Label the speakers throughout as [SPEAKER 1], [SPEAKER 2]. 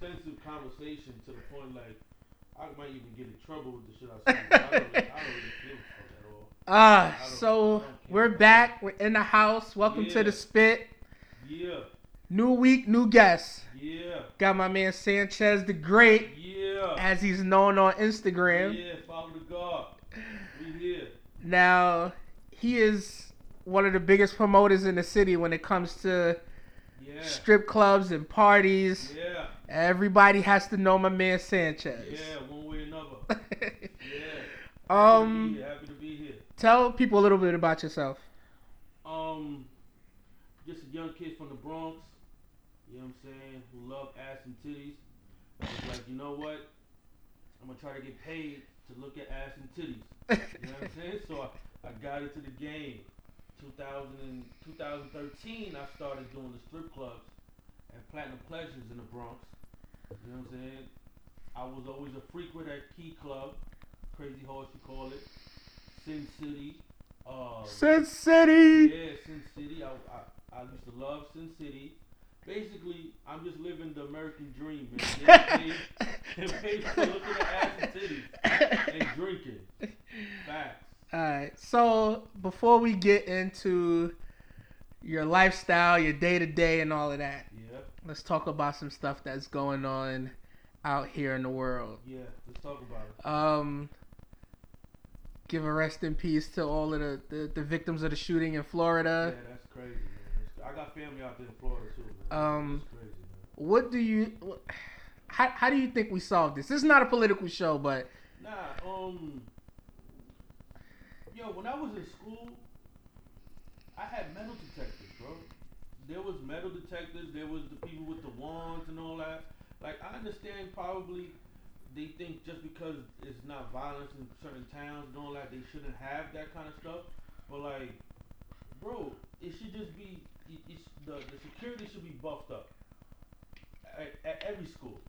[SPEAKER 1] extensive conversation to the point like I might even get in trouble with the shit I say. I don't, I don't really give a fuck at all.
[SPEAKER 2] Ah, so we're back. We're in the house. Welcome to the spit.
[SPEAKER 1] Yeah,
[SPEAKER 2] New week, new guests.
[SPEAKER 1] yeah,
[SPEAKER 2] Got my man Sanchez the Great,
[SPEAKER 1] yeah.
[SPEAKER 2] as he's known on Instagram.
[SPEAKER 1] Yeah, follow the God. We here.
[SPEAKER 2] Now, he is one of the biggest promoters in the city when it comes to
[SPEAKER 1] Yeah.
[SPEAKER 2] strip clubs and parties.
[SPEAKER 1] Yeah.
[SPEAKER 2] Everybody has to know my man Sanchez.
[SPEAKER 1] Yeah, one way or another. Yeah.
[SPEAKER 2] um,
[SPEAKER 1] Happy to be here. Happy to be here.
[SPEAKER 2] tell people a little bit about yourself.
[SPEAKER 1] Um, just a young kid from the Bronx. You know what I'm saying? Who love ass and titties. Like, you know what? I'm gonna try to get paid to look at ass and titties. You know what I'm saying? So I, I got into the game. 2000 and 2013, I started doing the strip clubs and platinum pleasures in the Bronx. You know what I'm saying? I was always a frequent at Key Club, Crazy Horse you call it, Sin City. Uh,
[SPEAKER 2] Sin City.
[SPEAKER 1] yeah, Sin City. I, I, I used to love Sin City. Basically, I'm just living the American dream, man. Getting paid, getting paid for looking at ass and titties and drinking. Facts.
[SPEAKER 2] All right. So before we get into your lifestyle, your day to day, and all of that,
[SPEAKER 1] Yeah,
[SPEAKER 2] let's talk about some stuff that's going on out here in the world.
[SPEAKER 1] yeah. Let's talk about it.
[SPEAKER 2] Um, give a rest in peace to all of the, the, the victims of the shooting in Florida.
[SPEAKER 1] Yeah, that's crazy, man. I got family out there in Florida too, man.
[SPEAKER 2] Um,
[SPEAKER 1] That's crazy, man.
[SPEAKER 2] What do you? What, how, how do you think we solve this? This is not a political show, but
[SPEAKER 1] Nah, um, yo, when I was in school, I had metal detectors, bro. There was metal detectors. There was the people with the wands and all that. Like, I understand probably they think just because it's not violence in certain towns and all that, they shouldn't have that kind of stuff. But like, bro, it should just be. It, it's, the the security should be buffed up at, at every school.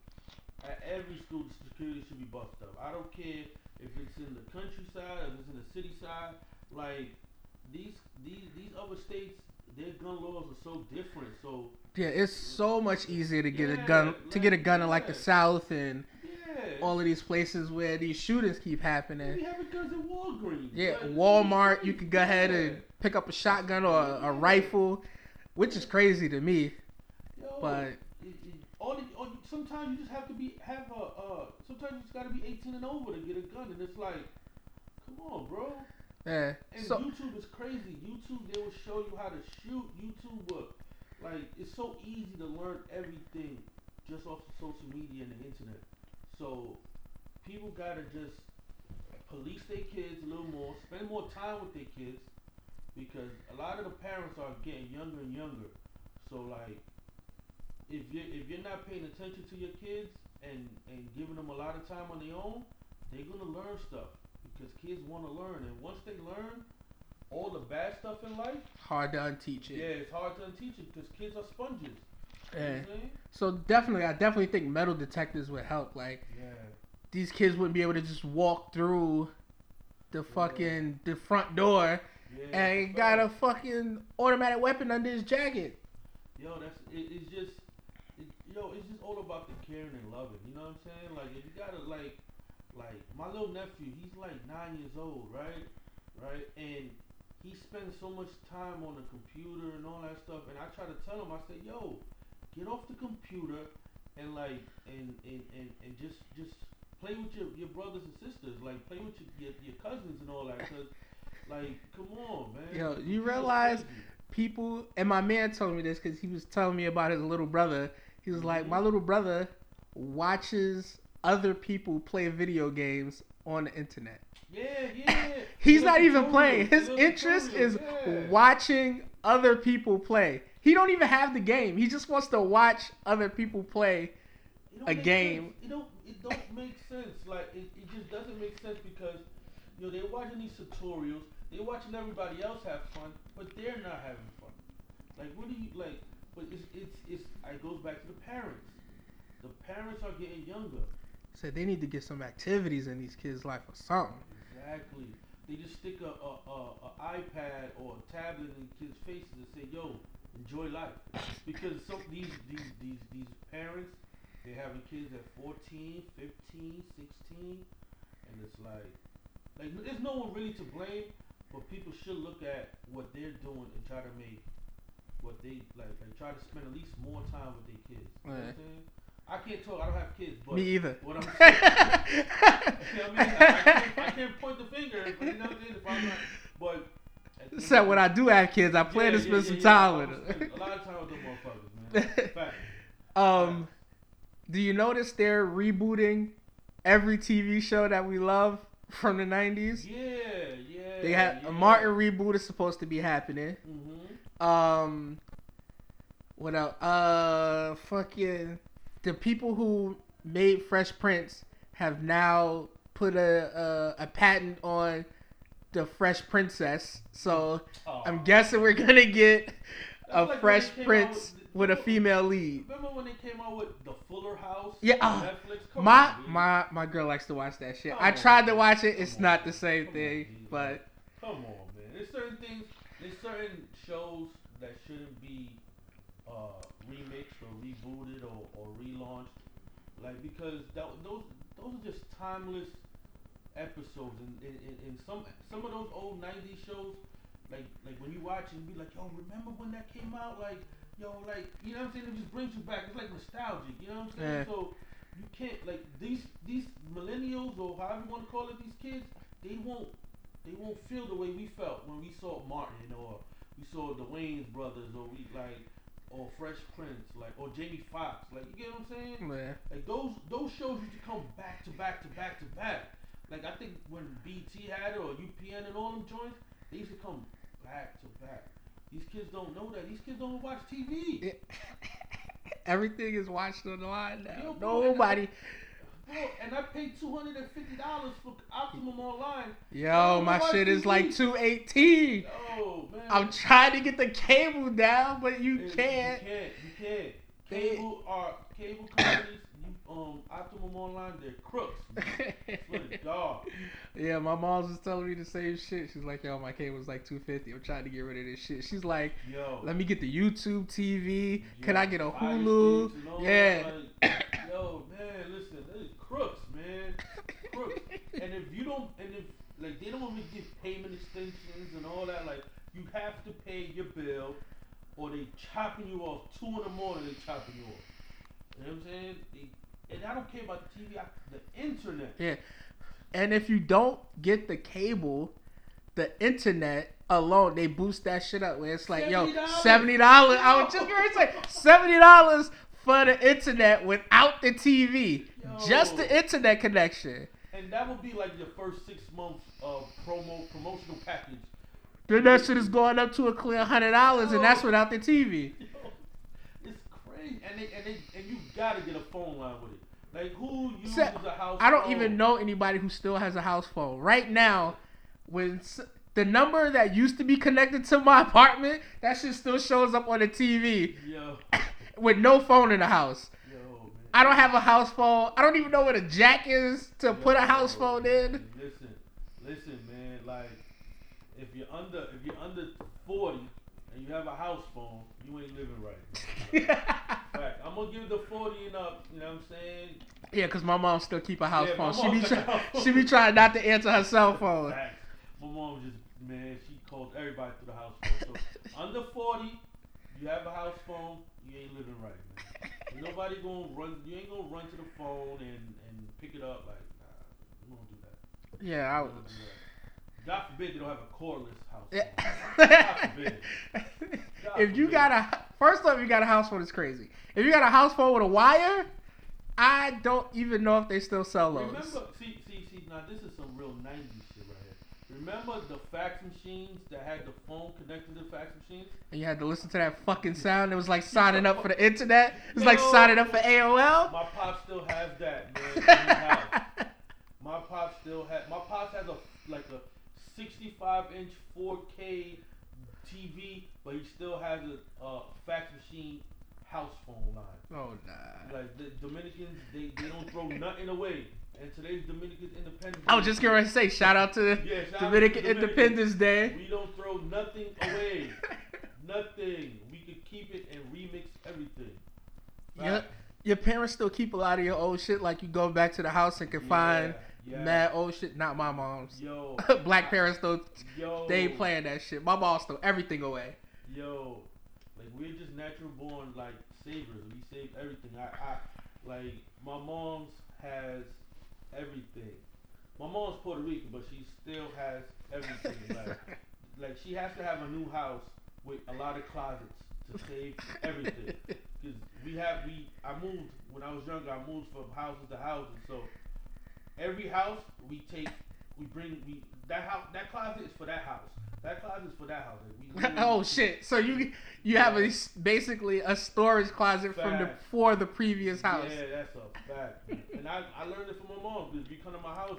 [SPEAKER 1] At every school, the security should be buffed up. I don't care if it's in the countryside, if it's in the city side. Like these these these other states, their gun laws are so different. So
[SPEAKER 2] yeah, it's so much easier to get a
[SPEAKER 1] Yeah,
[SPEAKER 2] gun to get a
[SPEAKER 1] like,
[SPEAKER 2] gun in like the. South and
[SPEAKER 1] yeah,
[SPEAKER 2] all of these places where these shootings keep happening.
[SPEAKER 1] we having guns at Walgreens.
[SPEAKER 2] Yeah,
[SPEAKER 1] Like,
[SPEAKER 2] Walmart, you could go ahead
[SPEAKER 1] yeah.
[SPEAKER 2] and pick up a shotgun or a, a rifle, which is crazy to me.
[SPEAKER 1] Yo,
[SPEAKER 2] But
[SPEAKER 1] all the, all, sometimes you just have to be have a uh. Sometimes you just gotta be 18 and over to get a gun, and it's like, come on, bro.
[SPEAKER 2] yeah,
[SPEAKER 1] And
[SPEAKER 2] so
[SPEAKER 1] YouTube is crazy. YouTube, they will show you how to shoot. YouTube, uh, like, it's so easy to learn everything just off of social media and the internet. So, people gotta just police their kids a little more, spend more time with their kids, because a lot of the parents are getting younger and younger. So, like, if you if you're not paying attention to your kids and and giving them a lot of time on their own, they're gonna learn stuff because kids want to learn, and once they learn all the bad stuff in life,
[SPEAKER 2] hard to unteach it.
[SPEAKER 1] yeah, it's hard to unteach it because kids are sponges. You know what I'm saying?
[SPEAKER 2] So definitely, I definitely think metal detectors would help. Like
[SPEAKER 1] Yeah.
[SPEAKER 2] these kids wouldn't be able to just walk through the fucking the front door
[SPEAKER 1] Yeah.
[SPEAKER 2] and got a fucking automatic weapon under his jacket.
[SPEAKER 1] Yo, that's it, it's just, yo, it's just all about the caring and loving. You know what I'm saying? Like if you gotta like, like my little nephew, he's like nine years old, right? Right, and he spends so much time on the computer and all that stuff. And I try to tell him, I say, yo, get off the computer and like, and and and, and just just play with your, your brothers and sisters, like play with your your, your cousins and all that. Cause like, come on, man.
[SPEAKER 2] Yo, you realize- People and my man told me this because he was telling me about his little brother. He was like, my little brother watches other people play video games on the internet.
[SPEAKER 1] Yeah, yeah.
[SPEAKER 2] He's not even playing. His interest is
[SPEAKER 1] yeah.
[SPEAKER 2] watching other people play. He don't even have the game. He just wants to watch other people play. A game.
[SPEAKER 1] sense. It don't. It don't make sense. Like it, it just doesn't make sense because you know they're watching these tutorials. They're watching everybody else have fun, but they're not having fun. Like what do you like? But it's it's it's. It goes back to the parents. The parents are getting younger.
[SPEAKER 2] Said they need to get some activities in these kids' life or something.
[SPEAKER 1] Exactly. They just stick a, a, a, a iPad or a tablet in kids' faces and say, "Yo, enjoy life," because some these these these these parents they having kids at 14, 15, 16, and it's like, like there's no one really to blame, but people should look at what they're doing and try to make what they like, like try to spend at least more time with their kids. You know what I'm
[SPEAKER 2] Right.
[SPEAKER 1] saying? I can't talk. I don't have kids, but
[SPEAKER 2] Me either.
[SPEAKER 1] what I'm saying, you know what I mean? I, I, can't, I can't point the finger, but you know what I mean? If I'm not, but at the end
[SPEAKER 2] Except when I do have kids, I plan
[SPEAKER 1] Yeah,
[SPEAKER 2] to spend
[SPEAKER 1] yeah,
[SPEAKER 2] some
[SPEAKER 1] yeah.
[SPEAKER 2] time
[SPEAKER 1] I
[SPEAKER 2] with them.
[SPEAKER 1] A lot of time with them motherfuckers, man.
[SPEAKER 2] Um, do you notice they're rebooting every TV show that we love from the '90s?
[SPEAKER 1] Yeah, yeah.
[SPEAKER 2] They had
[SPEAKER 1] yeah.
[SPEAKER 2] a Martin reboot is supposed to be happening.
[SPEAKER 1] Mm-hmm.
[SPEAKER 2] Um, what else? Uh, fucking the people who made Fresh Prince have now put a a, a patent on the Fresh Princess. So
[SPEAKER 1] Oh.
[SPEAKER 2] I'm guessing we're gonna get a
[SPEAKER 1] like
[SPEAKER 2] Fresh Prince
[SPEAKER 1] with-
[SPEAKER 2] with a female lead.
[SPEAKER 1] Remember when they came out with the Fuller House?
[SPEAKER 2] Yeah, uh, My
[SPEAKER 1] on,
[SPEAKER 2] my my girl likes to watch that shit.
[SPEAKER 1] Come
[SPEAKER 2] I
[SPEAKER 1] on,
[SPEAKER 2] tried to watch it. It's not
[SPEAKER 1] on,
[SPEAKER 2] the same
[SPEAKER 1] come on,
[SPEAKER 2] thing, but
[SPEAKER 1] Come on, man. There's certain things. There's certain shows that shouldn't be uh, remixed or rebooted or, or relaunched, like because that, those those are just timeless episodes. And, and, and, some some of those old '90s shows, like like when you watch it and be like, yo, remember when that came out? Like, yo, like you know what I'm saying? It just brings you back. It's like nostalgic. You know what I'm saying?
[SPEAKER 2] Yeah.
[SPEAKER 1] So you can't like these these millennials or however you want to call it, these kids, they won't they won't feel the way we felt when we saw Martin or we saw the Wayans brothers or we like or Fresh Prince like or Jamie Foxx. Like you get what I'm saying?
[SPEAKER 2] yeah.
[SPEAKER 1] Like those those shows used to come back to back to back to back. Like I think when BET had it or UPN and all them joints, they used to come back to back. These kids don't know that. These kids don't watch TV.
[SPEAKER 2] Everything is watched online now. Nobody.
[SPEAKER 1] And I paid two hundred and fifty dollars for Optimum Online.
[SPEAKER 2] Yo, my shit is like two eighteen.
[SPEAKER 1] Oh man.
[SPEAKER 2] I'm trying to get the cable down, but you
[SPEAKER 1] It-
[SPEAKER 2] can't.
[SPEAKER 1] You can't. You can't. Cable are cable companies. Um, Optimum Online, they're crooks. man. Swear to God.
[SPEAKER 2] yeah, my mom's just telling me the same shit. She's like, yo, my cable's like two fifty. I'm trying to get rid of this shit. She's like,
[SPEAKER 1] Yo.
[SPEAKER 2] let me get the YouTube TV. Can I get a Hulu? Yeah.
[SPEAKER 1] like, yo, man, listen, they're crooks, man. Crooks. And if you don't, and if like they don't even give payment extensions and all that, like you have to pay your bill, or they chopping you off two in the morning. They chopping you off. You know what I'm saying? They, and I don't care about the TV, I, the internet.
[SPEAKER 2] Yeah. And if you don't get the cable, the internet alone, they boost that shit up where it's like, yo,
[SPEAKER 1] $70.
[SPEAKER 2] seventy dollars. I was just gonna say seventy dollars for the internet without the TV. Just the internet connection.
[SPEAKER 1] And that would be like your first six months of promo promotional package.
[SPEAKER 2] Then that shit is going up to a clear hundred dollars and that's without the TV.
[SPEAKER 1] Yo, it's crazy, and they, and they, and you gotta get a phone line with it. Like who uses a house?
[SPEAKER 2] I don't
[SPEAKER 1] phone?
[SPEAKER 2] even know anybody who still has a house phone. Right now, when s- the number that used to be connected to my apartment, that shit still shows up on the TV
[SPEAKER 1] Yo,
[SPEAKER 2] with no phone in the house.
[SPEAKER 1] yo.
[SPEAKER 2] I don't have a house phone. I don't even know where the jack is to put a house phone in.
[SPEAKER 1] Listen, listen, man. Like, if you're under, if you're under forty and you have a house phone, you ain't living right. man. Fact. I'm gonna give the forty and up. You know what I'm saying?
[SPEAKER 2] yeah, cause my mom still keep a house
[SPEAKER 1] Yeah,
[SPEAKER 2] phone. She be try- she be trying not to answer her cell phone.
[SPEAKER 1] Facts. My mom just man, she calls everybody through the house phone. So under forty, you have a house phone, you ain't living right, man. Nobody gonna run. You ain't gonna run to the phone and and pick it up like. Nah, we don't do that.
[SPEAKER 2] Yeah, I
[SPEAKER 1] We
[SPEAKER 2] was.
[SPEAKER 1] don't do that. God forbid they don't have a cordless house.
[SPEAKER 2] Yeah.
[SPEAKER 1] God forbid. God
[SPEAKER 2] if you
[SPEAKER 1] forbid.
[SPEAKER 2] got a first off, you got a house phone, it's crazy. If you got a house phone with a wire, I don't even know if they still sell those.
[SPEAKER 1] Remember, see, see, see. Now this is some real '90s shit right here. Remember the fax machines that had the phone connected to the fax machines?
[SPEAKER 2] And you had to listen to that fucking sound. It was like signing up for the internet. It was like signing up for AOL.
[SPEAKER 1] My pop still has that, man. in his house. My pop still has. My pop has a like a 65 inch 4K TV, but he still has a uh, fax machine house phone line.
[SPEAKER 2] oh nah.
[SPEAKER 1] Like the Dominicans, they, they don't throw nothing away. And today's Dominican Independence.
[SPEAKER 2] I was just gonna say shout out to
[SPEAKER 1] Yeah, shout out to
[SPEAKER 2] Dominican Independence Day.
[SPEAKER 1] We don't throw nothing away. nothing. We could keep it and remix everything.
[SPEAKER 2] Yep. your parents still keep a lot of your old shit. Like you go back to the house and can find
[SPEAKER 1] Yeah, yeah.
[SPEAKER 2] mad old shit. Not my mom's.
[SPEAKER 1] Yo,
[SPEAKER 2] Black parents still
[SPEAKER 1] yo,
[SPEAKER 2] they playing that shit. My mom stole everything away.
[SPEAKER 1] Yo, like we're just natural born like savers. We save everything. I, I like my mom's has everything. My mom's Puerto Rican, but she still has everything. like, like she has to have a new house with a lot of closets to save everything. Cause we have we I moved when I was younger. I moved from houses to houses, so every house we take we bring we that house that closet is for that house. That closet for that house.
[SPEAKER 2] Oh shit! So you you have a basically a storage closet from the for the previous house.
[SPEAKER 1] Yeah, that's a fact. and I, I learned it from my mom because if you come to my house,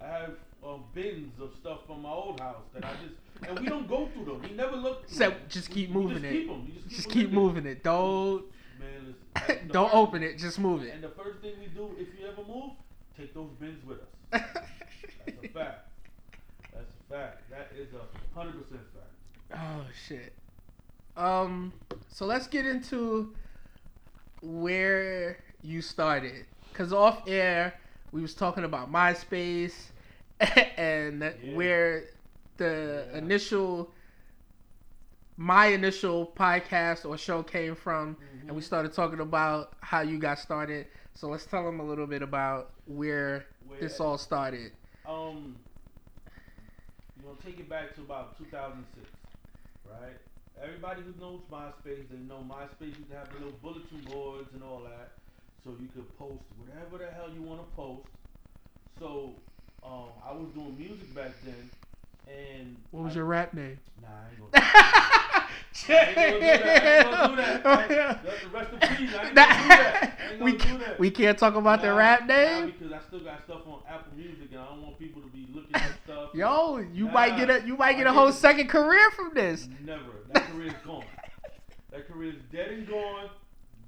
[SPEAKER 1] I have um, bins of stuff from my old house that I just and we don't go through them. We never look. Them.
[SPEAKER 2] just keep moving
[SPEAKER 1] just
[SPEAKER 2] it.
[SPEAKER 1] Keep. Just keep,
[SPEAKER 2] Just keep moving it. Don't
[SPEAKER 1] Man, listen,
[SPEAKER 2] don't
[SPEAKER 1] first-
[SPEAKER 2] open it. Just move it.
[SPEAKER 1] And the first thing we do, if you ever move, take those bins with us. That's a fact. That's a fact. That is a hundred percent fact.
[SPEAKER 2] Oh shit. Um so let's get into where you started cuz off air we was talking about MySpace and where the
[SPEAKER 1] Yeah.
[SPEAKER 2] initial my initial podcast or show came from and we
[SPEAKER 1] Mhm.
[SPEAKER 2] started talking about how you got started. So let's tell them a little bit about where
[SPEAKER 1] Where-
[SPEAKER 2] this all started.
[SPEAKER 1] Um, you know, take it back to about 2006, right? Everybody who knows MySpace, they know MySpace used to have the little bulletin boards and all that, so you could post whatever the hell you want to post. So, um, I was doing music back then, and
[SPEAKER 2] What was
[SPEAKER 1] I-
[SPEAKER 2] your rap name?
[SPEAKER 1] Nah, I ain't gonna. I ain't gonna do that. I ain't gonna do that. I ain't- the- the rest in peace. I ain't gonna do that. I ain't
[SPEAKER 2] we,
[SPEAKER 1] gonna do that.
[SPEAKER 2] we can't talk about the
[SPEAKER 1] Nah,
[SPEAKER 2] rap
[SPEAKER 1] nah,
[SPEAKER 2] name.
[SPEAKER 1] because I still got stuff on Apple Music, and I don't want people stuff.
[SPEAKER 2] Yo, you
[SPEAKER 1] Nah,
[SPEAKER 2] might get a you might get
[SPEAKER 1] I
[SPEAKER 2] a whole second career from this.
[SPEAKER 1] Never. That career is gone. That career is dead and gone.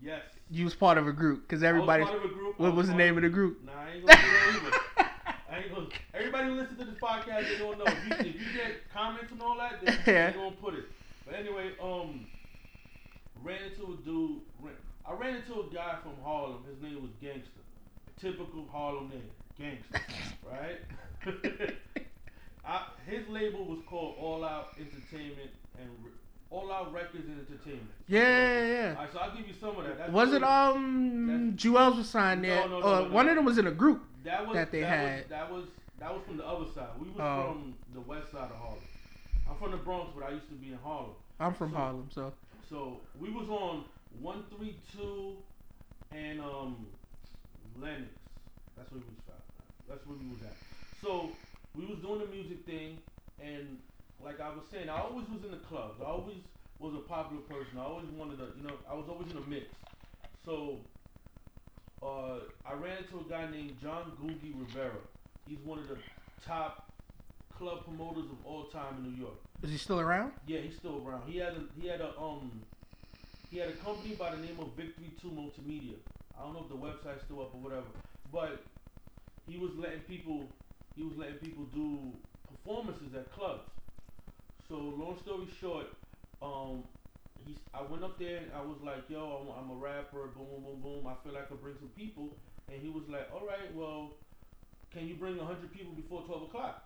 [SPEAKER 1] Yes.
[SPEAKER 2] You was part of a group because everybody.
[SPEAKER 1] Was part of a group. I
[SPEAKER 2] What was the name of the group?
[SPEAKER 1] Nah, I ain't gonna do that either. I ain't gonna. Everybody who listens to this podcast, they don't know. If you, if you get comments and all that, then
[SPEAKER 2] Yeah.
[SPEAKER 1] they gonna put it. But anyway, um, ran into a dude. Ran, I ran into a guy from Harlem. His name was Gangster. Typical Harlem name, Gangster. right? I, his label was called All Out Entertainment and Re- All Out Records and Entertainment.
[SPEAKER 2] Yeah, yeah, yeah.
[SPEAKER 1] All right, so I'll give you some of that. That's
[SPEAKER 2] Was it um Juelz was signed there?
[SPEAKER 1] No, no, no, no.
[SPEAKER 2] one of them was in a group.
[SPEAKER 1] that was
[SPEAKER 2] that they
[SPEAKER 1] that
[SPEAKER 2] had.
[SPEAKER 1] Was, that was that was from the other side. We was
[SPEAKER 2] Oh.
[SPEAKER 1] from the west side of Harlem. I'm from the Bronx, but I used to be in Harlem.
[SPEAKER 2] I'm from
[SPEAKER 1] So-
[SPEAKER 2] Harlem, so
[SPEAKER 1] So we was on one three two and um Lenox. That's where we was at. That's where we was at. So we was doing the music thing and like I was saying, I always was in the clubs. I always was a popular person. I always wanted to you know, I was always in a mix. So uh, I ran into a guy named John Googie Rivera. He's one of the top club promoters of all time in New York.
[SPEAKER 2] is he still around?
[SPEAKER 1] Yeah, he's still around. He had a he had a um he had a company by the name of Victory Two Multimedia. I don't know if the website's still up or whatever, but he was letting people he was letting people do performances at clubs. So long story short, um, he's I went up there and I was like, yo, I'm, I'm a rapper, boom, boom, boom, boom. I feel like I could bring some people, and he was like, all right, well, can you bring hundred people before twelve o'clock?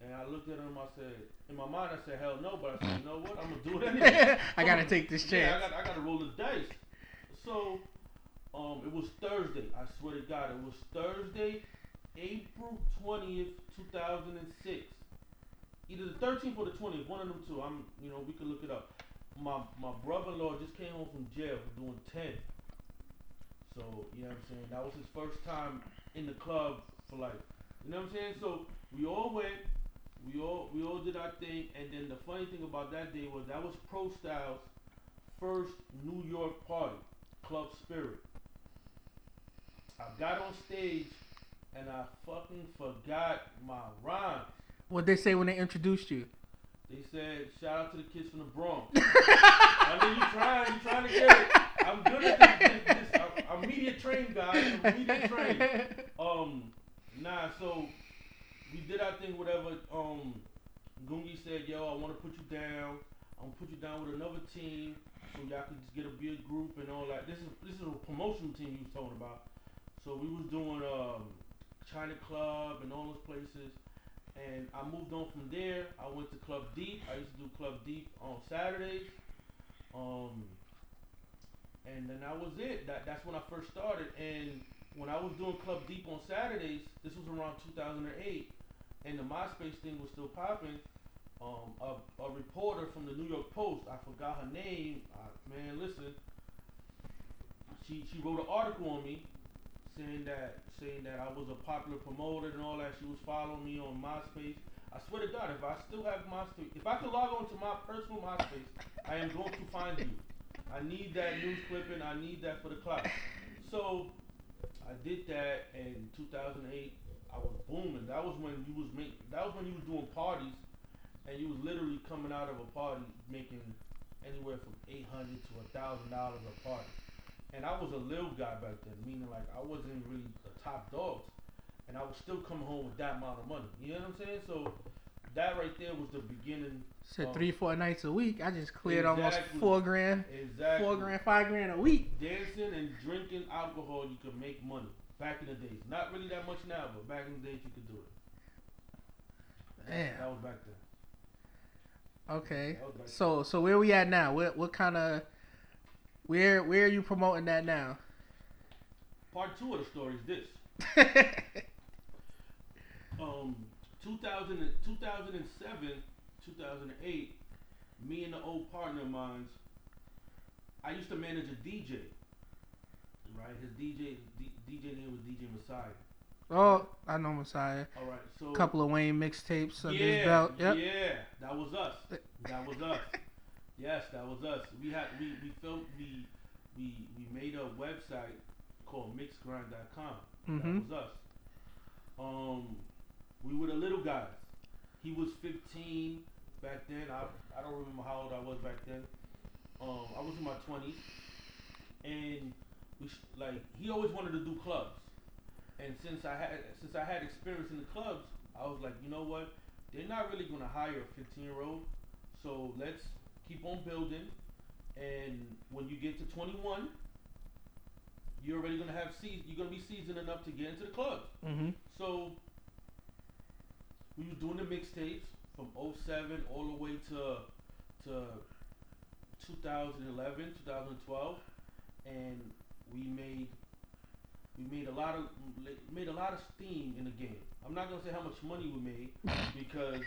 [SPEAKER 1] And I looked at him. I said, in my mind, I said, hell no. But I said, you know what? I'm gonna do it anyway.
[SPEAKER 2] I gotta take this
[SPEAKER 1] Yeah, I
[SPEAKER 2] chance.
[SPEAKER 1] got, I got to roll the dice. So, um, it was Thursday. I swear to God, it was Thursday, April twentieth, two thousand and six. Either the thirteenth or the twentieth, one of them two. I'm, you know, we could look it up. My my brother-in-law just came home from jail for doing ten. So you know what I'm saying. That was his first time in the club for like, you know what I'm saying. So we all went. We all we all did our thing, and then the funny thing about that day was that was Pro Styles' first New York party, Club Spirit. I got on stage and I fucking forgot my rhyme.
[SPEAKER 2] What they say when they introduced you?
[SPEAKER 1] They said, "Shout out to the kids from the Bronx." I mean, you trying, you trying to get it. I'm good at this. this, this I'm, I'm media trained, guys. I'm media trained. Um, nah. So we did our thing. Whatever. Um, Gungi said, "Yo, I want to put you down." I'm gonna put you down with another team so y'all can just get a big group and all that. This is this is a promotion team you was talking about. So we was doing um, China Club and all those places. And I moved on from there. I went to Club Deep. I used to do Club Deep on Saturdays. Um, and then that was it. That that's when I first started. And when I was doing Club Deep on Saturdays, this was around 2008, and the MySpace thing was still popping. Um, a, a reporter from the New York Post, I forgot her name. Uh, man, listen, she she wrote an article on me saying that saying that I was a popular promoter and all that. She was following me on MySpace. I swear to God, if I still have MySpace, if I could log on to my personal MySpace, I am going to find you. I need that news clipping. I need that for the clock. So I did that in 2008. I was booming. That was when you was make. That was when you was doing parties, and you was literally coming out of a party making anywhere from 800 to a thousand dollars a party. And I was a little guy back then, meaning like I wasn't really the top dogs, and I was still coming home with that amount of money. You know what I'm saying? So that right there was the beginning.
[SPEAKER 2] Said
[SPEAKER 1] of-
[SPEAKER 2] three, four nights a week. I just cleared almost
[SPEAKER 1] Exactly.
[SPEAKER 2] four grand,
[SPEAKER 1] Exactly.
[SPEAKER 2] four grand, five grand a week.
[SPEAKER 1] Dancing and drinking alcohol, you could make money. Back in the days, not really that much now, but back in the days you could do it.
[SPEAKER 2] Damn.
[SPEAKER 1] That was back then.
[SPEAKER 2] Okay.
[SPEAKER 1] Was back
[SPEAKER 2] So so where we at now? What what kind of where where are you promoting that now?
[SPEAKER 1] Part two of the story is this. Um, 2000, 2007, 2008, me and the old partner of mine, I used to manage a DJ. Right, his DJ D, DJ name was DJ Messiah.
[SPEAKER 2] oh, I know Messiah.
[SPEAKER 1] All right, so a
[SPEAKER 2] couple of Wayne mixtapes under
[SPEAKER 1] yeah,
[SPEAKER 2] his belt. Yep.
[SPEAKER 1] yeah, that was us. That was us. yes, that was us. We had we we felt we we we made a website called mixgrind.com.
[SPEAKER 2] Mhm.
[SPEAKER 1] That was us. Um, we were the little guys. He was 15 back then. I I don't remember how old I was back then. Um, I was in my 20s, and we sh- like he always wanted to do clubs. And since I had since I had experience in the clubs, I was like, you know what? They're not really gonna hire a 15 year old, so let's keep on building. And when you get to 21, you're already gonna have seas. You're gonna be seasoned enough to get into the clubs.
[SPEAKER 2] Mhm.
[SPEAKER 1] So we was doing the mixtapes from 07 all the way to to 2011, 2012, and we made we made a lot of made a lot of steam in the game. I'm not gonna say how much money we made because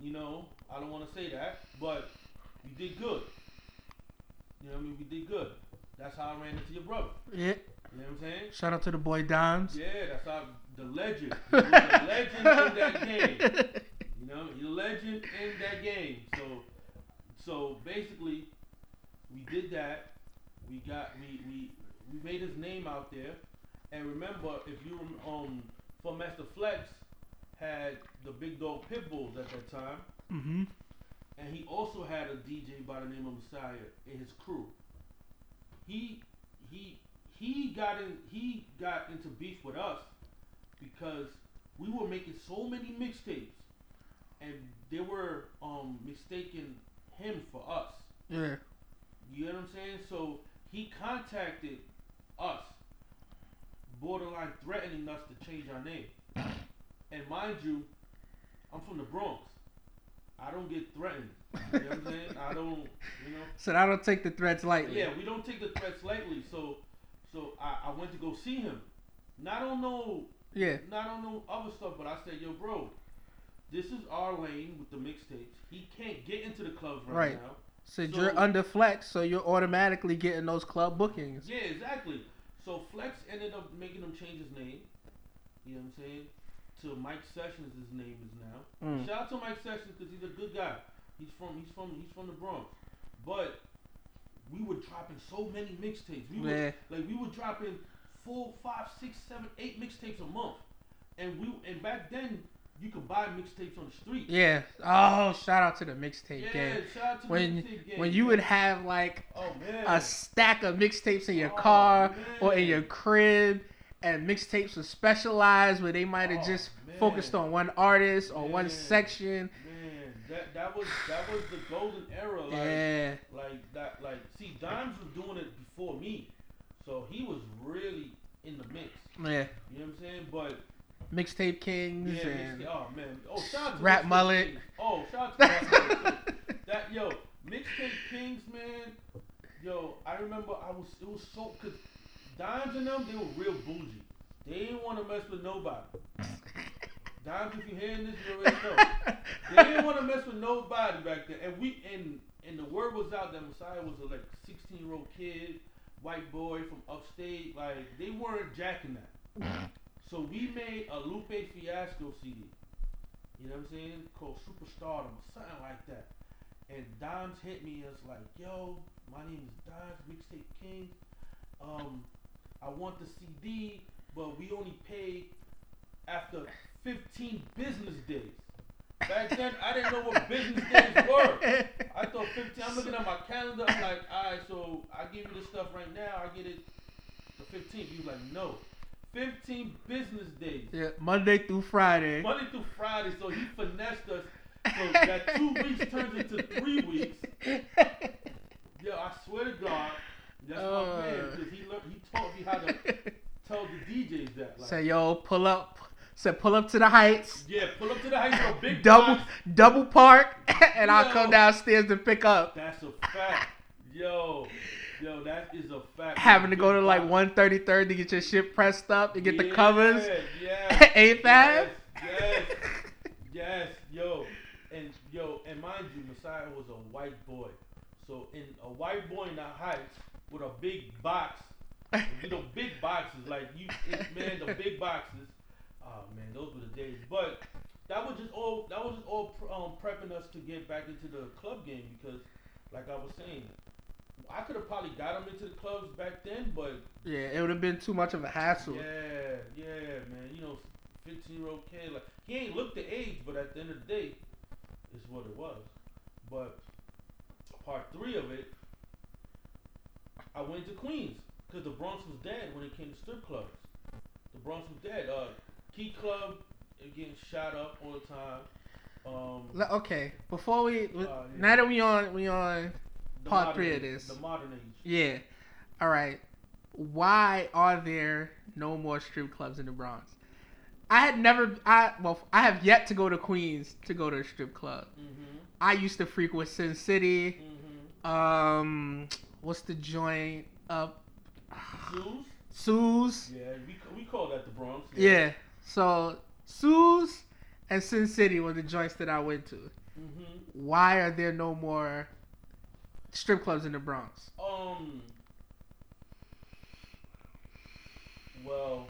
[SPEAKER 1] you know I don't want to say that, but we did good. You know what I mean? We did good. That's how I ran into your brother.
[SPEAKER 2] Yeah.
[SPEAKER 1] You know what I'm saying?
[SPEAKER 2] Shout out to the boy Dimes.
[SPEAKER 1] Yeah, that's how the legend. He was a legend in that game. You know, a legend in that game. So, so basically, we did that. We got we we we made his name out there. And remember, if you um, Funkmaster Flex had the big dog pit bulls at that time,
[SPEAKER 2] Mhm.
[SPEAKER 1] And he also had a DJ by the name of Messiah in his crew. He he he got in he got into beef with us because we were making so many mixtapes and they were um mistaking him for us.
[SPEAKER 2] Yeah.
[SPEAKER 1] You know what I'm saying? So he contacted us, borderline threatening us to change our name. And mind you, I'm from the Bronx. I don't get threatened. You know what I'm saying? I don't, you know.
[SPEAKER 2] So I don't take the threats lightly.
[SPEAKER 1] Yeah, we don't take the threats lightly. So, so I, I went to go see him. And I don't know. on no,
[SPEAKER 2] Yeah.
[SPEAKER 1] not on no other stuff, but I said, yo, bro, this is our lane with the mixtapes. He can't get into the clubs right,
[SPEAKER 2] Right.
[SPEAKER 1] now.
[SPEAKER 2] Said
[SPEAKER 1] So-
[SPEAKER 2] you're under flex, so you're automatically getting those club bookings.
[SPEAKER 1] Yeah, exactly. So Flex ended up making him change his name. You know what I'm saying? To Mike Sessions, his name is now.
[SPEAKER 2] Mm.
[SPEAKER 1] Shout out to Mike Sessions because he's a good guy. He's from he's from he's from the Bronx. But we were dropping so many mixtapes. We were like we were dropping four, five, six, seven, eight mixtapes a month. And we and back then you could buy mixtapes on the street.
[SPEAKER 2] Yeah. Oh, shout out to the mixtape
[SPEAKER 1] Yeah,
[SPEAKER 2] game.
[SPEAKER 1] shout out to the
[SPEAKER 2] When
[SPEAKER 1] mixtape game.
[SPEAKER 2] when you would have like
[SPEAKER 1] Oh man.
[SPEAKER 2] a stack of mixtapes in your
[SPEAKER 1] Oh,
[SPEAKER 2] car or in your crib, and mixtapes were specialized where they might have
[SPEAKER 1] Oh,
[SPEAKER 2] just
[SPEAKER 1] man.
[SPEAKER 2] focused on one artist or one
[SPEAKER 1] Man.
[SPEAKER 2] section.
[SPEAKER 1] man. that that was that was the golden era. Like,
[SPEAKER 2] yeah.
[SPEAKER 1] like that. Like, see, Dimes was doing it before me, so he was really in the mix.
[SPEAKER 2] Yeah.
[SPEAKER 1] You know what I'm saying? But
[SPEAKER 2] Mixtape Kings
[SPEAKER 1] yeah,
[SPEAKER 2] and
[SPEAKER 1] mixtape- oh man, oh shout out to
[SPEAKER 2] Rap Mullet.
[SPEAKER 1] Kings. Oh, shout out to Rap Mullet. That yo, mixtape Kings, man. Yo, I remember I was it was so cause Dimes and them they were real bougie. They didn't want to mess with nobody. Dimes, if you hearing this, you already know. They didn't want to mess with nobody back then, and we and and the word was out that Messiah was a like 16 year old kid, white boy from upstate. Like they weren't jacking that. So we made a Lupe Fiasco CD. You know what I'm saying? Called Superstardom or something like that. And Dimes hit me and as like, yo, my name is Dimes, Mixtape King. Um, I want the CD, but we only pay after 15 business days. Back then, I didn't know what business days were. I thought 15. I'm looking at my calendar. I'm like, all right, so I give you the stuff right now. I get it the 15th. He was like, no, 15 business days.
[SPEAKER 2] yeah, Monday through Friday.
[SPEAKER 1] Monday through Friday. So he finessed us. So that two weeks turns into three weeks. Yeah, I swear to God, that's
[SPEAKER 2] Uh.
[SPEAKER 1] my man. Because he learned, he taught me how to tell the DJs that. Like,
[SPEAKER 2] Say yo, pull up. Said pull up to the heights.
[SPEAKER 1] yeah, pull up to the heights. a big
[SPEAKER 2] double
[SPEAKER 1] box.
[SPEAKER 2] double park, and I'll come downstairs to pick up.
[SPEAKER 1] That's a fact. Yo, yo, that is a fact.
[SPEAKER 2] Having to go to like
[SPEAKER 1] box.
[SPEAKER 2] 133rd to get your shit pressed up to get the covers.
[SPEAKER 1] Yeah.
[SPEAKER 2] Eighth Ave?
[SPEAKER 1] Yes, yes, yes, yo, and yo, and mind you, Messiah was a white boy, so in a white boy in the heights with a big box, you know, big boxes like you, it, man, the big boxes. Oh man, those were the days. But that was just all. That was just all pr- um, prepping us to get back into the club game because, like I was saying, I could have probably got him into the clubs back then, but
[SPEAKER 2] Yeah, it would have been too much of a hassle.
[SPEAKER 1] yeah, yeah, man. You know, fifteen year old kid like he ain't looked the age, but at the end of the day, it's what it was. But part three of it, I went to Queens because the Bronx was dead when it came to strip clubs. The Bronx was dead. Uh, Key Club getting shot up all the time. Um,
[SPEAKER 2] Okay, before we
[SPEAKER 1] yeah.
[SPEAKER 2] now that we on we on
[SPEAKER 1] the
[SPEAKER 2] part
[SPEAKER 1] modern
[SPEAKER 2] three of this.
[SPEAKER 1] The modern age.
[SPEAKER 2] yeah, all right. Why are there no more strip clubs in the Bronx? I had never I well I have yet to go to Queens to go to a strip club.
[SPEAKER 1] Mm-hmm.
[SPEAKER 2] I used to frequent Sin City.
[SPEAKER 1] Mm-hmm.
[SPEAKER 2] Um, what's the joint up?
[SPEAKER 1] Shoes.
[SPEAKER 2] Sue's.
[SPEAKER 1] Yeah, we we call that the Bronx.
[SPEAKER 2] Yeah. So Sue's and Sin City were the joints that I went to.
[SPEAKER 1] Mm-hmm.
[SPEAKER 2] Why are there no more strip clubs in the Bronx?
[SPEAKER 1] Um. Well,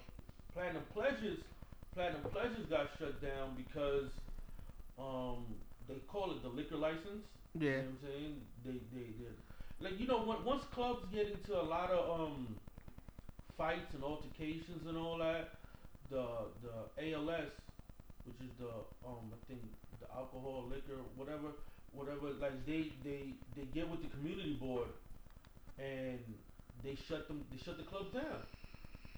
[SPEAKER 1] Platinum Pleasures, Platinum Pleasures got shut down because, um, they call it the liquor license. You
[SPEAKER 2] Yeah.
[SPEAKER 1] know what I'm saying? They, they, they, like you know, when, once clubs get into a lot of um fights and altercations and all that, the the ALS, which is the um I think the alcohol, liquor, whatever, whatever, like they they they get with the community board and they shut them they shut the clubs down.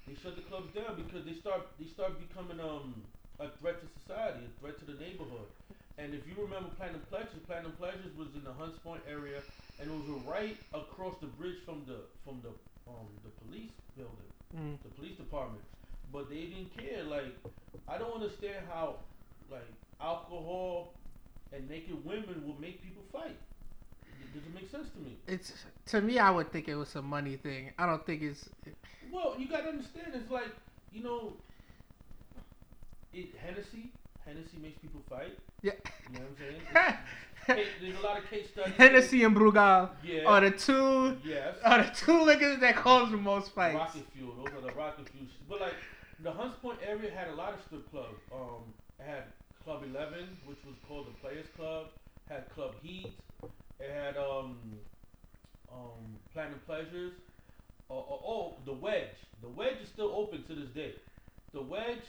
[SPEAKER 1] They shut the clubs down because they start they start becoming um a threat to society, a threat to the neighborhood. And if you remember Platinum Pleasures, Platinum Pleasures was in the Hunts Point area, and it was right across the bridge from the from the um the police building,
[SPEAKER 2] Mm.
[SPEAKER 1] the police department. But they didn't care. Like I don't understand how like alcohol and naked women will make people fight. It doesn't make sense to me.
[SPEAKER 2] It's to me, I would think it was a money thing. I don't think it's.
[SPEAKER 1] Well, you gotta understand. It's like you know, it Hennessy. Hennessy makes people fight.
[SPEAKER 2] Yeah.
[SPEAKER 1] You know what I'm saying? There's a lot of case studies.
[SPEAKER 2] Hennessy and Brugal
[SPEAKER 1] Yeah.
[SPEAKER 2] are the two
[SPEAKER 1] Yes.
[SPEAKER 2] are the two liquors that cause the most fights.
[SPEAKER 1] Rocket fuel. Those are the rocket fuel. But like the Hunts Point area had a lot of strip clubs. Um, it had Club Eleven, which was called the Players Club. Had Club Heat. It had um, um, Platinum Pleasures. Oh, oh, oh, the Wedge. The Wedge is still open to this day. The Wedge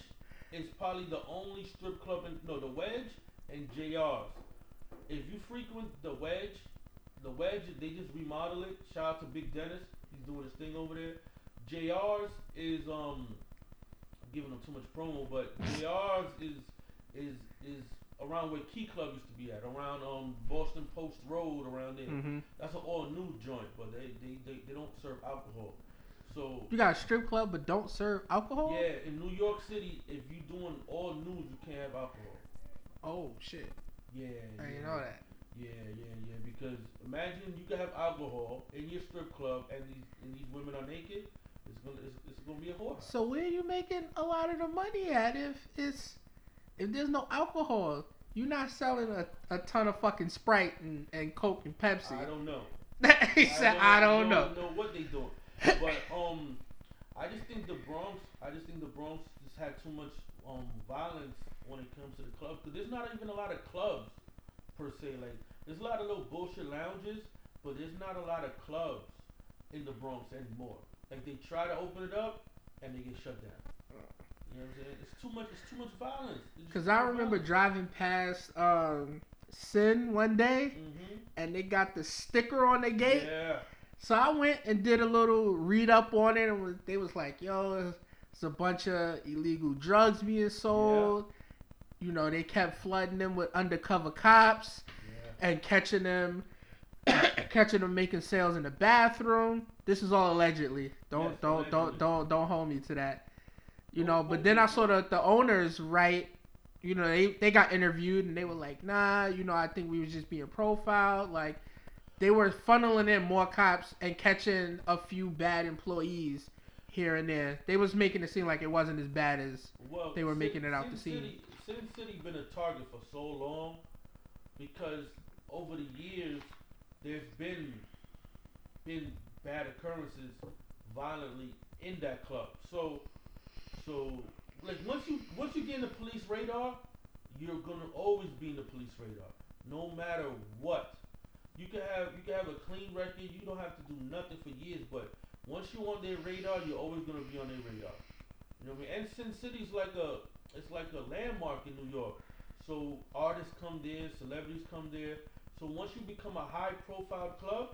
[SPEAKER 1] is probably the only strip club in no the Wedge and JR's. If you frequent the Wedge, the Wedge they just remodel it. Shout out to Big Dennis, he's doing his thing over there. JR's is um I'm giving them too much promo, but JR's is is is around where Key Club used to be at, around um Boston Post Road, around there.
[SPEAKER 2] hmm
[SPEAKER 1] That's an all new joint, but they, they, they, they don't serve alcohol. So
[SPEAKER 2] You got a strip club but don't serve alcohol?
[SPEAKER 1] yeah, in New York City, if you're doing all nude, you can't have alcohol.
[SPEAKER 2] Oh shit.
[SPEAKER 1] Yeah,
[SPEAKER 2] I
[SPEAKER 1] yeah,
[SPEAKER 2] know that.
[SPEAKER 1] Yeah, yeah, yeah. Because imagine you can have alcohol in your strip club, and these and these women are naked. It's gonna it's, it's gonna be a whore.
[SPEAKER 2] So where are you making a lot of the money at if it's if there's no alcohol? You're not selling a, a ton of fucking Sprite and, and Coke and Pepsi.
[SPEAKER 1] I don't know.
[SPEAKER 2] he said, I don't know.
[SPEAKER 1] know what they doing. But um, I just think the Bronx. I just think the Bronx just had too much um violence when it comes to the clubs. Cause there's not even a lot of clubs per se. Like there's a lot of little bullshit lounges, but there's not a lot of clubs in the Bronx anymore. Like they try to open it up and they get shut down. You know what I'm saying? It's too much. It's too much violence.
[SPEAKER 2] Cause I remember driving past um Sin one day
[SPEAKER 1] hmm
[SPEAKER 2] and they got the sticker on the gate.
[SPEAKER 1] Yeah.
[SPEAKER 2] So I went and did a little read up on it, and was, they was like, "Yo, it's a bunch of illegal drugs being sold." You know, they kept flooding them with undercover cops
[SPEAKER 1] Yeah.
[SPEAKER 2] and catching them, catching them making sales in the bathroom. This is all allegedly. Don't don't
[SPEAKER 1] allegedly.
[SPEAKER 2] don't don't don't hold me to that. You
[SPEAKER 1] Don't
[SPEAKER 2] know, but then I saw the the owners right. You know, they they got interviewed and they were like, "Nah, you know, I think we was just being profiled." Like they were funneling in more cops and catching a few bad employees here and there. They was making it seem like it wasn't as bad as
[SPEAKER 1] Well,
[SPEAKER 2] They were making it out the scene.
[SPEAKER 1] Sin City been a target for so long because over the years there's been been bad occurrences violently in that club. So so like once you once you get in the police radar, you're gonna always be in the police radar, no matter what. You can have you can have a clean record. You don't have to do nothing for years, but once you're on their radar, you're always gonna be on their radar. You know what I mean? And Sin City's like a it's like a landmark in New York. So artists come there, celebrities come there. So once you become a high profile club,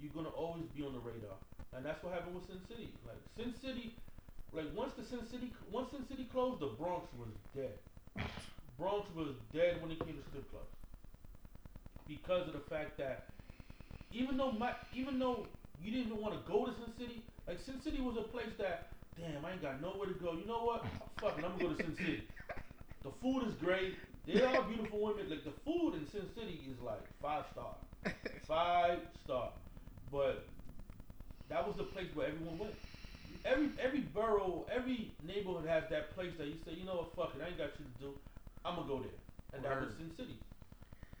[SPEAKER 1] you're gonna always be on the radar. And that's what happened with Sin City. Like Sin City, like once the Sin City once Sin City closed, the Bronx was dead. Bronx was dead when it came to strip clubs. Because of the fact that even though my even though you didn't even want to go to Sin City, like Sin City was a place that damn, I ain't got nowhere to go. You know what? Fuck it, I'm gonna go to Sin City. The food is great. They are beautiful women. Like the food in Sin City is like five star, five star. But that was the place where everyone went. Every every borough, every neighborhood has that place that you say, you know what? Fuck it, I ain't got shit to do. I'm gonna go there, and that was Sin City.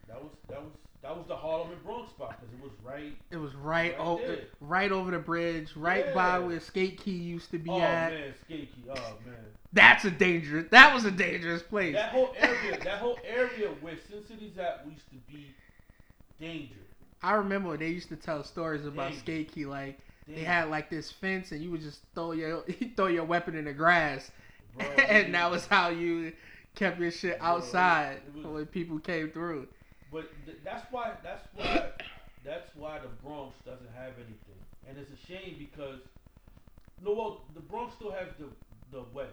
[SPEAKER 1] That was that was that was the Harlem and Bronx spot because it was right.
[SPEAKER 2] It was right,
[SPEAKER 1] Right
[SPEAKER 2] over,
[SPEAKER 1] there.
[SPEAKER 2] right over the bridge, right by where Skate Key used to be at.
[SPEAKER 1] oh
[SPEAKER 2] at.
[SPEAKER 1] man, Skate Key. Oh man.
[SPEAKER 2] That's a dangerous. That was a dangerous place.
[SPEAKER 1] That whole area, that whole area where Sin City's at used to be dangerous.
[SPEAKER 2] I remember when they used to tell stories about
[SPEAKER 1] Dang.
[SPEAKER 2] Skate Key. Like they had like this fence, and you would just throw your you throw your weapon in the grass,
[SPEAKER 1] Bro,
[SPEAKER 2] and that
[SPEAKER 1] was-
[SPEAKER 2] how you kept your shit outside
[SPEAKER 1] it was-
[SPEAKER 2] when people came through.
[SPEAKER 1] But th- that's why that's why that's why the Bronx doesn't have anything, and it's a shame because no, well, the Bronx still has the the wedge.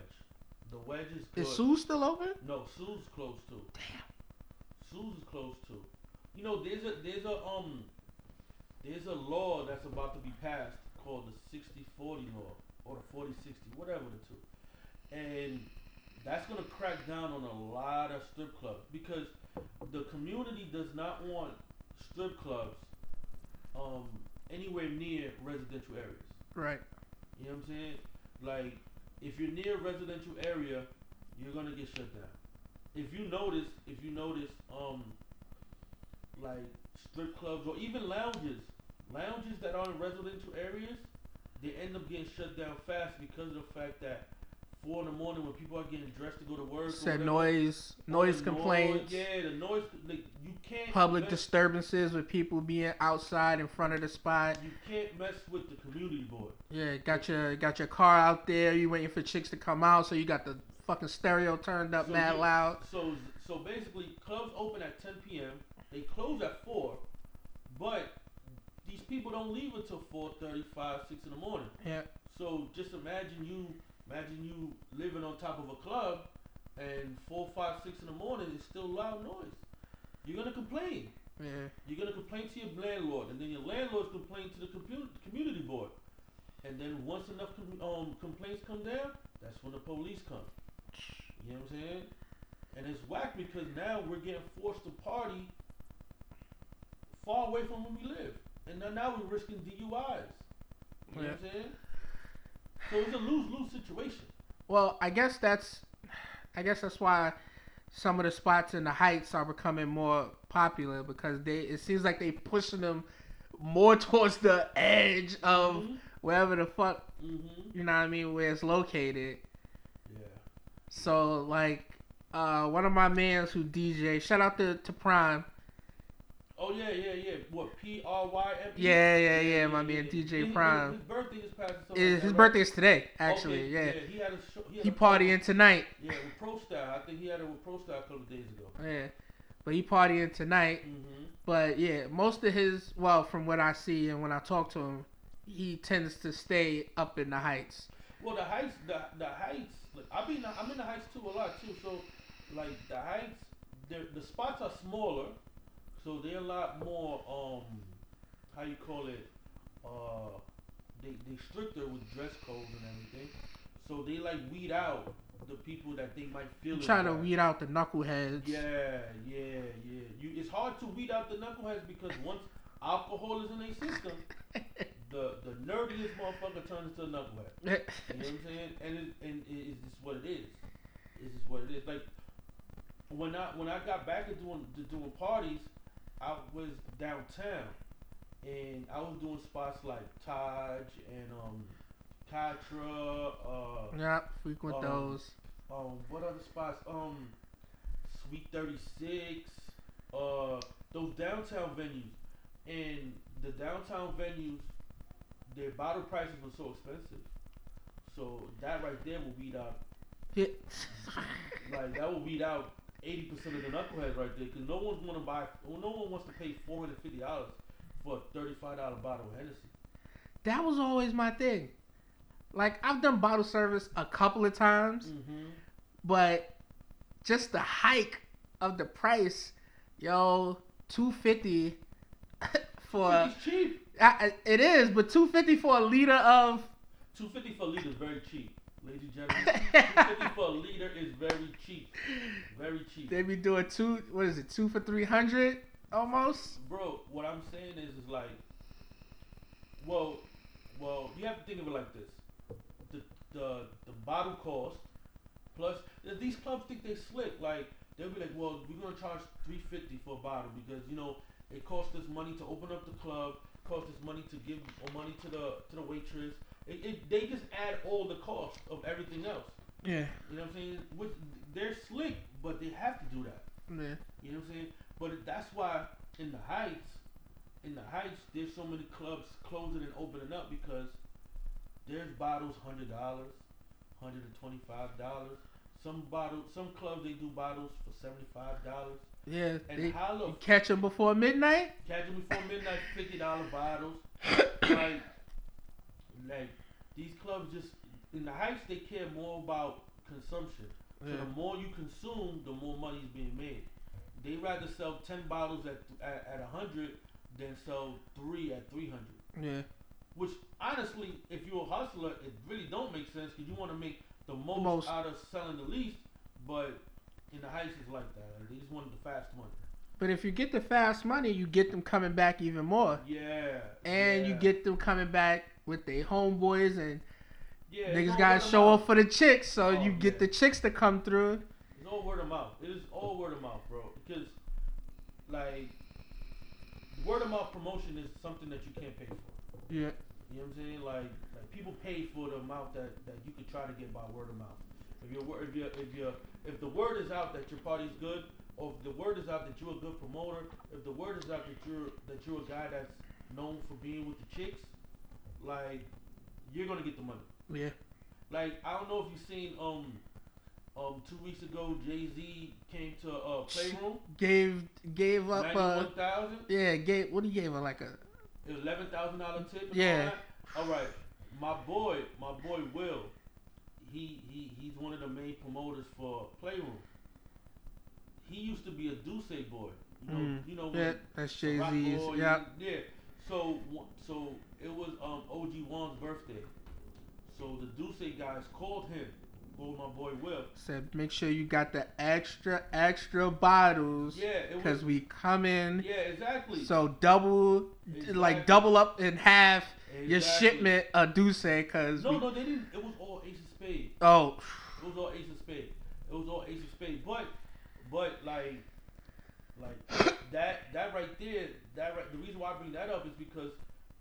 [SPEAKER 1] The wedge is good.
[SPEAKER 2] Is Sue still open?
[SPEAKER 1] no, Sue's closed too.
[SPEAKER 2] Damn.
[SPEAKER 1] Sue's is closed too. You know, there's a there's a um there's a law that's about to be passed called the 60-40 law or the 40-60, whatever the two, and that's gonna crack down on a lot of strip clubs because the community does not want strip clubs um anywhere near residential areas.
[SPEAKER 2] Right.
[SPEAKER 1] You know what I'm saying? Like, if you're near a residential area, you're gonna get shut down. If you notice, if you notice, um, like strip clubs or even lounges, lounges that are in residential areas, they end up getting shut down fast because of the fact that four in the morning when people are getting dressed to go to work,
[SPEAKER 2] Said noise, noise complaints,
[SPEAKER 1] yeah, the noise, like you can't
[SPEAKER 2] public
[SPEAKER 1] mess-
[SPEAKER 2] disturbances with people being outside in front of the spot.
[SPEAKER 1] You can't mess with the community board.
[SPEAKER 2] Yeah, got your got your car out there. You waiting for chicks to come out, so you got the fucking stereo turned up
[SPEAKER 1] So
[SPEAKER 2] mad loud.
[SPEAKER 1] So so basically, clubs open at 10 p.m. They close at four, but these people don't leave until 4:35, 6 in the morning.
[SPEAKER 2] Yeah.
[SPEAKER 1] So just imagine you imagine you living on top of a club, and four, five, six in the morning is still loud noise. You're gonna complain.
[SPEAKER 2] Yeah.
[SPEAKER 1] You're gonna complain to your landlord, and then your landlord's complain to the compu- community board. And then once enough com- um, complaints come down, that's when the police come. You know what I'm saying? And it's whack because now we're getting forced to party far away from where we live, and then now we're risking DUIs. You know what I'm saying? So it's a lose lose situation.
[SPEAKER 2] Well, I guess that's, I guess that's why some of the spots in the heights are becoming more popular because they it seems like they pushing them more towards the edge of
[SPEAKER 1] Mhm.
[SPEAKER 2] wherever the fuck
[SPEAKER 1] Mhm.
[SPEAKER 2] you know what I mean where it's located.
[SPEAKER 1] Yeah.
[SPEAKER 2] So like uh one of my mans who DJ, shout out to, to Prime.
[SPEAKER 1] Oh yeah, yeah, yeah. What P R Y M? E?
[SPEAKER 2] Yeah, yeah, yeah, my man DJ Prime.
[SPEAKER 1] His birthday is passing.
[SPEAKER 2] Is his birthday is today, actually, yeah.
[SPEAKER 1] He had a show. He, had
[SPEAKER 2] He
[SPEAKER 1] a
[SPEAKER 2] partying tonight.
[SPEAKER 1] Yeah, with Pro Style. I think he had it with Pro Style a couple days ago.
[SPEAKER 2] Yeah. But he partying tonight.
[SPEAKER 1] Mm-hmm.
[SPEAKER 2] But yeah, most of his well, from what I see and when I talk to him, he tends to stay up in the heights.
[SPEAKER 1] Well, the heights, the the heights. Like I mean, I'm in the heights too a lot too. So, like the heights, they're- the spots are smaller, so they're a lot more um, how you call it, uh, they they stricter with dress codes and everything. So they like weed out the people that they might feel.
[SPEAKER 2] trying to weed out the knuckleheads.
[SPEAKER 1] Yeah, yeah, yeah. You, it's hard to weed out the knuckleheads because once alcohol is in their system, the the nerdiest motherfucker turns into a knucklehead. You know what I'm saying? And it, and it is just what it is. It's just what it is. Like when I when I got back to doing to doing parties, I was downtown, and I was doing spots like Taj and um, Katra. Uh,
[SPEAKER 2] yeah, frequent
[SPEAKER 1] Um,
[SPEAKER 2] those.
[SPEAKER 1] um, what other spots? Um, Suite Thirty Six. Uh, those downtown venues, and the downtown venues, their bottle prices were so expensive. So that right there will weed out, like that will weed out eighty percent of the knuckleheads right there, because no one's gonna buy, no one wants to pay four hundred fifty dollars for a thirty-five dollar bottle of Hennessy.
[SPEAKER 2] that was always my thing. Like I've done bottle service a couple of times,
[SPEAKER 1] Mm-hmm.
[SPEAKER 2] but just the hike of the price, yo, two fifty for
[SPEAKER 1] cheap.
[SPEAKER 2] I, I- it is, but two fifty for a liter of
[SPEAKER 1] Two fifty for a liter is very cheap, ladies and gentlemen. Two fifty for a liter is very cheap, very cheap.
[SPEAKER 2] they be doing two. What is it? Two for three hundred almost.
[SPEAKER 1] Bro, what I'm saying is, is like, well, well, you have to think of it like this: the the the bottle cost plus these clubs think they slick. Like they'll be like, well, we're gonna charge three fifty for a bottle because you know it costs us money to open up the club, costs us money to give money to the to the waitress. It, it, they just add all the cost of everything else.
[SPEAKER 2] Yeah,
[SPEAKER 1] You know what I'm saying? Which, they're slick, but they have to do that.
[SPEAKER 2] yeah.
[SPEAKER 1] You know what I'm saying? But that's why in the heights, in the heights, there's so many clubs closing and opening up because there's bottles hundred dollars, hundred and twenty five dollars. Some bottles, some clubs they do bottles for seventy five dollars.
[SPEAKER 2] Yeah,
[SPEAKER 1] And
[SPEAKER 2] they,
[SPEAKER 1] how the
[SPEAKER 2] catch them before midnight.
[SPEAKER 1] catch them before midnight, fifty dollar bottles. like, like these clubs just in the heights they care more about consumption. So
[SPEAKER 2] Yeah.
[SPEAKER 1] the more you consume, the more money is being made. They rather sell ten bottles at at, at a hundred than sell three at three hundred.
[SPEAKER 2] Yeah,
[SPEAKER 1] Which honestly, if you're a hustler, it really don't make sense because you want to make the most,
[SPEAKER 2] Most.
[SPEAKER 1] out of selling the least. But in the heights, it's like that. Like, they just wanted the fast money.
[SPEAKER 2] but if you get the fast money, you get them coming back even more,
[SPEAKER 1] Yeah.
[SPEAKER 2] and you get them coming back with their homeboys and
[SPEAKER 1] yeah,
[SPEAKER 2] niggas gotta show up for the chicks, so
[SPEAKER 1] Oh,
[SPEAKER 2] you get the chicks to come through.
[SPEAKER 1] It's all word of mouth. It is all word of mouth, bro. Because, like, word of mouth promotion is something that you can't pay for.
[SPEAKER 2] Yeah,
[SPEAKER 1] You know what I'm saying? Like, like people pay for the amount that, that you could try to get by word of mouth. If your if you if you if the word is out that your party's good, or if the word is out that you're a good promoter, if the word is out that you're that you're a guy that's known for being with the chicks, like you're gonna get the money.
[SPEAKER 2] yeah,
[SPEAKER 1] Like I don't know if you've seen um um two weeks ago Jay Z came to uh Playroom
[SPEAKER 2] gave gave up. Uh,
[SPEAKER 1] one thousand
[SPEAKER 2] yeah, gave what he gave her like a
[SPEAKER 1] eleven thousand dollar tip.
[SPEAKER 2] Yeah.
[SPEAKER 1] All, all right, my boy, my boy Will, he he he's one of the main promoters for Playroom. He used to be a D'Ussé boy. You know,
[SPEAKER 2] Mm.
[SPEAKER 1] you know
[SPEAKER 2] Yeah, that's Jay Z's. Yeah.
[SPEAKER 1] Yeah. So so it was um OG Wan's birthday. So the D'Ussé guys called him, called my boy Will.
[SPEAKER 2] Said make sure you got the extra extra bottles
[SPEAKER 1] Yeah,
[SPEAKER 2] because we come in.
[SPEAKER 1] Yeah, exactly.
[SPEAKER 2] So double,
[SPEAKER 1] Exactly.
[SPEAKER 2] like double up in half your shipment of D'Ussé because
[SPEAKER 1] No,
[SPEAKER 2] we,
[SPEAKER 1] no, they didn't. It was all Ace of Spades.
[SPEAKER 2] oh
[SPEAKER 1] It was all Ace of Spades. It was all Ace of Spades. But, but like, like that that right there, that right. The reason why I bring that up is because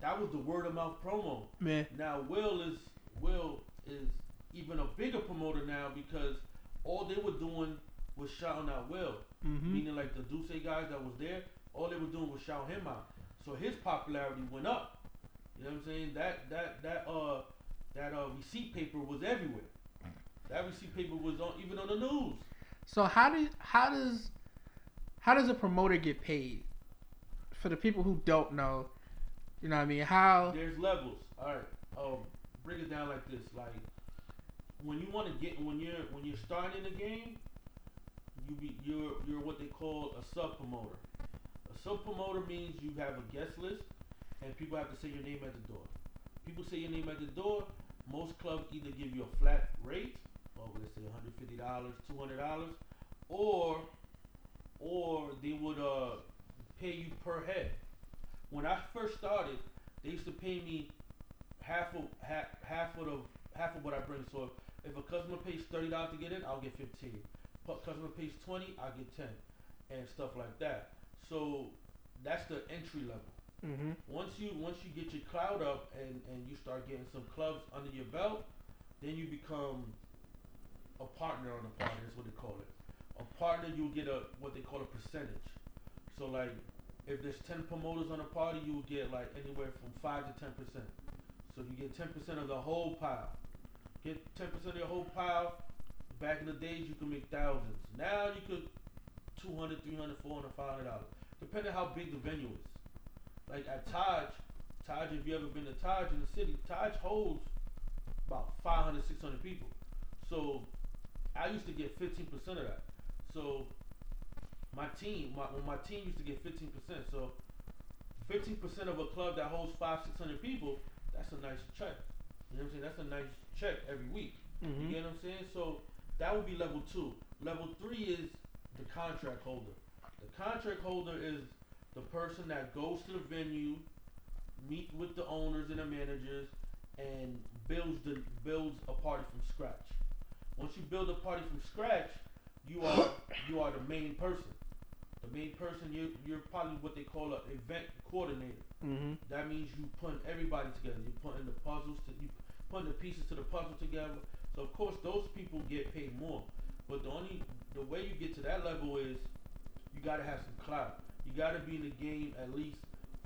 [SPEAKER 1] that was the word of mouth promo.
[SPEAKER 2] man,
[SPEAKER 1] Now Will is Will is even a bigger promoter now because all they were doing was shouting out Will,
[SPEAKER 2] hmm
[SPEAKER 1] meaning like the D'Ussé guys that was there, all they were doing was shout him out. So his popularity went up. You know what I'm saying? That that that uh that uh receipt paper was everywhere. That receipt paper was on even on the news.
[SPEAKER 2] So how do how does how does a promoter get paid? For the people who don't know, you know what I mean? How
[SPEAKER 1] There's levels. All right. Um, break it down like this. Like when you want to get when you're when you're starting a game, you be you're you're what they call a sub promoter. A sub promoter means you have a guest list, and people have to say your name at the door. People say your name at the door. Most clubs either give you a flat rate, or let's say $150, $200, or or they would uh pay you per head. When I first started, they used to pay me half of half, half of the half of what I bring. So if, if a customer pays thirty dollars to get in, I'll get fifteen. Pu- Customer pays twenty, I get ten, and stuff like that. So that's the entry level.
[SPEAKER 2] hmm
[SPEAKER 1] Once you once you get your cloud up and and you start getting some clubs under your belt, then you become a partner on the partner. Is what they call it. A partner, you'll get a what they call a percentage. So like, if there's ten promoters on a party, you will get like anywhere from five to ten percent. So you get ten percent of the whole pile, get ten percent of your whole pile. Back in the days, you could make thousands. Now you could 200, 300, 400, 500 dollars, depending how big the venue is. Like at Taj, Taj, if you ever been to Taj in the city, Taj holds about 500, 600 people. So I used to get 15% of that. So my team, my, when my team used to get 15%. So 15% of a club that holds five, 600 people, that's a nice check. You know what I'm saying? That's a nice check every week. You
[SPEAKER 2] hmm
[SPEAKER 1] get what I'm saying? So that would be level two. Level three is the contract holder. The contract holder is the person that goes to the venue, meet with the owners and the managers, and builds the builds a party from scratch. Once you build a party from scratch, you are you are the main person. Main person you're, you're probably what they call an event coordinator.
[SPEAKER 2] hmm
[SPEAKER 1] That means you putting everybody together. You putting the puzzles to you putting the pieces to the puzzle together. So of course those people get paid more. But the only the way you get to that level is you gotta have some clout. You gotta be in the game at least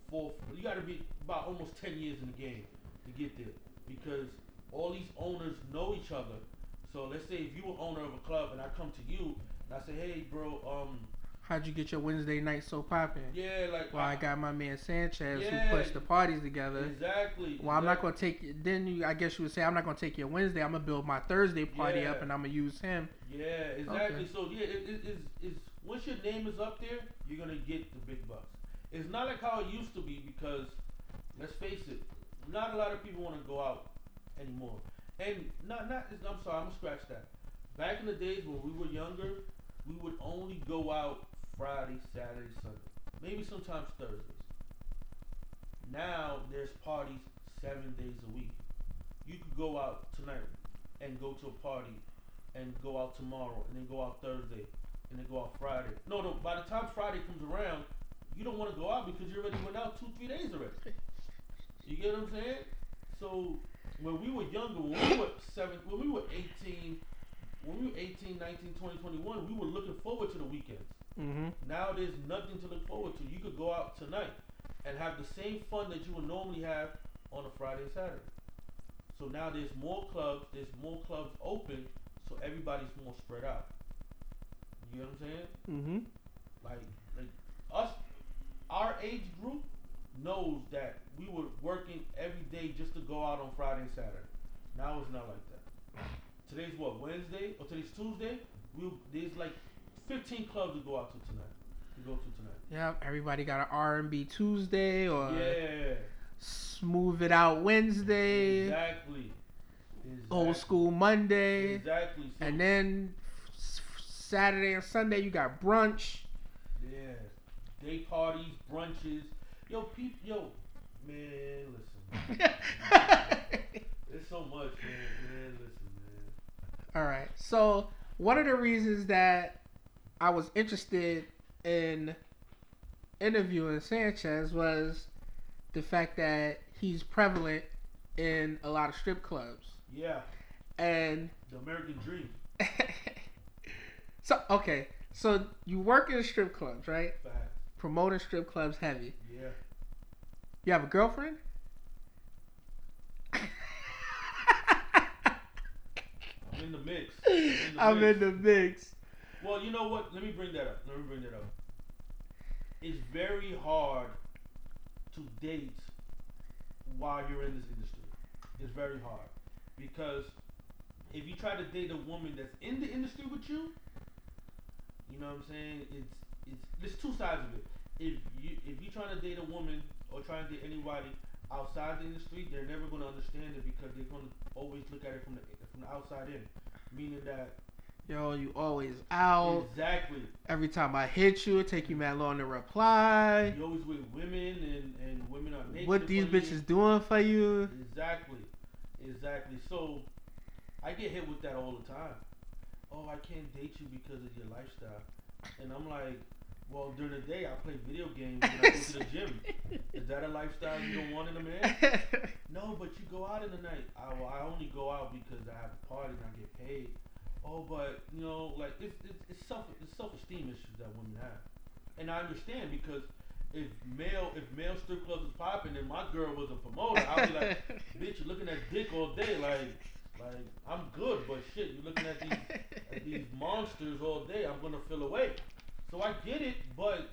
[SPEAKER 1] four you gotta be about almost ten years in the game to get there. Because all these owners know each other. So let's say if you were owner of a club and I come to you and I say, Hey bro, um
[SPEAKER 2] How'd you get your Wednesday night so popping?
[SPEAKER 1] yeah like
[SPEAKER 2] Well, I got my man Sanchez
[SPEAKER 1] Yeah.
[SPEAKER 2] who puts the parties together.
[SPEAKER 1] Exactly.
[SPEAKER 2] Well, I'm not gonna take. Then you, I guess you would say, I'm not gonna take your Wednesday. I'm gonna build my Thursday party up, and I'm gonna use him.
[SPEAKER 1] Yeah, exactly.
[SPEAKER 2] Okay.
[SPEAKER 1] So yeah, it, it, it's, it's once your name is up there, you're gonna get the big bucks. It's not like how it used to be because let's face it, not a lot of people want to go out anymore. And not not I'm sorry, I'm gonna scratch that. Back in the days when we were younger, we would only go out Friday, Saturday, Sunday, maybe sometimes Thursdays. Now there's parties seven days a week. You could go out tonight and go to a party and go out tomorrow and then go out Thursday and then go out Friday. No, no, by the time Friday comes around, you don't want to go out because you already went out two, three days already. You get what I'm saying? So when we were younger, when we were seven, when we were 18, when we were 18, 19, 20, 21, we were looking forward to the weekends.
[SPEAKER 2] Mm-hmm.
[SPEAKER 1] Now there's nothing to look forward to. You could go out tonight and have the same fun that you would normally have on a Friday and Saturday. So now there's more clubs, there's more clubs open, so everybody's more spread out. You know what I'm saying?
[SPEAKER 2] Mm-hmm.
[SPEAKER 1] Like, like us, our age group knows that we were working every day just to go out on Friday and Saturday. Now it's not like that. today's what Wednesday or today's Tuesday. We there's like 15 clubs to go out to tonight. To go to tonight.
[SPEAKER 2] Yeah, everybody got an R and B Tuesday or
[SPEAKER 1] Yeah.
[SPEAKER 2] smooth it out Wednesday,
[SPEAKER 1] Exactly.
[SPEAKER 2] old school Monday,
[SPEAKER 1] Exactly. So,
[SPEAKER 2] and then Saturday and Sunday you got brunch.
[SPEAKER 1] yeah, day parties, brunches. Yo, peop, yo, man, listen. There's so much, man. Man, listen, man.
[SPEAKER 2] All right. So one of the reasons that I was interested in interviewing Sanchez was the fact that he's prevalent in a lot of strip clubs,
[SPEAKER 1] Yeah,
[SPEAKER 2] and
[SPEAKER 1] the American dream.
[SPEAKER 2] so okay. So you work in strip clubs, right?
[SPEAKER 1] Fact.
[SPEAKER 2] Promoting strip clubs heavy.
[SPEAKER 1] Yeah.
[SPEAKER 2] You have a girlfriend?
[SPEAKER 1] I'm in the mix. I'm in the
[SPEAKER 2] I'm
[SPEAKER 1] mix.
[SPEAKER 2] in the mix.
[SPEAKER 1] Well, you know what? Let me bring that up. Let me bring that up. It's very hard to date while you're in this industry. It's very hard because if you try to date a woman that's in the industry with you, you know what I'm saying? It's it's there's two sides of it. If you if you're trying to date a woman or trying to date anybody outside the industry, they're never going to understand it because they're going to always look at it from the from the outside in, meaning that
[SPEAKER 2] Yo, you always out.
[SPEAKER 1] exactly
[SPEAKER 2] Every time I hit you, it take you mad long to reply.
[SPEAKER 1] You always with women and, and women are naked.
[SPEAKER 2] What these
[SPEAKER 1] front of you.
[SPEAKER 2] bitches doing for you?
[SPEAKER 1] Exactly. Exactly. So I get hit with that all the time. Oh, I can't date you because of your lifestyle. And I'm like, well, during the day I play video games and I go to the gym. Is that a lifestyle you don't want in a man? No, but you go out in the night. I, well, I only go out because I have a party and I get paid. Oh, but you know, like it's it's, it's self it's self esteem issues that women have, and I understand because if male if male strip clubs was popping and my girl was a promoter, I'd be like, bitch, you're looking at dick all day, like like I'm good, but shit, you're looking at these at these monsters all day. I'm gonna feel away. So I get it, but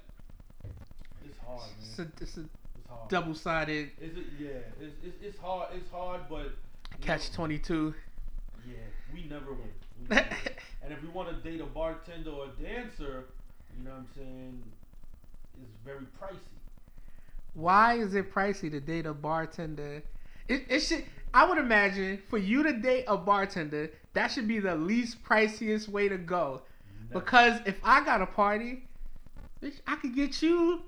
[SPEAKER 1] it's hard, man.
[SPEAKER 2] It's a, it's a
[SPEAKER 1] It's hard.
[SPEAKER 2] double sided
[SPEAKER 1] Is it? Yeah, it's, it's, it's hard. It's hard, but
[SPEAKER 2] catch
[SPEAKER 1] know,
[SPEAKER 2] 22.
[SPEAKER 1] Yeah, we never win. And if you want to date a bartender or a dancer, you know what I'm saying, it's very pricey.
[SPEAKER 2] Why is it pricey to date a bartender? It, it should. I would imagine for you to date a bartender, that should be the least priciest way to go.
[SPEAKER 1] Never.
[SPEAKER 2] Because if I got a party, bitch, I could get you.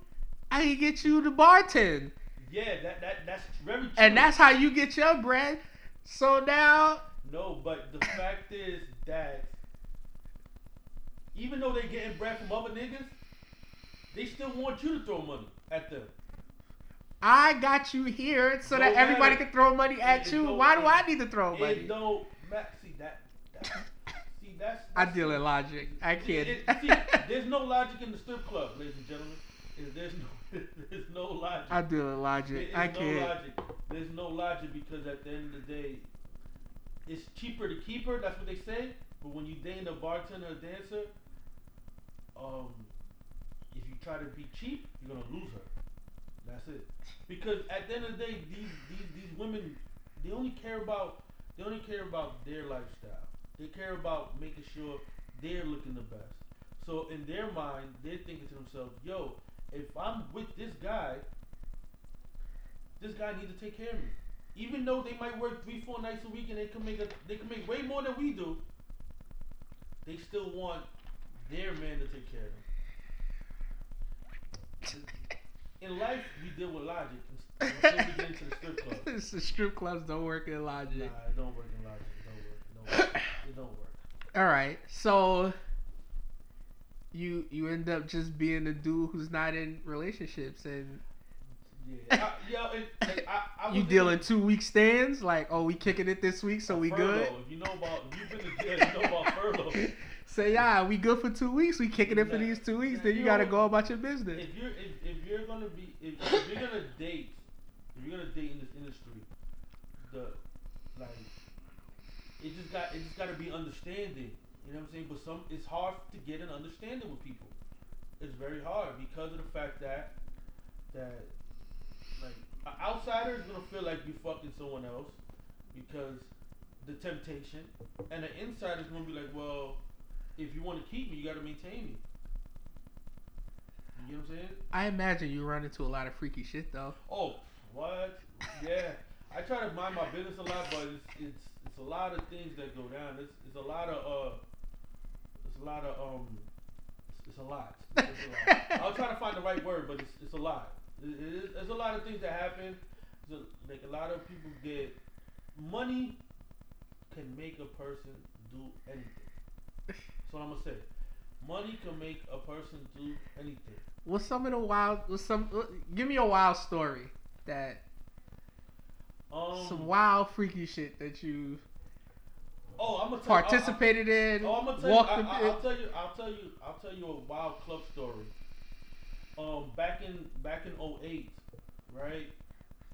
[SPEAKER 2] I could get you the bartend,
[SPEAKER 1] yeah, that, that that's very true.
[SPEAKER 2] and that's how you get your bread. So now,
[SPEAKER 1] no, but the fact is that even though they getting bread from other niggas, they still want you to throw money at them.
[SPEAKER 2] I got you here so that
[SPEAKER 1] Don't
[SPEAKER 2] everybody can throw money at
[SPEAKER 1] It
[SPEAKER 2] you. Why do I need to throw
[SPEAKER 1] It
[SPEAKER 2] money?
[SPEAKER 1] don't ma- see that. that see that's,
[SPEAKER 2] I deal in logic. I can't.
[SPEAKER 1] it- see, there's no logic in the strip club, ladies and gentlemen. Is- There's no, there's no logic.
[SPEAKER 2] I deal in logic. I
[SPEAKER 1] no
[SPEAKER 2] can't.
[SPEAKER 1] logic. There's no logic because at the end of the day, it's cheaper to keep her. That's what they say. But when you date a bartender or dancer, um, if you try to be cheap, you're gonna lose her. That's it. Because at the end of the day, these these these women, they only care about they only care about their lifestyle. They care about making sure they're looking the best. So in their mind, they're thinking to themselves, "Yo, if I'm with this guy, this guy needs to take care of me. Even though they might work three, four nights a week and they can make a, they can make way more than we do, they still want their man to take care of them. In life, we deal with logic. Until we get into the strip club.
[SPEAKER 2] The strip clubs don't work in logic.
[SPEAKER 1] Nah, it don't work in logic. It don't work. It don't work. It don't work.
[SPEAKER 2] All right, so you you end up just being a dude who's not in relationships, and
[SPEAKER 1] Yeah, I, yo, it, like, I, I
[SPEAKER 2] you
[SPEAKER 1] was
[SPEAKER 2] deal
[SPEAKER 1] in-
[SPEAKER 2] in two week stands. Like, oh, we kicking it this week, so we
[SPEAKER 1] furlough.
[SPEAKER 2] good.
[SPEAKER 1] If you know about, if you've been to jail, you know about furlough.
[SPEAKER 2] Say, yeah, we good for two weeks. We kicking it for these two weeks.
[SPEAKER 1] nah,
[SPEAKER 2] Then you
[SPEAKER 1] you
[SPEAKER 2] gotta
[SPEAKER 1] know-
[SPEAKER 2] go about your business.
[SPEAKER 1] if you're if, if you're gonna be if, if you're gonna date if you're gonna date in this industry, the like it just got it just gotta be understanding. You know what I'm saying? But some it's hard to get an understanding with people. It's very hard because of the fact that that an outsider is gonna feel like you're fucking someone else because the temptation, and the insider is gonna be like, well, if you want to keep me, you gotta maintain me. You know what I'm saying?
[SPEAKER 2] I imagine you run into a lot of freaky shit though.
[SPEAKER 1] Oh, what? Yeah. I try to mind my business a lot, but it's it's it's a lot of things that go down. It's it's a lot of uh, it's a lot of um, it's, it's a lot. It's a lot. I'll try to find the right word, but it's it's a lot. It, it is, there's a lot of things that happen. So, like a lot of people get money can make a person do anything. That's what I'm gonna say. Money can make a person do anything.
[SPEAKER 2] What's some of the wild? What's some? Give me a wild story that
[SPEAKER 1] Um,
[SPEAKER 2] some wild freaky shit that you
[SPEAKER 1] oh, I'm gonna tell,
[SPEAKER 2] participated in.
[SPEAKER 1] Oh, I'm gonna tell you.
[SPEAKER 2] the
[SPEAKER 1] I, I,
[SPEAKER 2] pit.
[SPEAKER 1] I'll tell you. I'll tell you. I'll tell you a wild club story. Um, back in back in 08, right?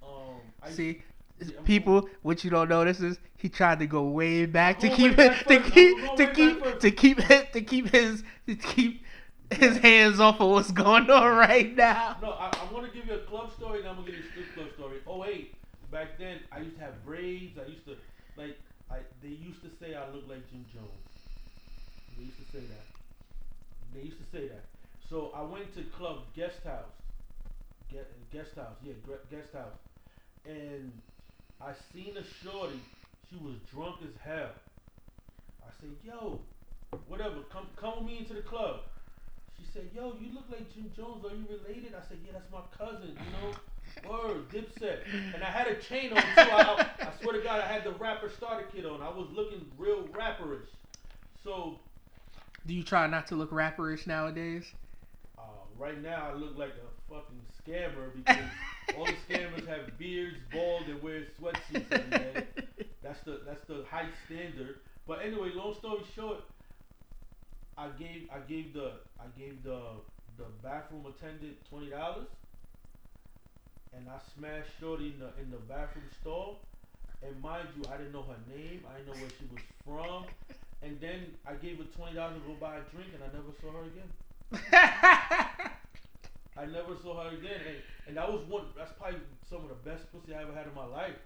[SPEAKER 1] Um, I,
[SPEAKER 2] See,
[SPEAKER 1] Yeah,
[SPEAKER 2] people, what you don't notice is he tried to go way back to keep
[SPEAKER 1] going
[SPEAKER 2] it, to keep, to keep, to keep it, to keep his, to keep his hands off of what's going on right now.
[SPEAKER 1] No, I, I'm gonna give you a club story, and I'm gonna give you a strip club story. 08, back then, I used to have braids. I used to like. I they used to say I look like Jim Jones. They used to say that. They used to say that. So I went to club guest house. Get, guest house, yeah, guest house, and I seen a shorty. She was drunk as hell. I said, "Yo, whatever, come come with me into the club." She said, "Yo, you look like Jim Jones. Are you related?" I said, "Yeah, that's my cousin. You know, word, Dipset." And I had a chain on too. I, I, I swear to God, I had the rapper starter kit on. I was looking real rapperish. So
[SPEAKER 2] Do you try not to look rapperish nowadays?
[SPEAKER 1] Right now, I look like a fucking scammer because all the scammers have beards, bald, and wear sweatsuits every day. That's the that's the high standard. But anyway, long story short, I gave I gave the I gave the the bathroom attendant twenty dollars, and I smashed Shorty in the in the bathroom stall. And mind you, I didn't know her name. I didn't know where she was from. And then I gave her twenty dollars to go buy a drink, and I never saw her again. I never saw her again, and, and that was one. That's probably some of the best pussy I ever had in my life.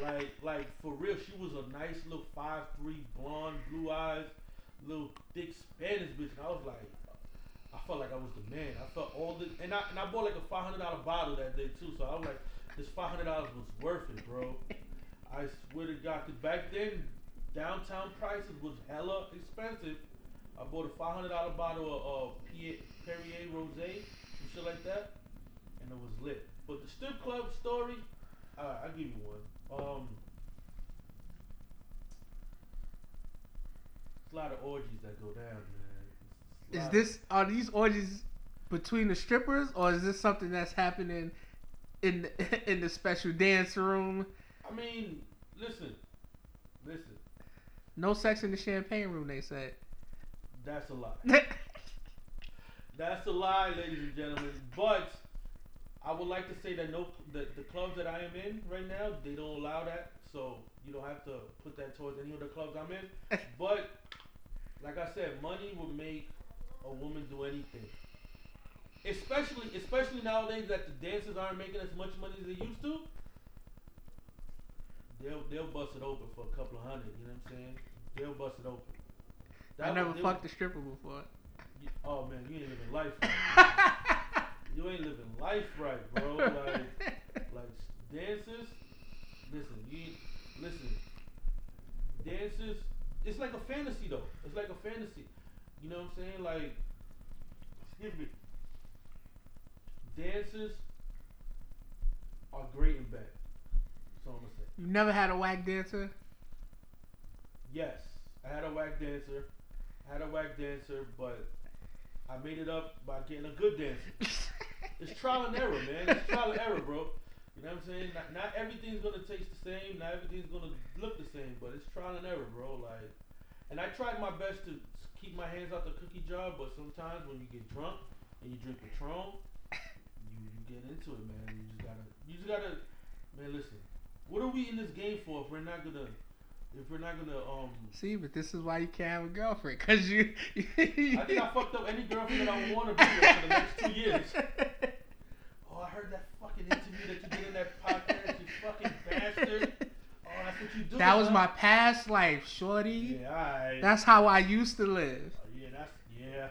[SPEAKER 1] Like, like for real, she was a nice little five three blonde, blue eyes, little thick Spanish bitch, and I was like, I felt like I was the man. I felt all the, and I and I bought like a five hundred dollar bottle that day too. So I was like, this five hundred dollars was worth it, bro. I swear to God, cause back then downtown prices was hella expensive. I bought a five hundred dollar bottle of uh, Perrier Rosé, shit like that, and it was lit. But the strip club story, uh, I'll give you one. Um, it's a lot of orgies that go down, man.
[SPEAKER 2] Is
[SPEAKER 1] lot-
[SPEAKER 2] this are these orgies between the strippers, or is this something that's happening in the, in the special dance room?
[SPEAKER 1] I mean, listen, listen.
[SPEAKER 2] No sex in the champagne room, they said.
[SPEAKER 1] That's a lie. That's a lie, ladies and gentlemen. But I would like to say that no, the, the clubs that I am in right now, they don't allow that. So you don't have to put that towards any of the clubs I'm in. But like I said, money will make a woman do anything. Especially, especially nowadays that the dancers aren't making as much money as they used to. They'll they'll bust it open for a couple of hundred. You know what I'm saying? They'll bust it open.
[SPEAKER 2] I never fucked a stripper before.
[SPEAKER 1] You- Oh man, you ain't living life right. you ain't living life right, bro. Like, like dancers. Listen, you listen. Dancers. It's like a fantasy though. It's like a fantasy. You know what I'm saying? Like, excuse me. Dancers are great bed. That's all I'm gonna say.
[SPEAKER 2] you never had a whack dancer?
[SPEAKER 1] Yes, I had a whack dancer. I had a whack dancer, but I made it up by getting a good dancer. It's trial and error, man. It's trial and error, bro. You know what I'm saying? Not, not everything's gonna taste the same. Not everything's gonna look the same. But it's trial and error, bro. Like, and I tried my best to keep my hands out the cookie jar. But sometimes when you get drunk and you drink Patron, you you get into it, man. You just gotta, you just gotta, man. Listen, what are we in this game for if we're not gonna, if we're not gonna, um.
[SPEAKER 2] See, but this is why you can't have a girlfriend, cause you.
[SPEAKER 1] I think I fucked up any girlfriend that I want to be with for the next two years. Oh, I heard that fucking interview that you did in that podcast, you fucking bastard. Oh, that's what you do.
[SPEAKER 2] That was
[SPEAKER 1] huh?
[SPEAKER 2] my past life, shorty.
[SPEAKER 1] Yeah.
[SPEAKER 2] That's how I used to live.
[SPEAKER 1] Uh, yeah,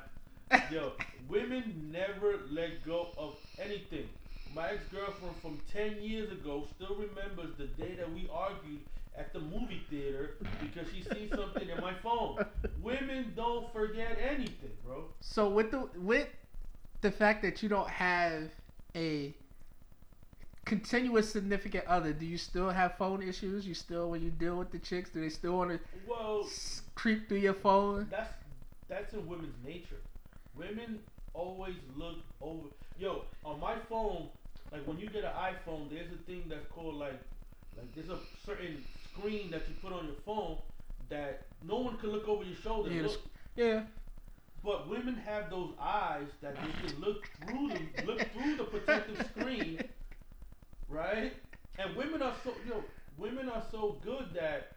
[SPEAKER 1] that's yeah. Yo, women never let go of anything. My ex girlfriend from 10 years ago still remembers the day that we argued at the movie theater because she seen something in my phone. Women don't forget anything, bro.
[SPEAKER 2] So with the with the fact that you don't have a continuous significant other, do you still have phone issues? You still when you deal with the chicks, do they still want to
[SPEAKER 1] Well,
[SPEAKER 2] creep through your phone?
[SPEAKER 1] that's that's in women's nature. Women always look over. Yo, on my phone, like when you get an iPhone, there's a thing that's called like, like there's a certain screen that you put on your phone that no one can look over your shoulder.
[SPEAKER 2] Yeah. Yeah.
[SPEAKER 1] But women have those eyes that they can look through the look through the protective screen, right? And women are so yo, women are so good that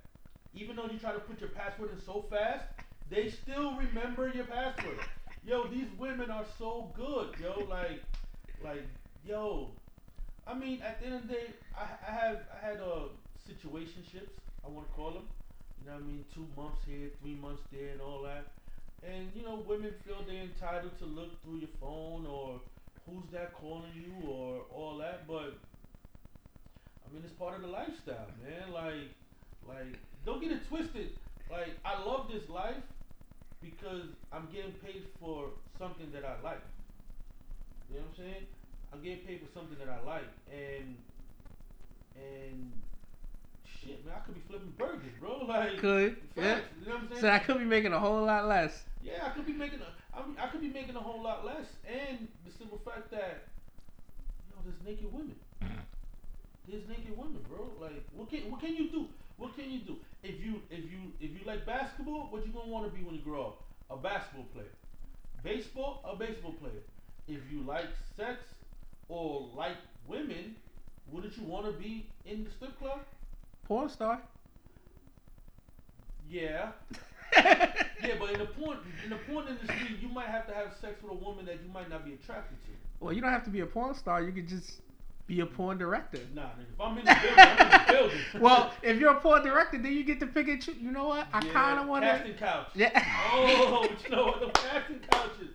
[SPEAKER 1] even though you try to put your password in so fast, they still remember your password. Yo, these women are so good, yo. Like, like, yo. I mean, at the end of the day, I, I have I had uh situationships. I want to call them. You know I mean? Two months here, three months there, and all that. And you know, women feel they're entitled to look through your phone or who's that calling you or all that. But I mean, it's part of the lifestyle, man. Like, like don't get it twisted. Like, I love this life because I'm getting paid for something that I like. You know what I'm saying? I'm getting paid for something that I like, and and shit, man, I could be flipping burgers, bro. Like,
[SPEAKER 2] Could. Yeah.
[SPEAKER 1] you know what I'm saying?
[SPEAKER 2] So I could be making a whole lot less.
[SPEAKER 1] Yeah, I could be making a, I, mean, I could be making a whole lot less, and the simple fact that, you know, there's naked women. There's naked women, bro. Like, what can what can you do? What can you do? If you if you if you like basketball, what you gonna want to be when you grow up? A basketball player. Baseball, a baseball player. If you like sex or like women, wouldn't you want to be in the strip club?
[SPEAKER 2] Porn star.
[SPEAKER 1] Yeah, yeah, but in the porn in the porn industry, you might have to have sex with a woman that you might not be attracted to.
[SPEAKER 2] Well, you don't have to be a porn star. You could just be a porn director.
[SPEAKER 1] Nah, if I'm in the building, I'm in the building.
[SPEAKER 2] Well, if you're a porn director, then you get to pick and choose. You know what? I
[SPEAKER 1] Yeah,
[SPEAKER 2] kind of want to.
[SPEAKER 1] casting couch.
[SPEAKER 2] Yeah.
[SPEAKER 1] Oh, but you know what? The casting couches.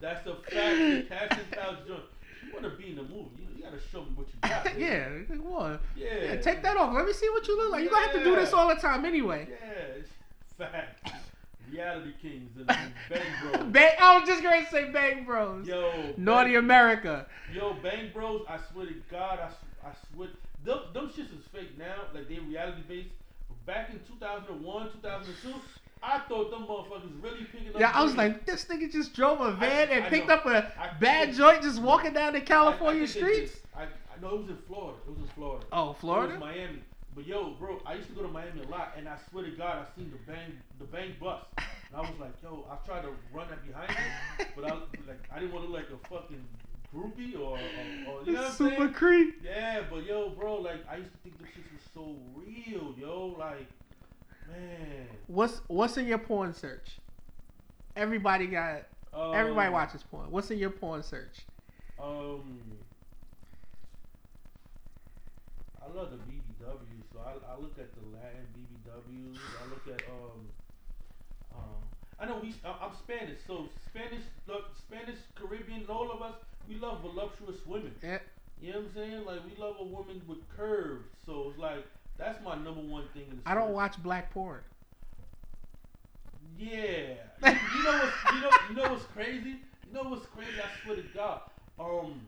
[SPEAKER 1] That's a fact. The casting couch joint. You want to be in the movie? You, you gotta show me what you got.
[SPEAKER 2] yeah, on.
[SPEAKER 1] Yeah.
[SPEAKER 2] Yeah, take that off. Let me see what you look like. You're gonna have to do this all the time anyway.
[SPEAKER 1] Yeah, it's fact. Reality kings and, and bang bros.
[SPEAKER 2] Bang, I was just going to say Bang Bros.
[SPEAKER 1] Yo,
[SPEAKER 2] Naughty
[SPEAKER 1] Bang-
[SPEAKER 2] America.
[SPEAKER 1] Yo, Bang Bros, I swear to God, I, I swear. Them, them shits is fake now, like they reality based. Back in 2001, 2002, I thought them motherfuckers really picking up.
[SPEAKER 2] Yeah, I was like, this nigga just drove a van
[SPEAKER 1] I
[SPEAKER 2] and picked
[SPEAKER 1] know.
[SPEAKER 2] up a
[SPEAKER 1] I
[SPEAKER 2] bad joint just walking down the
[SPEAKER 1] I- I
[SPEAKER 2] California streets.
[SPEAKER 1] I, I know it was in Florida. It was in Florida.
[SPEAKER 2] Oh,
[SPEAKER 1] It
[SPEAKER 2] Florida?
[SPEAKER 1] was Miami. But yo, bro, I used to go to Miami a lot, and I swear to God, I seen the bang, the bang bus. And I was like, yo, I tried to run that behind it, but I like, I didn't want to look like a fucking groupie or, or, or you know what I'm
[SPEAKER 2] Super
[SPEAKER 1] saying?
[SPEAKER 2] creep.
[SPEAKER 1] Yeah, but yo, bro, like I used to think this shit was so real, yo. Like, man.
[SPEAKER 2] What's what's in your porn search? Everybody got.
[SPEAKER 1] Um,
[SPEAKER 2] Everybody watches porn. What's in your porn search?
[SPEAKER 1] Um, I love the BBW, so I, I look at the Latin BBWs. I look at um, um. I know we. I- I'm Spanish, so Spanish, look, Spanish, Caribbean, all of us, we love voluptuous women.
[SPEAKER 2] Yeah.
[SPEAKER 1] You know what I'm saying? Like we love a woman with curves. So it's like that's my number one thing in the
[SPEAKER 2] I don't watch black porn.
[SPEAKER 1] Yeah. You, know what's you know you know what's crazy? You know what's crazy? I swear to God. Um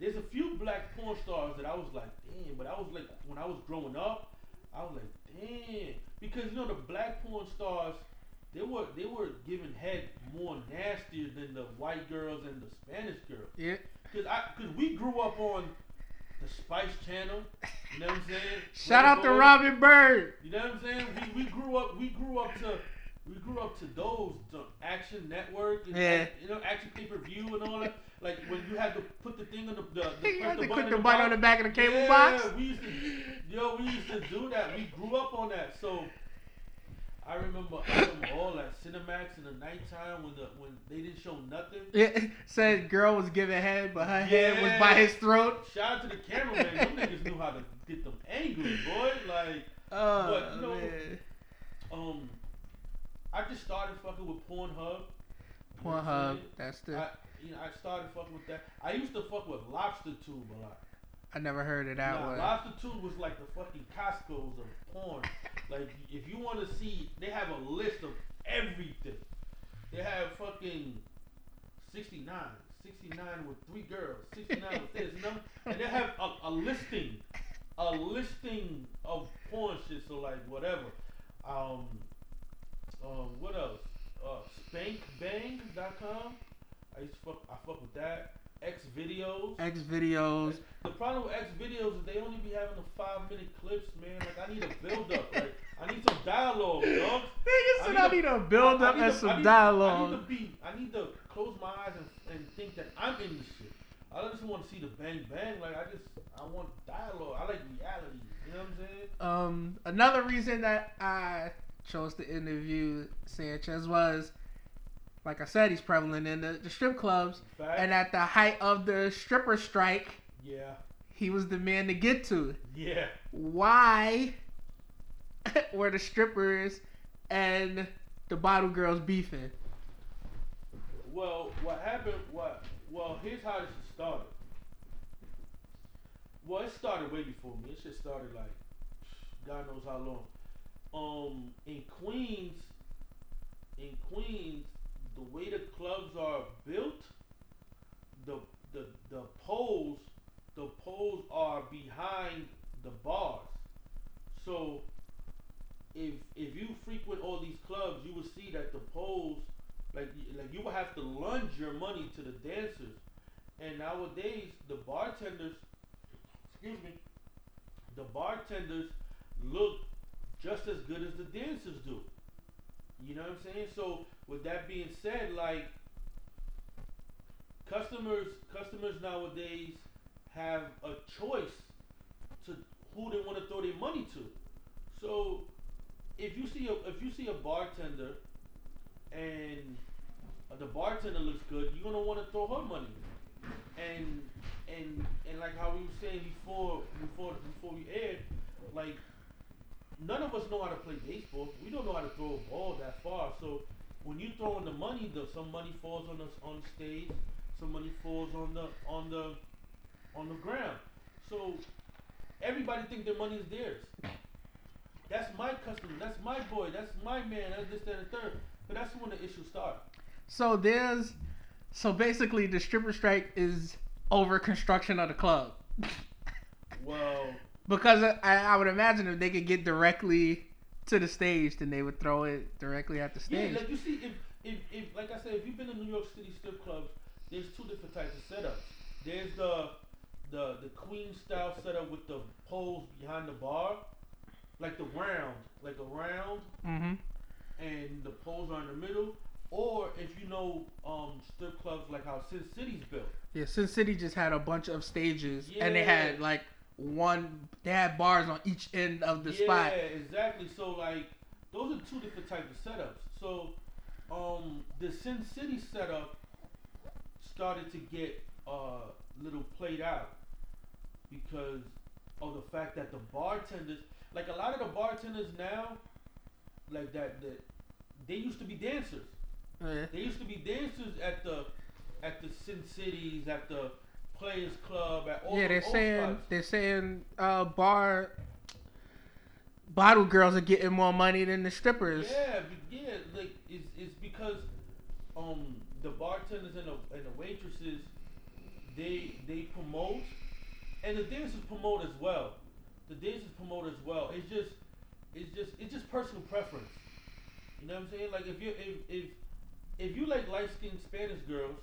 [SPEAKER 1] there's a few black porn stars that I was like, damn, but I was like when I was growing up, I was like, damn. Because you know the black porn stars, they were they were giving head more nastier than the white girls and the Spanish girls.
[SPEAKER 2] Yeah.
[SPEAKER 1] Cause I cause we grew up on the Spice Channel. You know what I'm saying?
[SPEAKER 2] Shout out to Robin Byrd.
[SPEAKER 1] You know what I'm saying? We, we grew up we grew up to we grew up to those the Action Network and
[SPEAKER 2] Yeah.
[SPEAKER 1] you know Action Pay Per View and all that. Like when you had to put the thing on the the, the
[SPEAKER 2] You had to
[SPEAKER 1] button
[SPEAKER 2] click the button on the back of the cable
[SPEAKER 1] yeah,
[SPEAKER 2] box.
[SPEAKER 1] we used to yo we used to do that. We grew up on that. So I remember all that Cinemax in the nighttime when the when they didn't show nothing.
[SPEAKER 2] Yeah, said girl was giving head, but her head was by his throat.
[SPEAKER 1] Shout out to the cameraman. Them niggas knew how to get them angry, boy. Like,
[SPEAKER 2] Oh
[SPEAKER 1] But, you know,
[SPEAKER 2] man.
[SPEAKER 1] Um, I just started fucking with Pornhub. You know
[SPEAKER 2] Pornhub. That's the.
[SPEAKER 1] I, you know, I started fucking with that. I used to fuck with Lobster Tube a lot.
[SPEAKER 2] I never heard of that
[SPEAKER 1] Nah,
[SPEAKER 2] one.
[SPEAKER 1] Lobster Tube was like the fucking Costco's of porn. like, if you want to see, they have a list of everything. They have fucking 69, 69 with three girls, 69 with this, and, and they have a, a listing, a listing of porn shit. So like whatever. Um, um, what else? Uh, SpankBang.com. I used to fuck. I fuck with that. X videos.
[SPEAKER 2] X videos.
[SPEAKER 1] The problem with X videos is they only be having the five minute clips, man. Like I need a build up. like I need some dialogue, dog.
[SPEAKER 2] Nigga said I
[SPEAKER 1] need
[SPEAKER 2] need
[SPEAKER 1] a-
[SPEAKER 2] build up and
[SPEAKER 1] to- I
[SPEAKER 2] some
[SPEAKER 1] need- I need to be. I need to close my eyes and, and think that I'm in this shit. I just want to see the bang bang. Like I just I want dialogue. I like reality. You know what I'm saying?
[SPEAKER 2] Um, another reason that I chose to interview Sanchez was, like I said, he's prevalent in the, the strip clubs,
[SPEAKER 1] Fact.
[SPEAKER 2] and at the height of the stripper strike,
[SPEAKER 1] yeah.
[SPEAKER 2] he was the man to get to.
[SPEAKER 1] Yeah.
[SPEAKER 2] Why were the strippers and the bottle girls beefing?
[SPEAKER 1] Well, what happened? What? Well, here's how this started. Well, it started way before me. It just started like God knows how long. Um, in Queens, in Queens, the way the clubs are built, the the the poles, the poles are behind the bars. So, if if you frequent all these clubs, you will see that the poles like like you will have to lunge your money to the dancers, and nowadays the bartenders, excuse me, the bartenders look just as good as the dancers do. You know what I'm saying? So with that being said, like customers customers nowadays have a choice to who they want to throw their money to. So if you see a if you see a bartender and the bartender looks good, you're gonna want to throw her money. And and and like how we were saying before before before we aired, like none of us know how to play baseball. We don't know how to throw a ball that far. So when you throw in the money, the some money falls on the on stage, some money falls on the on the on the ground. So everybody think their money is theirs. That's my customer. That's my boy. That's my man. That's this, that, and the third. But that's when the issue started.
[SPEAKER 2] So there's, so basically the stripper strike is over construction of the club.
[SPEAKER 1] Well,
[SPEAKER 2] Because I, I would imagine if they could get directly to the stage, then they would throw it directly at the stage.
[SPEAKER 1] yeah, like you see, if, if, if, like I said, if you've been in New York City strip clubs, there's two different types of setups. There's the, the, the queen style setup with the poles behind the bar, like the round, like a round,
[SPEAKER 2] mm-hmm.
[SPEAKER 1] and the poles are in the middle. Or if you know um, strip clubs like how Sin City's built.
[SPEAKER 2] Yeah, Sin City just had a bunch of stages, and they had like one. They had bars on each end of the
[SPEAKER 1] yeah,
[SPEAKER 2] spot.
[SPEAKER 1] Yeah, exactly. So like those are two different types of setups. So um the Sin City setup started to get uh little played out because of the fact that the bartenders like a lot of the bartenders now like that that they used to be dancers.
[SPEAKER 2] Yeah.
[SPEAKER 1] They used to be dancers at the at the Sin Cities, at the Players Club, at all
[SPEAKER 2] yeah, they're
[SPEAKER 1] old
[SPEAKER 2] saying they're saying uh, bar bottle girls are getting more money than the strippers.
[SPEAKER 1] Yeah, yeah, like it's, it's because um the bartenders and the and the waitresses they they promote and the dancers promote as well. The dancers promote as well. It's just it's just it's just personal preference. You know what I'm saying? Like if you if if if you like light skinned Spanish girls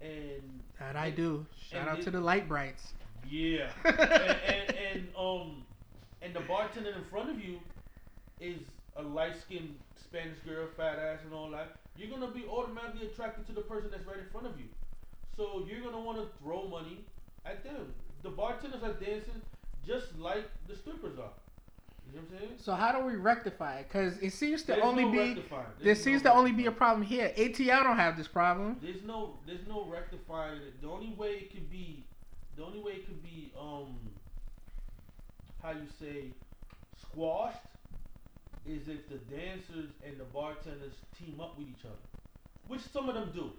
[SPEAKER 1] and
[SPEAKER 2] That I do. Shout out
[SPEAKER 1] it-
[SPEAKER 2] to the light brights.
[SPEAKER 1] yeah, and, and and um, and the bartender in front of you is a light skinned Spanish girl, fat ass, and all that. You're gonna be automatically attracted to the person that's right in front of you. So you're gonna want to throw money at them. The bartenders are dancing just like the strippers are. You know what I'm saying?
[SPEAKER 2] So how do we rectify it? Because it seems to
[SPEAKER 1] There's
[SPEAKER 2] only
[SPEAKER 1] no
[SPEAKER 2] be there seems
[SPEAKER 1] no
[SPEAKER 2] to only be a problem here. ATL don't have this problem.
[SPEAKER 1] There's no there's no rectifying it. The only way it could be the only way it could be um how you say squashed is if the dancers and the bartenders team up with each other, which some of them do.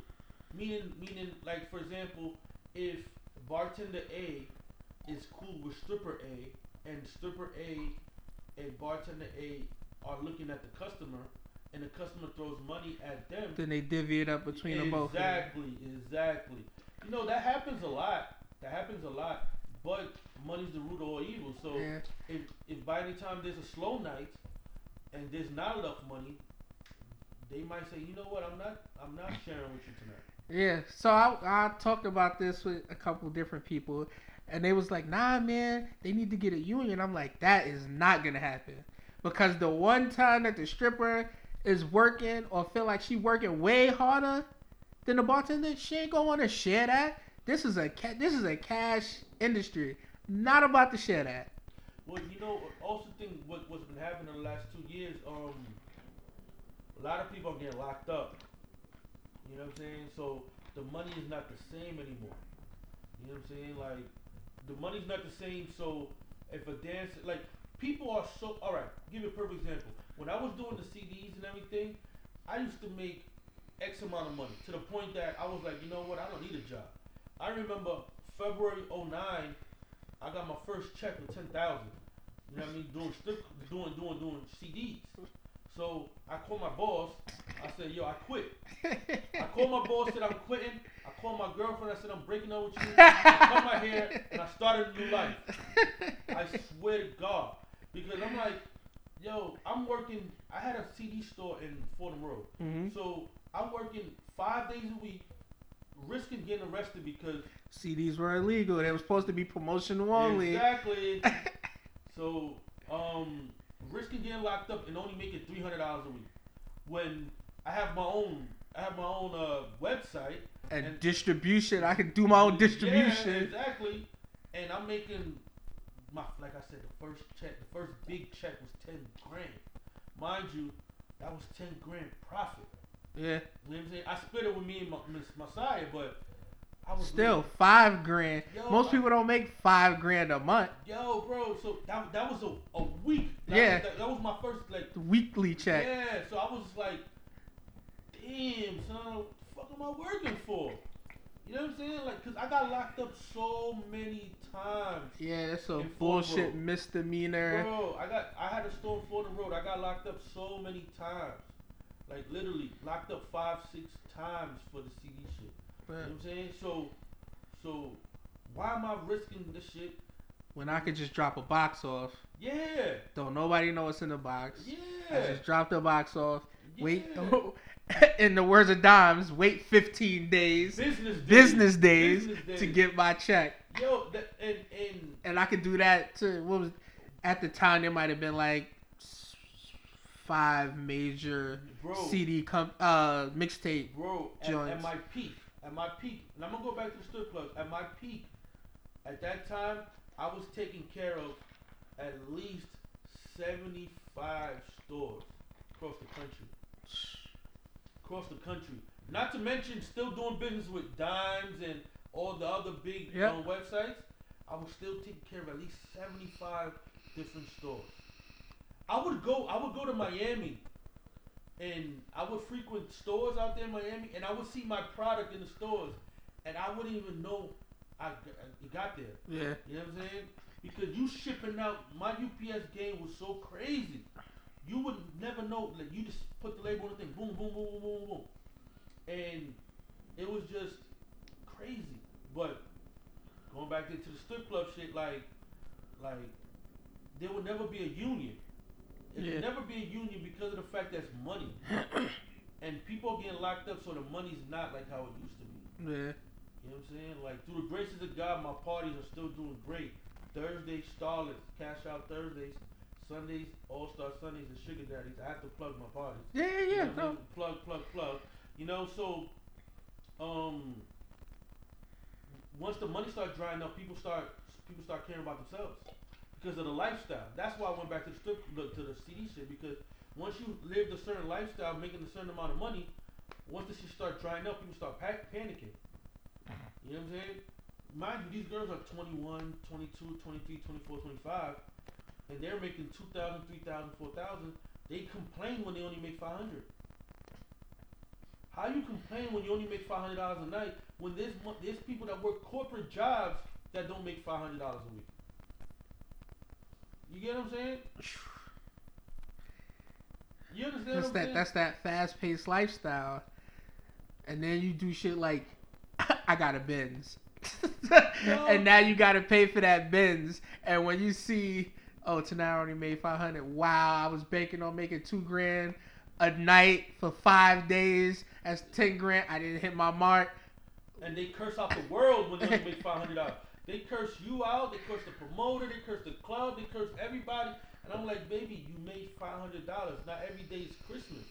[SPEAKER 1] Meaning, meaning, like for example, if bartender A is cool with stripper A, and stripper A and bartender A are looking at the customer, and the customer throws money at them,
[SPEAKER 2] Then they divvy it up between them both.
[SPEAKER 1] Exactly, exactly. You know that happens a lot. That happens a lot. But money's the root of all evil. So
[SPEAKER 2] Yeah.
[SPEAKER 1] if if by any time there's a slow night and there's not enough money, they might say, you know what, I'm not I'm not sharing with you tonight.
[SPEAKER 2] Yeah, so I I talked about this with a couple different people, and they was like, "Nah, man, they need to get a union." I'm like, "That is not gonna happen," because the one time that the stripper is working or feel like she working way harder than the bartender, she ain't gonna want to share that. This is a ca- this is a cash industry, not about to share that.
[SPEAKER 1] Well, you know, also think what what's been happening in the last two years. Um, a lot of people are getting locked up. You know what I'm saying? So the money is not the same anymore. You know what I'm saying? Like the money's not the same. So if a dancer, like people are so all right. Give you a perfect example. When I was doing the CDs and everything, I used to make X amount of money to the point that I was like, you know what? I don't need a job. I remember February 09, I got my first check with ten thousand. You know what I mean? Doing doing doing doing CDs. So I called my boss. I said, yo, I quit. I called my boss, said I'm quitting. I called my girlfriend. I said I'm breaking up with you. I cut my hair and I started a new life. I swear to God, because I'm like, yo, I'm working. I had a CD store in Fordham Road,
[SPEAKER 2] hmm
[SPEAKER 1] so I'm working five days a week, risking getting arrested because
[SPEAKER 2] CDs were illegal. They were supposed to be promotional only.
[SPEAKER 1] exactly. so, um, risking getting locked up and only making three hundred dollars a week when I have my own. I have my own uh, website.
[SPEAKER 2] And,
[SPEAKER 1] And-
[SPEAKER 2] distribution, I can do my own distribution.
[SPEAKER 1] Yeah, exactly. And I'm making my like I said, the first check, the first big check was ten grand. Mind you, that was ten grand profit.
[SPEAKER 2] Yeah.
[SPEAKER 1] You know what I'm saying? I split it with me and my, Miss Messiah, but Was
[SPEAKER 2] Still five grand.
[SPEAKER 1] Yo,
[SPEAKER 2] Most people don't make five grand a month.
[SPEAKER 1] Yo, bro, so that, that was a, a week. That,
[SPEAKER 2] Yeah.
[SPEAKER 1] That, that was my first, like,
[SPEAKER 2] Weekly check.
[SPEAKER 1] yeah. So I was like, damn, son, what the fuck am I working for? You know what I'm saying? Like, cause I got locked up so many times.
[SPEAKER 2] Yeah, that's a bullshit misdemeanor.
[SPEAKER 1] Bro, I got, I had a store in the Road. I got locked up so many times. Like, literally, locked up five, six times for the CD shit. You know what I'm saying? So, so, why am I risking this shit?
[SPEAKER 2] When I could just drop a box off.
[SPEAKER 1] Yeah,
[SPEAKER 2] Don't nobody know what's in the box. I
[SPEAKER 1] yeah.
[SPEAKER 2] just drop the box off. Wait,
[SPEAKER 1] yeah.
[SPEAKER 2] in the words of Dimes, wait 15 days,
[SPEAKER 1] business days.
[SPEAKER 2] business days,
[SPEAKER 1] Business
[SPEAKER 2] to get my check.
[SPEAKER 1] Yo, that, and and
[SPEAKER 2] And I could do that to what was at the time there might have been like five major
[SPEAKER 1] bro,
[SPEAKER 2] CD com- uh mixtape.
[SPEAKER 1] bro, at, at my peak, at my peak, and I'm gonna go back to the strip club. At my peak, at that time, I was taking care of at least 75 stores across the country. Across the country. Not to mention, still doing business with Dimes and all the other big
[SPEAKER 2] Yep.
[SPEAKER 1] um, websites. I was still taking care of at least 75 different stores. I would go. I would go to Miami, and I would frequent stores out there in Miami, and I would see my product in the stores, and I wouldn't even know I it got there.
[SPEAKER 2] Yeah.
[SPEAKER 1] You know what I'm saying? Because you shipping out, my UPS game was so crazy. You would never know. Like you just put the label on the thing, boom, boom, boom, boom, boom, boom, and it was just crazy. But going back into the strip club shit, like, like there would never be a union.
[SPEAKER 2] Yeah.
[SPEAKER 1] would never be a union because of the fact that's money, and people are getting locked up, so the money's not like how it used to be.
[SPEAKER 2] Yeah.
[SPEAKER 1] You know what I'm saying? Like through the graces of God, my parties are still doing great. Thursdays, Starlets, Cash Out Thursdays, Sundays, All Star Sundays, and Sugar Daddies. I have to plug my parties.
[SPEAKER 2] Yeah, yeah,
[SPEAKER 1] You
[SPEAKER 2] yeah.
[SPEAKER 1] know
[SPEAKER 2] No.
[SPEAKER 1] Plug, plug, plug. You know, so um, once the money starts drying up, people start people start caring about themselves because of the lifestyle. That's why I went back to the strip to the CD shit because once you lived a certain lifestyle, making a certain amount of money, once the shit start drying up, people start pa- panicking. You know what I'm saying? Mind you, these girls are 21, 22, 23, 24, 25. and they're making 2,000, 3,000, 4,000, they complain when they only make 500. How you complain when you only make $500 a night when there's, there's people that work corporate jobs that don't make $500 a week? You get what I'm saying? You understand
[SPEAKER 2] That's
[SPEAKER 1] what I'm
[SPEAKER 2] that.
[SPEAKER 1] saying?
[SPEAKER 2] That's that fast paced lifestyle, and then you do shit like, I got a Benz, and now you got to pay for that Benz. And when you see, oh, tonight I only made five hundred. Wow, I was banking on making two grand a night for five days. That's ten grand. I didn't hit my mark.
[SPEAKER 1] and they curse out the world when they only make five hundred dollars. They curse you out. They curse the promoter. They curse the club. They curse everybody. And I'm like, baby, you made five hundred dollars. Not every day is Christmas.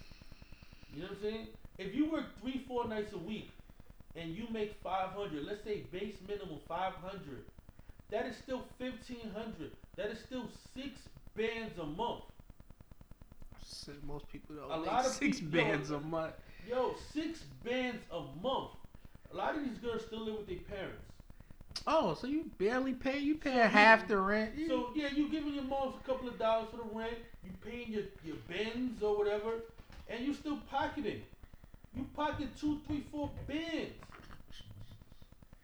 [SPEAKER 1] You know what I'm saying? If you work three, four nights a week, and you make five hundred, let's say base minimum five hundred, that is still fifteen hundred. That is still six bands a month.
[SPEAKER 2] Most people don't
[SPEAKER 1] A
[SPEAKER 2] make
[SPEAKER 1] lot of
[SPEAKER 2] six
[SPEAKER 1] people- yo,
[SPEAKER 2] bands a month.
[SPEAKER 1] Yo, six bands a month. A lot of these girls still live with their parents.
[SPEAKER 2] Oh, so you barely pay? You pay
[SPEAKER 1] So
[SPEAKER 2] half the rent?
[SPEAKER 1] So yeah, you giving your moms a couple of dollars for the rent, you paying your your bins or whatever, and you still pocketing. You pocket two, three, four bins.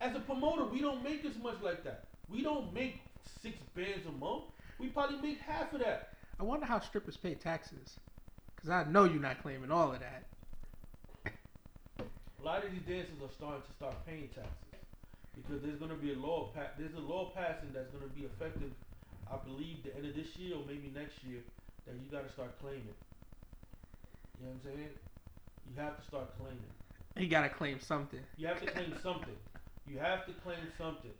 [SPEAKER 1] As a promoter, we don't make as much like that. We don't make six bands a month. We probably make half of that.
[SPEAKER 2] I wonder how strippers pay taxes. Cause I know you're not claiming all of that.
[SPEAKER 1] A lot of these dancers are starting to start paying taxes because there's going to be a law. Pa- there's a law passing that's going to be effective, I believe, the end of this year or maybe next year that you got to start claiming. You know what I'm saying? You have to start claiming.
[SPEAKER 2] You gotta claim something.
[SPEAKER 1] You have to claim something. You have to claim something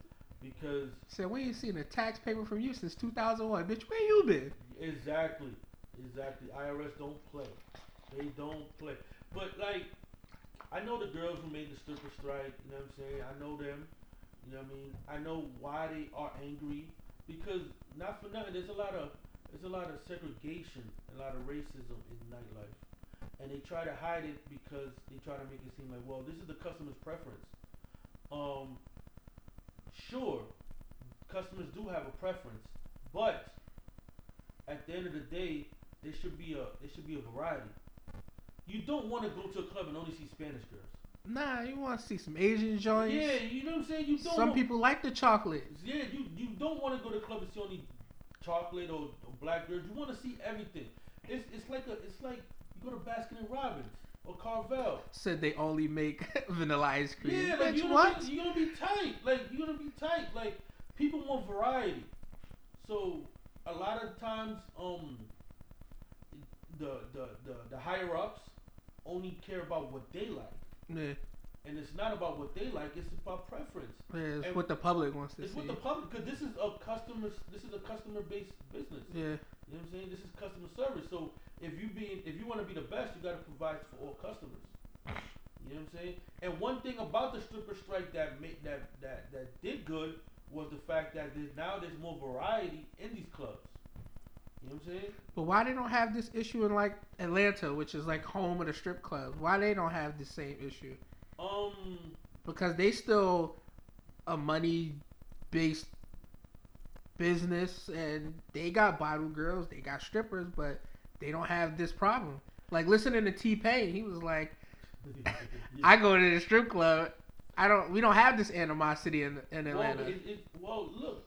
[SPEAKER 1] because
[SPEAKER 2] Said we ain't seen a tax paper from you since 2001. Bitch, where you been?
[SPEAKER 1] exactly, exactly. IRS don't play. They don't play. But like, I know the girls who made the stripper strike. You know what I'm saying? I know them. You know what I mean? I know why they are angry because not for nothing. There's a lot of there's a lot of segregation, a lot of racism in nightlife, and they try to hide it because they try to make it seem like, well, this is the customer's preference. Um, sure, customers do have a preference, but at the end of the day, there should be a there should be a variety. You don't want to go to a club and only see Spanish girls.
[SPEAKER 2] Nah, you want to see some Asian joints?
[SPEAKER 1] Yeah, you know what I'm saying. You don't.
[SPEAKER 2] Some
[SPEAKER 1] want-
[SPEAKER 2] people like the chocolate.
[SPEAKER 1] Yeah, you you don't want to go to the club and see only chocolate or, or black girls. You want to see everything. It's it's like a it's like you go to Baskin and Robbins or Carvel.
[SPEAKER 2] Said they only make vanilla ice cream.
[SPEAKER 1] Yeah, like
[SPEAKER 2] Bitch,
[SPEAKER 1] you're gonna,
[SPEAKER 2] what?
[SPEAKER 1] Be, you're gonna be tight. Like you're gonna be tight. Like people want variety. So a lot of times, um, the the the, the higher ups only care about what they like,
[SPEAKER 2] Yeah,
[SPEAKER 1] and it's not about what they like. It's about preference.
[SPEAKER 2] yeah, it's
[SPEAKER 1] And
[SPEAKER 2] what the public wants to
[SPEAKER 1] It's
[SPEAKER 2] see.
[SPEAKER 1] It's what the public, because this is a customer. This is a customer based business.
[SPEAKER 2] yeah,
[SPEAKER 1] You know what I'm saying? This is customer service. So if you being if you want to be the best, you got to provide for all customers. You know what I'm saying? And one thing about the stripper strike that made that that that did good was the fact that there's, now there's more variety in these clubs. You know what I'm saying?
[SPEAKER 2] but why they don't have this issue in like Atlanta, which is like home of the strip clubs? Why they don't have the same issue?
[SPEAKER 1] Um,
[SPEAKER 2] Because they still a money based business, and they got bottle girls, they got strippers, but they don't have this problem. Like listening to T Pain, he was like, I go to the strip club. I don't. We don't have this animosity in in Atlanta.
[SPEAKER 1] Well, it, it, well, look,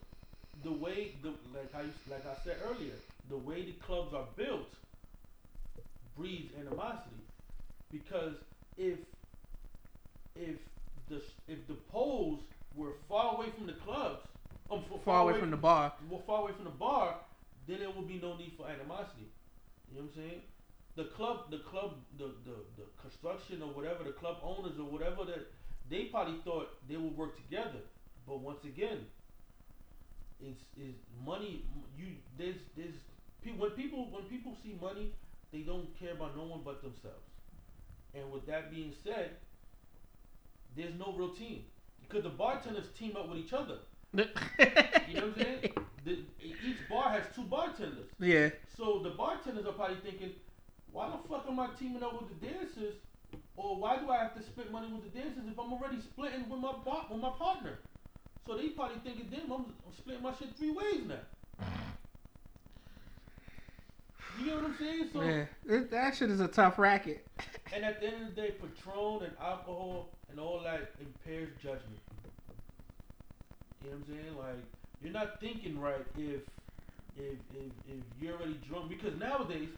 [SPEAKER 1] the way the like I like I said earlier, the way the clubs are built breeds animosity because if if the if the poles were far away from the clubs, um, f-
[SPEAKER 2] far away from the bar.
[SPEAKER 1] well, far away from the bar, then there would be no need for animosity. You know what I'm saying? The club, the club, the, the, the construction or whatever, the club owners or whatever that they probably thought they would work together. But once again, it's is money. You there's there's when people when people see money, they don't care about no one but themselves. And with that being said, there's no real team because the bartenders team up with each other. You know what I'm saying? The, each bar has two bartenders.
[SPEAKER 2] Yeah.
[SPEAKER 1] So the bartenders are probably thinking, why the fuck am I teaming up with the dancers? Or why do I have to split money with the dancers if I'm already splitting with my bar- with my partner? So they probably thinking, damn, I'm, I'm splitting my shit three ways now. You what I'm saying? So,
[SPEAKER 2] Man, it, that shit is a tough racket.
[SPEAKER 1] and at the end of the day, Patron and alcohol and all that impairs judgment. You know what I'm saying? Like, you're not thinking right if if if, if you're already drunk. Because nowadays,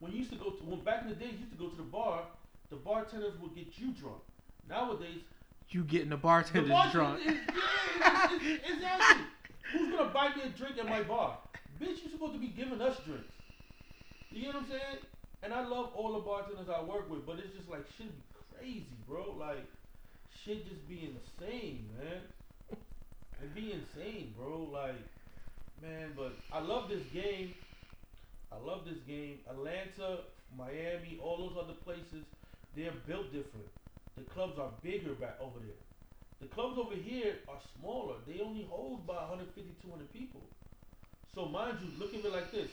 [SPEAKER 1] when you used to go to when back in the days, you used to go to the bar, the bartenders would get you drunk. Nowadays,
[SPEAKER 2] You getting the
[SPEAKER 1] the
[SPEAKER 2] bartenders
[SPEAKER 1] bartender
[SPEAKER 2] drunk.
[SPEAKER 1] is yeah, it's, it's, exactly. Who's gonna buy me a drink at my bar? Bitch, you're supposed to be giving us drinks. You get what I'm saying? And I love all the bartenders I work with, but it's just like shit be crazy, bro. Like shit just be insane, man. It be insane, bro. Like, man, but I love this game. I love this game. Atlanta, Miami, all those other places, they're built different. The clubs are bigger back over there. The clubs over here are smaller. They only hold about 150, 200 people. So mind you, look at it like this.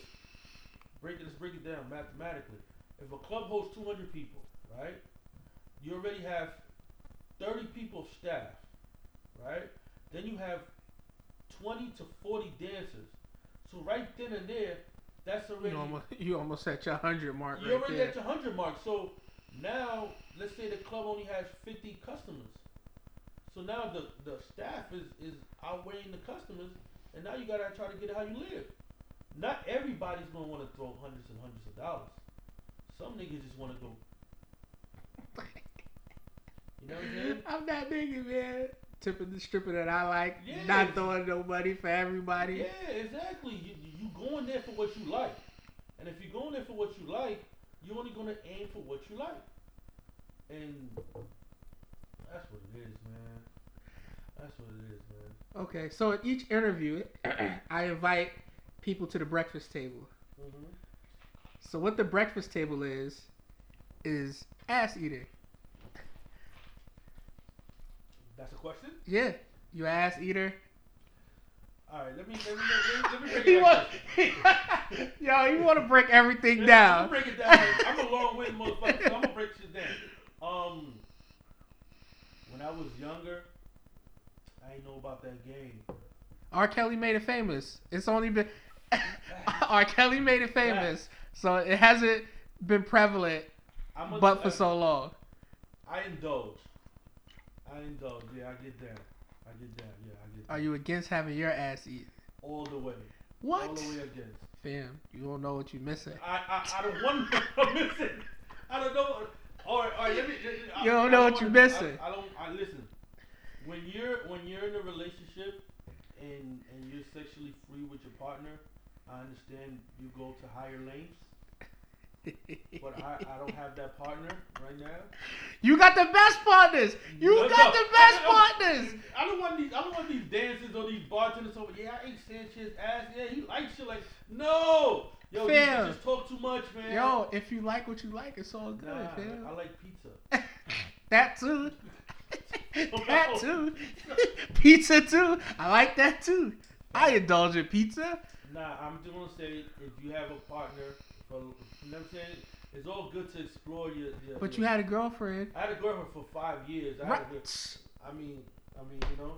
[SPEAKER 1] Break it, let's break it down mathematically. If a club holds 200 people, right? You already have 30 people staff, right? Then you have 20 to 40 dancers. So right then and there, that's already
[SPEAKER 2] You almost, you almost at your hundred mark
[SPEAKER 1] you're
[SPEAKER 2] right
[SPEAKER 1] already
[SPEAKER 2] there.
[SPEAKER 1] at your 100 mark. So now, let's say the club only has 50 customers. So now the, the staff is, is outweighing the customers, and now you gotta try to get how you live. Not everybody's gonna wanna throw hundreds and hundreds of dollars. Some niggas just wanna go. You know what I'm saying?
[SPEAKER 2] I'm that nigga, man. Tipping the stripper that I like,
[SPEAKER 1] Yeah.
[SPEAKER 2] not throwing no money for everybody.
[SPEAKER 1] Yeah, exactly. You, you going there for what you like, and if you're going there for what you like, you're only gonna aim for what you like, and that's what it is, man. That's what it is, man.
[SPEAKER 2] Okay, so in each interview, I invite people to the breakfast table.
[SPEAKER 1] hmm
[SPEAKER 2] So what the breakfast table is, is ass eating.
[SPEAKER 1] That's a question.
[SPEAKER 2] Yeah, you ass eater.
[SPEAKER 1] All right, let me let me let me, let me break it this.
[SPEAKER 2] yo, you want to break everything
[SPEAKER 1] Let
[SPEAKER 2] down.
[SPEAKER 1] Let me break it down. I'm a long-winded motherfucker, so I'm gonna break shit down. Um, when I was younger, I ain't know about that game.
[SPEAKER 2] R. Kelly made it famous. It's only been R. Kelly made it famous, so it hasn't been prevalent, but for so long.
[SPEAKER 1] I indulge. I indulge. Yeah, I get down. I get down. Yeah, I get
[SPEAKER 2] Are you against having your ass eaten?
[SPEAKER 1] all the way. What? All
[SPEAKER 2] What?
[SPEAKER 1] the way against.
[SPEAKER 2] Fam, you don't know what you're missing.
[SPEAKER 1] I I, I don't want to miss it. I don't know. All right, all right. Let me. I-
[SPEAKER 2] You don't know what
[SPEAKER 1] wanna-
[SPEAKER 2] you're missing.
[SPEAKER 1] I, I don't. I listen. When you're when you're in a relationship and and you're sexually free with your partner, I understand you go to higher lengths. But I, I don't have that partner right now.
[SPEAKER 2] you got the best partners. You
[SPEAKER 1] No,
[SPEAKER 2] got
[SPEAKER 1] no.
[SPEAKER 2] the best
[SPEAKER 1] I- I-
[SPEAKER 2] partners.
[SPEAKER 1] I don't want these. I don't want these dancers or these bartenders over. Yeah, I ate Sanchez ass. Yeah, he likes shit like. No, yo, you just talk too much, man.
[SPEAKER 2] Yo, if you like what you like, it's all good,
[SPEAKER 1] nah,
[SPEAKER 2] fam.
[SPEAKER 1] I like pizza.
[SPEAKER 2] that too. that too. pizza too. I like that too. I indulge in pizza.
[SPEAKER 1] Nah, I'm just gonna say if you have a partner, for, you know what I'm saying. It's all good to explore your. your
[SPEAKER 2] But
[SPEAKER 1] your-
[SPEAKER 2] you had a girlfriend.
[SPEAKER 1] I had a girlfriend for five years. I, had a girl, I mean, I mean, you know,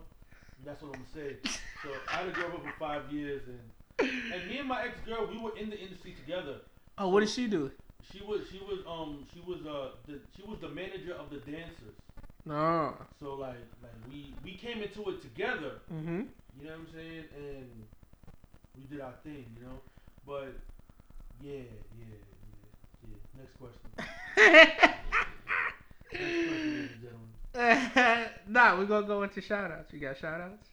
[SPEAKER 1] that's what I'm gonna say. So I had a girlfriend for five years, and and me and my ex girl, we were in the industry together.
[SPEAKER 2] Oh, what did she do?
[SPEAKER 1] She was she was um she was uh the she was the manager of the dancers.
[SPEAKER 2] No.
[SPEAKER 1] So like like we we came into it together.
[SPEAKER 2] Mm-hmm.
[SPEAKER 1] You know what I'm saying? And we did our thing. You know, but yeah yeah yeah yeah. Next question. Next question, ladies and gentlemen.
[SPEAKER 2] nah, we're gonna go into shout outs. You got shout outs?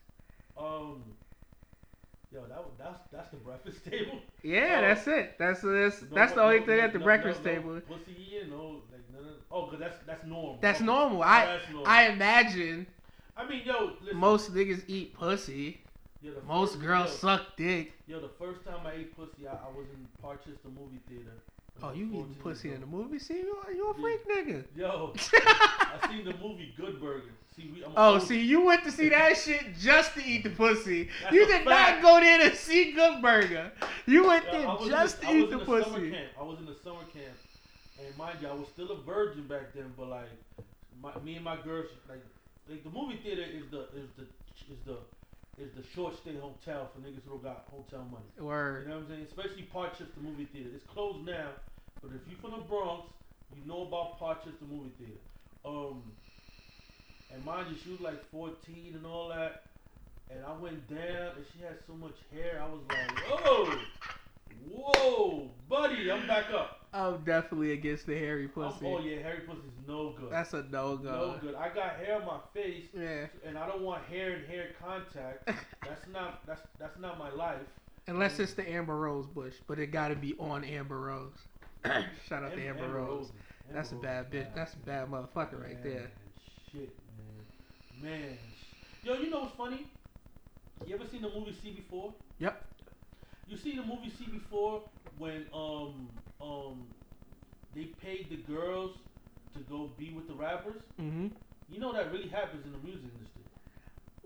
[SPEAKER 1] Um. Yo, that was- that's that's the breakfast table.
[SPEAKER 2] Yeah, that's it. That's that's
[SPEAKER 1] No,
[SPEAKER 2] that's the only
[SPEAKER 1] no,
[SPEAKER 2] thing at the
[SPEAKER 1] no,
[SPEAKER 2] breakfast table.
[SPEAKER 1] Pussy, yeah, no, like no, no. Oh, cause that's that's normal.
[SPEAKER 2] That's
[SPEAKER 1] Okay.
[SPEAKER 2] normal.
[SPEAKER 1] Oh,
[SPEAKER 2] I
[SPEAKER 1] that's normal.
[SPEAKER 2] I imagine
[SPEAKER 1] I mean, yo, listen.
[SPEAKER 2] most niggas eat pussy.
[SPEAKER 1] yo, the
[SPEAKER 2] Most girls
[SPEAKER 1] yo,
[SPEAKER 2] suck dick.
[SPEAKER 1] Yo, the first time I ate pussy, I, I was in Parkchester movie theater.
[SPEAKER 2] Oh, you
[SPEAKER 1] 14
[SPEAKER 2] eating pussy
[SPEAKER 1] years
[SPEAKER 2] in the movie? See, you you a
[SPEAKER 1] Yeah.
[SPEAKER 2] freak nigga.
[SPEAKER 1] Yo, I seen the movie Good Burger. See, we.
[SPEAKER 2] Oh,
[SPEAKER 1] old-
[SPEAKER 2] see, you went to see that shit just to eat the pussy.
[SPEAKER 1] That's
[SPEAKER 2] you did
[SPEAKER 1] fact.
[SPEAKER 2] not go there to see Good Burger. You went there just to eat
[SPEAKER 1] was
[SPEAKER 2] the
[SPEAKER 1] in the summer
[SPEAKER 2] pussy.
[SPEAKER 1] camp. I was in the summer camp, and mind you, I was still a virgin back then. But like, my, me and my girls, like, like the movie theater is the is the is the is the short stay hotel for niggas who don't got hotel money.
[SPEAKER 2] Word.
[SPEAKER 1] You know what I'm saying? Especially Parkchester movie theater. It's closed now, but if you from the Bronx, you know about Parkchester movie theater. Um, and mind you, she was like 14 and all that. And I went down, and she had so much hair. I was like, oh, whoa, buddy, I'm back up.
[SPEAKER 2] I'm definitely against the hairy
[SPEAKER 1] I'm-
[SPEAKER 2] pussy.
[SPEAKER 1] oh yeah, hairy pussy's no good.
[SPEAKER 2] That's a no go.
[SPEAKER 1] no good. I got hair on my face,
[SPEAKER 2] Yeah.
[SPEAKER 1] and I don't want hair and hair contact. That's not that's that's not my life.
[SPEAKER 2] Unless it's the Amber Rose bush, but it gotta be on Amber Rose. Shout out to
[SPEAKER 1] Am-
[SPEAKER 2] Amber, Rose.
[SPEAKER 1] Rose.
[SPEAKER 2] That's a bad bitch.
[SPEAKER 1] is
[SPEAKER 2] That's a bad motherfucker right there.
[SPEAKER 1] Shit, man. Man. Yo, you know what's funny? You ever seen the movie CB4?
[SPEAKER 2] Yep.
[SPEAKER 1] You see the movie CB4 when um um they paid the girls to go be with the rappers?
[SPEAKER 2] hmm
[SPEAKER 1] You know that really happens in the music industry.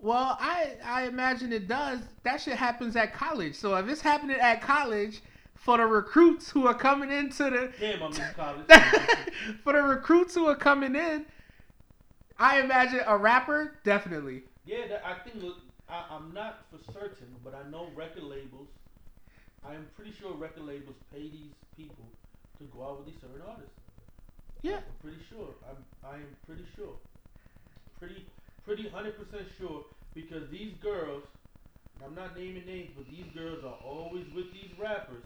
[SPEAKER 2] Well, I I imagine it does. That shit happens at college. So if it's happening at college for the recruits who are coming into the
[SPEAKER 1] Damn, I miss college.
[SPEAKER 2] for the recruits who are coming in, I imagine a rapper definitely.
[SPEAKER 1] yeah, I think I, I'm not for certain, but I know record labels. I am pretty sure record labels pay these people to go out with these certain artists.
[SPEAKER 2] Yeah.
[SPEAKER 1] I'm pretty sure. I'm I am pretty sure. Pretty pretty hundred percent sure because these girls I'm not naming names, but these girls are always with these rappers.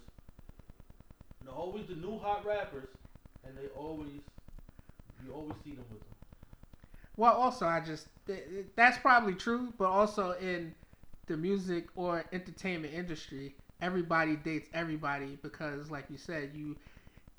[SPEAKER 1] And they're always the new hot rappers and they always you always see them with them.
[SPEAKER 2] Well, also I just th- th- that's probably true, but also in the music or entertainment industry, everybody dates everybody because, like you said, you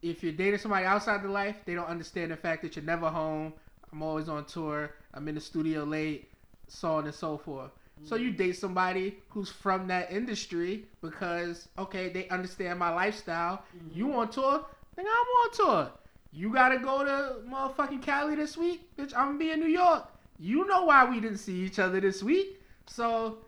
[SPEAKER 2] if you're dating somebody outside the life, they don't understand the fact that you're never home. I'm always on tour. I'm in the studio late, so on and so forth. So you date somebody who's from that industry because okay, they understand my lifestyle.
[SPEAKER 1] Mhm.
[SPEAKER 2] You on tour? Then I'm on tour. You gotta go to motherfucking Cali this week, bitch. I'm gonna be in New York. You know why we didn't see each other this week. So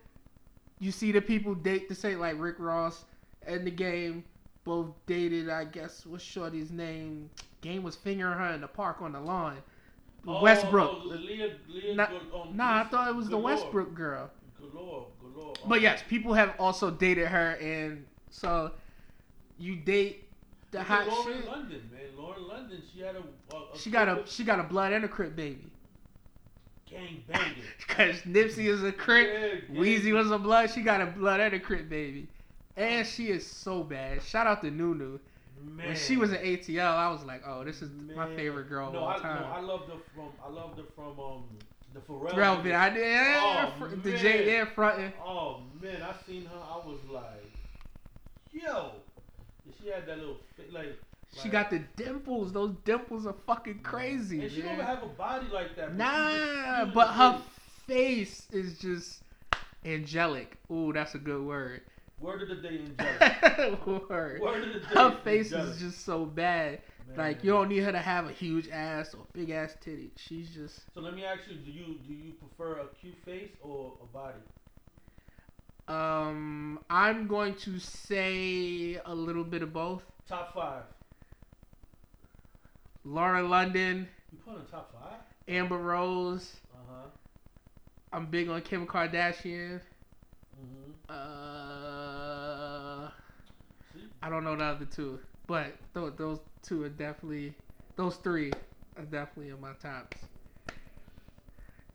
[SPEAKER 2] you see the people date the same like Rick Ross and the game both dated. I guess what's Shorty's name? Game was fingering her in the park on the lawn.
[SPEAKER 1] Oh,
[SPEAKER 2] Westbrook.
[SPEAKER 1] oh, Leah, Leah,
[SPEAKER 2] Nah-
[SPEAKER 1] um,
[SPEAKER 2] Nah, I thought it was the Westbrook girl.
[SPEAKER 1] Galore, galore. Um,
[SPEAKER 2] But yes, people have also dated her, and so you date the hot
[SPEAKER 1] Lauren
[SPEAKER 2] shit.
[SPEAKER 1] London, man. Lauren London, she had a, a, a
[SPEAKER 2] She got a she got a blood and a crip baby.
[SPEAKER 1] Gang banging.
[SPEAKER 2] Cause Nipsey is a crip,
[SPEAKER 1] Yeah,
[SPEAKER 2] Weezy was a blood. She got a blood and a crip baby, and she is so bad. Shout out to New New.
[SPEAKER 1] Man.
[SPEAKER 2] When she was in ATL, I was like, oh, this is my favorite girl
[SPEAKER 1] no,
[SPEAKER 2] of all
[SPEAKER 1] I,
[SPEAKER 2] time.
[SPEAKER 1] No, I loved her from I loved her from um the Pharrell.
[SPEAKER 2] Pharrell,
[SPEAKER 1] video.
[SPEAKER 2] I did. Yeah,
[SPEAKER 1] Oh,
[SPEAKER 2] the
[SPEAKER 1] man.
[SPEAKER 2] J yeah fronting.
[SPEAKER 1] Oh man, I seen her. I was like, yo. She had that little like.
[SPEAKER 2] She
[SPEAKER 1] like-
[SPEAKER 2] got the dimples. Those dimples are fucking crazy.
[SPEAKER 1] And she don't even have a body like that. but
[SPEAKER 2] Nah,
[SPEAKER 1] just-
[SPEAKER 2] but her face is just angelic. Ooh, that's a good word.
[SPEAKER 1] Word of the day, angelic.
[SPEAKER 2] word.
[SPEAKER 1] Word of the day.
[SPEAKER 2] Her face
[SPEAKER 1] angelic.
[SPEAKER 2] is just so bad. Like you don't need her to have a huge ass or big ass titty. She's just
[SPEAKER 1] So let me ask you: Do you do you prefer a cute face or a body?
[SPEAKER 2] um I'm going to say a little bit of both.
[SPEAKER 1] Top five.
[SPEAKER 2] Laura London,
[SPEAKER 1] You put in top five?
[SPEAKER 2] Amber Rose.
[SPEAKER 1] Uh huh.
[SPEAKER 2] I'm big on Kim Kardashian.
[SPEAKER 1] Mm-hmm.
[SPEAKER 2] Uh I don't know the other two, but th- those two are definitely, those three are definitely in my tops.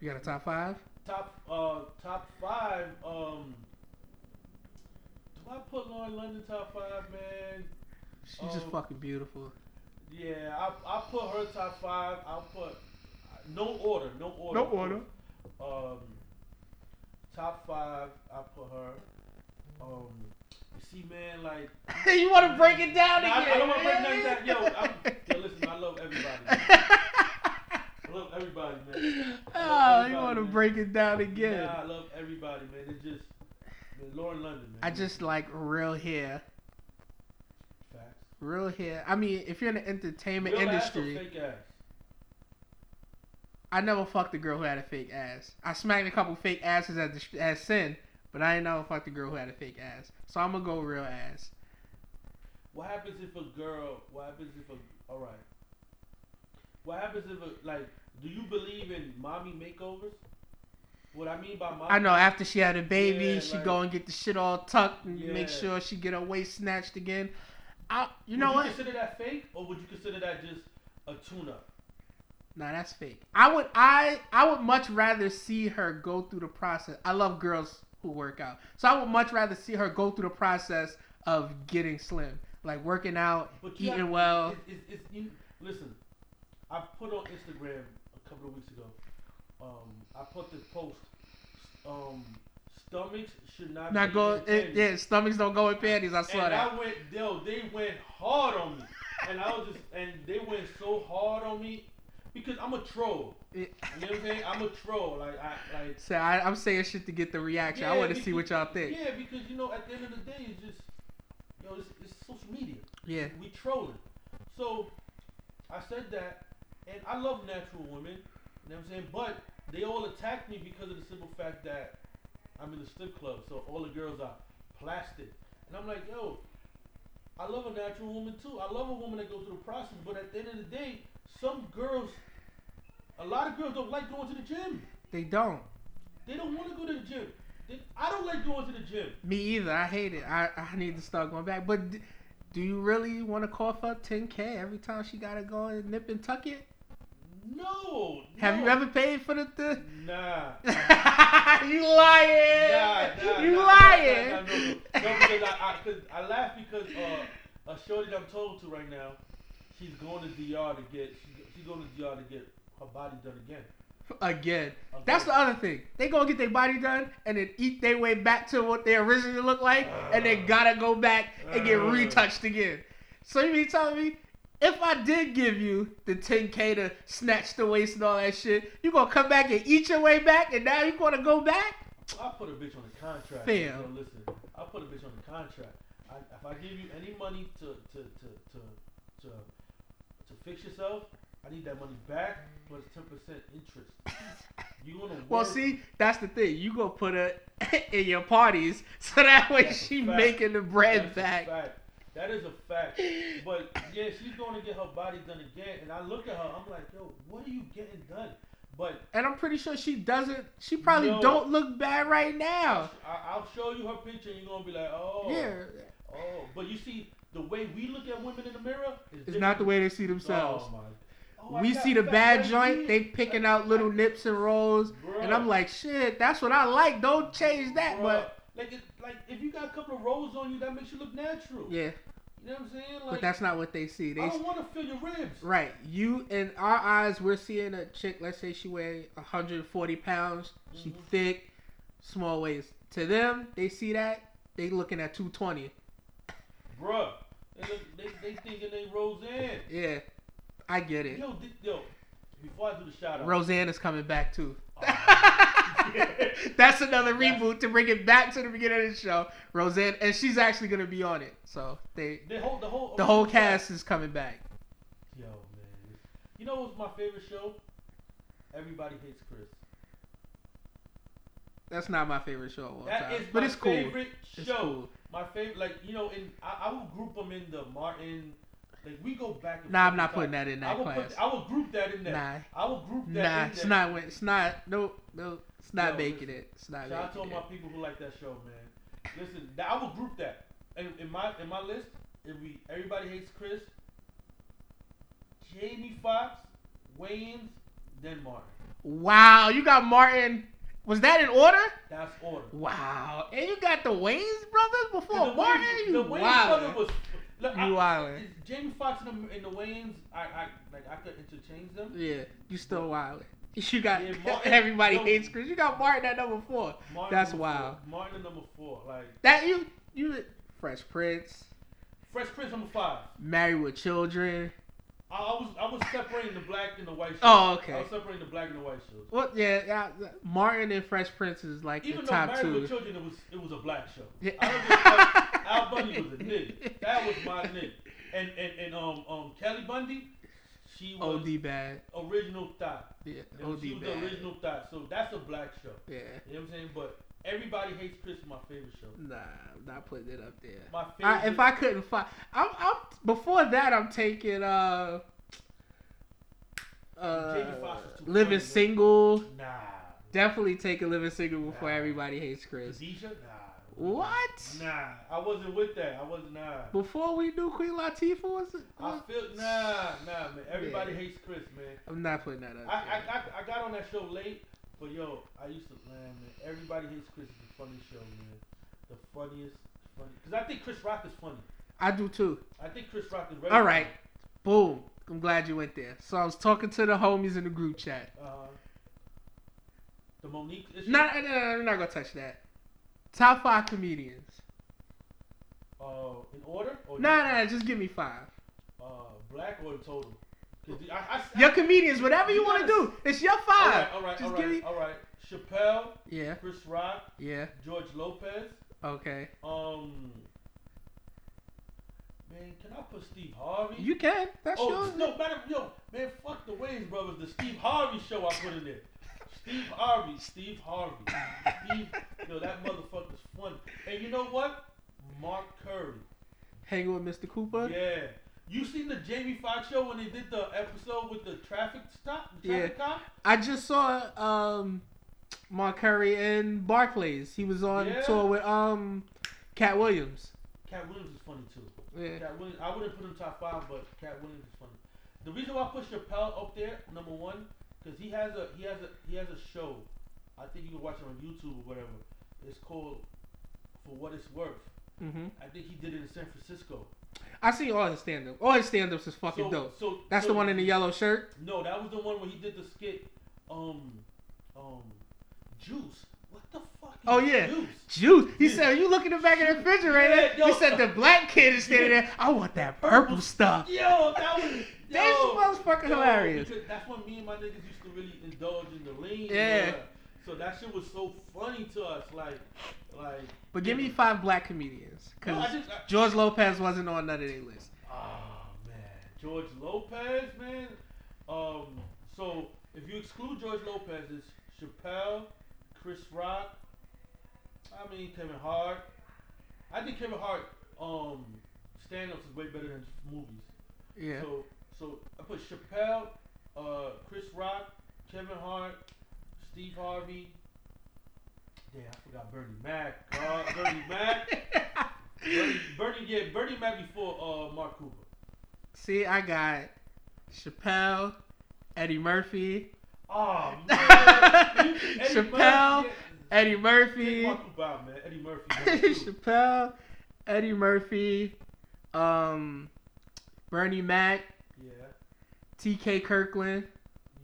[SPEAKER 2] You got a top five?
[SPEAKER 1] top uh top five. Um, do I put Lauren London top five, man?
[SPEAKER 2] She's just
[SPEAKER 1] Oh.
[SPEAKER 2] fucking beautiful.
[SPEAKER 1] Yeah, I I put her top five. I'll put no order, no order.
[SPEAKER 2] No order.
[SPEAKER 1] Um, top five. I put her. Um, you see, man, like
[SPEAKER 2] you want to break it down
[SPEAKER 1] Nah, I,
[SPEAKER 2] again?
[SPEAKER 1] I don't want to break nothing down. Yo, I'm, yo, listen, I love everybody. I love everybody, man. I
[SPEAKER 2] oh,
[SPEAKER 1] love
[SPEAKER 2] you want to break it down again?
[SPEAKER 1] Nah, I love everybody, man. It's just man, Lauren London, man.
[SPEAKER 2] I just like real hair. Real hair. I mean, if you're in the entertainment
[SPEAKER 1] Real
[SPEAKER 2] industry. I never fucked a girl who had a fake ass. I smacked a couple fake asses at, the, as sin, but I ain't never fucked a girl who had a fake ass. So I'm gonna go real ass.
[SPEAKER 1] What happens if a girl? What happens if a? All right. What happens if a like? Do you believe in mommy makeovers? what I mean by mommy.
[SPEAKER 2] I know after she had a baby,
[SPEAKER 1] Yeah,
[SPEAKER 2] she
[SPEAKER 1] like-
[SPEAKER 2] go and get the shit all tucked and make sure she get her waist snatched again. I, you know
[SPEAKER 1] would
[SPEAKER 2] know
[SPEAKER 1] you
[SPEAKER 2] what?
[SPEAKER 1] consider that fake, or would you consider that just a tune-up?
[SPEAKER 2] Nah, that's fake. I would I I would much rather see her go through the process. I love girls who work out. So I would much rather see her go through the process of getting slim. Like working out,
[SPEAKER 1] But
[SPEAKER 2] eating
[SPEAKER 1] have-
[SPEAKER 2] well.
[SPEAKER 1] It, it, you, listen, I put on Instagram a couple of weeks ago. Um, I put this post. Um, stomachs should not
[SPEAKER 2] Not
[SPEAKER 1] be
[SPEAKER 2] go
[SPEAKER 1] in
[SPEAKER 2] it, yeah, stomachs don't go in panties. I saw
[SPEAKER 1] and
[SPEAKER 2] that.
[SPEAKER 1] I went, yo, they went hard on me, and I was just, and they went so hard on me because I'm a troll.
[SPEAKER 2] Yeah.
[SPEAKER 1] You know what I'm saying? I'm a troll. Like I, like.
[SPEAKER 2] So I, I'm saying shit to get the reaction. I want to see what y'all think.
[SPEAKER 1] Yeah, because you know, at the end of the day, it's just, yo, it's, it's social media.
[SPEAKER 2] Yeah.
[SPEAKER 1] We trolling. So I said that, and I love natural women. You know what I'm saying? But they all attacked me because of the simple fact that I'm in the strip club, so all the girls are plastic, and I'm like, yo, I love a natural woman too. I love a woman that goes through the process. But at the end of the day, some girls, a lot of girls don't like going to the gym.
[SPEAKER 2] They don't.
[SPEAKER 1] They don't want to go to the gym. They, I don't like going to the gym.
[SPEAKER 2] Me either. I hate it. I, I need to start going back. But d- do you really want to cough up 10k every time she gotta go and nip and tuck it?
[SPEAKER 1] No.
[SPEAKER 2] Have you ever paid for the? the...
[SPEAKER 1] Nah.
[SPEAKER 2] you lying?
[SPEAKER 1] Nah, nah,
[SPEAKER 2] you
[SPEAKER 1] nah,
[SPEAKER 2] lying?
[SPEAKER 1] Nah, nah, no, no, no, because I, I, I laugh because uh, a shorty that I'm told to right now, she's going to DR to get, she, she's going to DR to get her body done again.
[SPEAKER 2] Again.
[SPEAKER 1] Okay.
[SPEAKER 2] That's the other thing. They gonna get their body done and then eat their way back to what they originally looked like, and they gotta go back and get
[SPEAKER 1] Uh.
[SPEAKER 2] retouched again. So you mean telling me if I did give you the 10k to snatch the waist and all that shit, you gonna come back and eat your way back, and now you gonna go back?
[SPEAKER 1] I put a bitch on the contract.
[SPEAKER 2] Fam.
[SPEAKER 1] Yo, listen, I put a bitch on the contract. I, if I give you any money to to to to to, to fix yourself, I need that money back plus plus ten percent interest. You gonna
[SPEAKER 2] Well, see, that's the thing. You gonna put her in your parties, so that way
[SPEAKER 1] That's
[SPEAKER 2] she making the bread
[SPEAKER 1] That's
[SPEAKER 2] back.
[SPEAKER 1] That is a fact. But yeah, she's going to get her body done again, and I look at her. I'm like, yo, what are you getting done? But
[SPEAKER 2] And I'm pretty sure she doesn't. She probably
[SPEAKER 1] No.
[SPEAKER 2] don't look bad right now.
[SPEAKER 1] I, I'll show you her picture, and you're gonna be like, oh,
[SPEAKER 2] Yeah,
[SPEAKER 1] oh. But you see, the way we look at women in the mirror is
[SPEAKER 2] it's not the way they see themselves.
[SPEAKER 1] Oh, my. Oh,
[SPEAKER 2] we see the bad joint, they picking out little nips and rolls, and I'm like, shit, that's what I like. Don't change that,
[SPEAKER 1] Bruh.
[SPEAKER 2] but
[SPEAKER 1] like, it, like if you got a couple of rolls on you, that makes you look natural.
[SPEAKER 2] yeah,
[SPEAKER 1] You know what I'm saying? Like,
[SPEAKER 2] but that's not what they see.
[SPEAKER 1] I
[SPEAKER 2] They
[SPEAKER 1] don't want to feel your ribs.
[SPEAKER 2] right, you in our eyes, we're seeing a chick. Let's say she weigh 140 pounds, she
[SPEAKER 1] Mhm.
[SPEAKER 2] thick, small waist. To them, they see that they looking at 220.
[SPEAKER 1] Bruh, they, look, they, they thinking they Roseanne.
[SPEAKER 2] Yeah, I get it.
[SPEAKER 1] Yo, di- yo, before I do the shout out.
[SPEAKER 2] Roseanne is coming back too. That's another reboot to bring it back to the beginning of the show. Roseanne, and she's actually gonna be on it. So they,
[SPEAKER 1] the whole, the whole,
[SPEAKER 2] the whole cast is coming back.
[SPEAKER 1] Yo, man. You know what's my favorite show? Everybody Hates Chris.
[SPEAKER 2] That's not my favorite show of all
[SPEAKER 1] That
[SPEAKER 2] time,
[SPEAKER 1] is
[SPEAKER 2] but
[SPEAKER 1] my
[SPEAKER 2] it's cool.
[SPEAKER 1] favorite
[SPEAKER 2] It's
[SPEAKER 1] show.
[SPEAKER 2] cool.
[SPEAKER 1] My favorite, like you know, in I, I will group them in the Martin. Like we go back. And
[SPEAKER 2] Nah, I'm not putting that in
[SPEAKER 1] I
[SPEAKER 2] that
[SPEAKER 1] will
[SPEAKER 2] class.
[SPEAKER 1] Put, I will group that in there.
[SPEAKER 2] Nah,
[SPEAKER 1] I will group that
[SPEAKER 2] nah,
[SPEAKER 1] in
[SPEAKER 2] it's
[SPEAKER 1] there.
[SPEAKER 2] not. It's not. No, no, it's not
[SPEAKER 1] Yo,
[SPEAKER 2] making it. It's not
[SPEAKER 1] Shout out to all my people who like that show, man. Listen, that, I will group that. And in my in my list, if we everybody hates Chris, Jamie Foxx, Wayans, then Martin.
[SPEAKER 2] Wow, you got Martin. Was that in order?
[SPEAKER 1] That's order.
[SPEAKER 2] Wow, and you got the Wayans brothers before
[SPEAKER 1] the
[SPEAKER 2] Martin.
[SPEAKER 1] Wayans-
[SPEAKER 2] You
[SPEAKER 1] the Wayans brother was. Look,
[SPEAKER 2] You wildin'.
[SPEAKER 1] Jamie Foxx and the, and the Wayans, I, I like I could interchange them.
[SPEAKER 2] Yeah, you still wild. You got
[SPEAKER 1] Yeah, Martin-
[SPEAKER 2] everybody hates Chris. You got Martin at number four.
[SPEAKER 1] Martin
[SPEAKER 2] That's
[SPEAKER 1] number
[SPEAKER 2] wild.
[SPEAKER 1] Four. Martin at number four. Like
[SPEAKER 2] That you you Fresh Prince,
[SPEAKER 1] Fresh Prince number five.
[SPEAKER 2] Married with Children.
[SPEAKER 1] I, I was I was separating the black and the white. Shows.
[SPEAKER 2] Oh, okay.
[SPEAKER 1] I was separating the black and the white shows.
[SPEAKER 2] Well, yeah, yeah, Martin and Fresh Prince is like
[SPEAKER 1] Even
[SPEAKER 2] the
[SPEAKER 1] though
[SPEAKER 2] top
[SPEAKER 1] Married
[SPEAKER 2] two.
[SPEAKER 1] with Children, it was it was a black show.
[SPEAKER 2] Yeah.
[SPEAKER 1] I don't. Al Bundy was a nigga. That was my nigga. And and and um um Kelly Bundy, she was
[SPEAKER 2] OD bad.
[SPEAKER 1] original thought.
[SPEAKER 2] Yeah,
[SPEAKER 1] You know,
[SPEAKER 2] OD
[SPEAKER 1] she was the original thought. So that's a black show.
[SPEAKER 2] Yeah,
[SPEAKER 1] You know what I'm saying? But everybody hates Chris is my favorite show.
[SPEAKER 2] nah, I'm not putting it up there.
[SPEAKER 1] My
[SPEAKER 2] I,
[SPEAKER 1] favorite.
[SPEAKER 2] if I couldn't find, I'm, I'm before that. I'm taking uh, uh,
[SPEAKER 1] Jamie Foxx is too
[SPEAKER 2] living
[SPEAKER 1] funny,
[SPEAKER 2] single.
[SPEAKER 1] Nah,
[SPEAKER 2] Definitely take a living single before
[SPEAKER 1] Nah.
[SPEAKER 2] everybody hates Chris.
[SPEAKER 1] Khadijah? Nah.
[SPEAKER 2] What?
[SPEAKER 1] Nah, I wasn't with that. I wasn't nah.
[SPEAKER 2] Before we knew Queen Latifah was,
[SPEAKER 1] I
[SPEAKER 2] was
[SPEAKER 1] feel nah, nah, man. Everybody
[SPEAKER 2] Yeah.
[SPEAKER 1] hates Chris, man.
[SPEAKER 2] I'm not putting that up.
[SPEAKER 1] I, I. I, I got on that show late, but yo, I used to, man, man. Everybody hates Chris is the funniest show, man. The funniest, funny. Because I think Chris Rock is funny.
[SPEAKER 2] I do too.
[SPEAKER 1] I think Chris Rock is very.
[SPEAKER 2] All right. Boom. I'm glad you went there. So I was talking to the homies in the group chat.
[SPEAKER 1] Uh, the Mo'Nique issue.
[SPEAKER 2] No, no, no, no, I'm not gonna touch that. Top five comedians.
[SPEAKER 1] Uh, in order? Or
[SPEAKER 2] No, no, no, just give me five.
[SPEAKER 1] Uh, black or total? the- I, I,
[SPEAKER 2] Your comedians, whatever you
[SPEAKER 1] You
[SPEAKER 2] want to do. It's your five.
[SPEAKER 1] right, all right,
[SPEAKER 2] Just
[SPEAKER 1] all
[SPEAKER 2] give
[SPEAKER 1] right,
[SPEAKER 2] me.
[SPEAKER 1] all right. Chappelle,
[SPEAKER 2] Yeah.
[SPEAKER 1] Chris Rock,
[SPEAKER 2] Yeah.
[SPEAKER 1] George Lopez.
[SPEAKER 2] Okay.
[SPEAKER 1] Um, man, can I put Steve Harvey?
[SPEAKER 2] You can. That's
[SPEAKER 1] oh
[SPEAKER 2] yours.
[SPEAKER 1] no, matter yo, man, fuck the Wayans brothers. The Steve Harvey show I put in there. Steve Harvey, Steve Harvey, Steve. Yo, that motherfucker's funny. And you know what? Mark Curry.
[SPEAKER 2] Hanging with Mr. Cooper.
[SPEAKER 1] Yeah. You seen the Jamie Foxx show when they did the episode with the traffic stop, the traffic cop?
[SPEAKER 2] I just saw um Mark Curry and Barclays. He was on
[SPEAKER 1] Yeah.
[SPEAKER 2] tour with um Katt Williams.
[SPEAKER 1] Katt Williams is funny too.
[SPEAKER 2] Yeah.
[SPEAKER 1] Katt Williams, I wouldn't put him top five, but Katt Williams is funny. The reason why I put Chappelle up there, number one, because he has a he has a he has a show. I think you can watch it on YouTube or whatever. It's called For What It's Worth.
[SPEAKER 2] hmm
[SPEAKER 1] I think he did it in San Francisco.
[SPEAKER 2] I see all his stand up. All his stand ups is fucking
[SPEAKER 1] so,
[SPEAKER 2] dope.
[SPEAKER 1] So
[SPEAKER 2] That's
[SPEAKER 1] so-
[SPEAKER 2] the one in the yellow shirt.
[SPEAKER 1] No, that was the one where he did the skit. Um, um, Juice. What the fuck? is
[SPEAKER 2] Oh, yeah.
[SPEAKER 1] Juice.
[SPEAKER 2] Juice. He
[SPEAKER 1] Yeah.
[SPEAKER 2] said, "You look in the back of the refrigerator."
[SPEAKER 1] Yeah, yo.
[SPEAKER 2] he said, "The black kid is standing there. I want that purple stuff."
[SPEAKER 1] Yo, that was. Yo,
[SPEAKER 2] This motherfucker
[SPEAKER 1] yo,
[SPEAKER 2] hilarious.
[SPEAKER 1] That's when me and my niggas used to really indulge in the lean.
[SPEAKER 2] Yeah.
[SPEAKER 1] So that shit was so funny to us, like, like.
[SPEAKER 2] But give me five black comedians,
[SPEAKER 1] No, I just. I,
[SPEAKER 2] George Lopez wasn't on none of their list.
[SPEAKER 1] oh man, George Lopez, man. Um, so if you exclude George Lopez, it's Chappelle, Chris Rock. I mean Kevin Hart. I think Kevin Hart um stand-ups is way better than movies.
[SPEAKER 2] Yeah.
[SPEAKER 1] So so I put Chappelle, uh, Chris Rock, Kevin Hart, Steve Harvey. Damn, I forgot Bernie Mac. Uh, Bernie Mac. Bernie, Bernie, yeah, Bernie Mac before uh, Mark Cooper.
[SPEAKER 2] See, I got Chappelle, Eddie Murphy,
[SPEAKER 1] Oh man, Eddie
[SPEAKER 2] Chappelle,
[SPEAKER 1] Murphy,
[SPEAKER 2] Eddie
[SPEAKER 1] yeah.
[SPEAKER 2] Murphy,
[SPEAKER 1] Mark Cooper out, man. Eddie Murphy.
[SPEAKER 2] Chappelle, Eddie Murphy, um, Bernie Mac,
[SPEAKER 1] yeah,
[SPEAKER 2] T.K. Kirkland,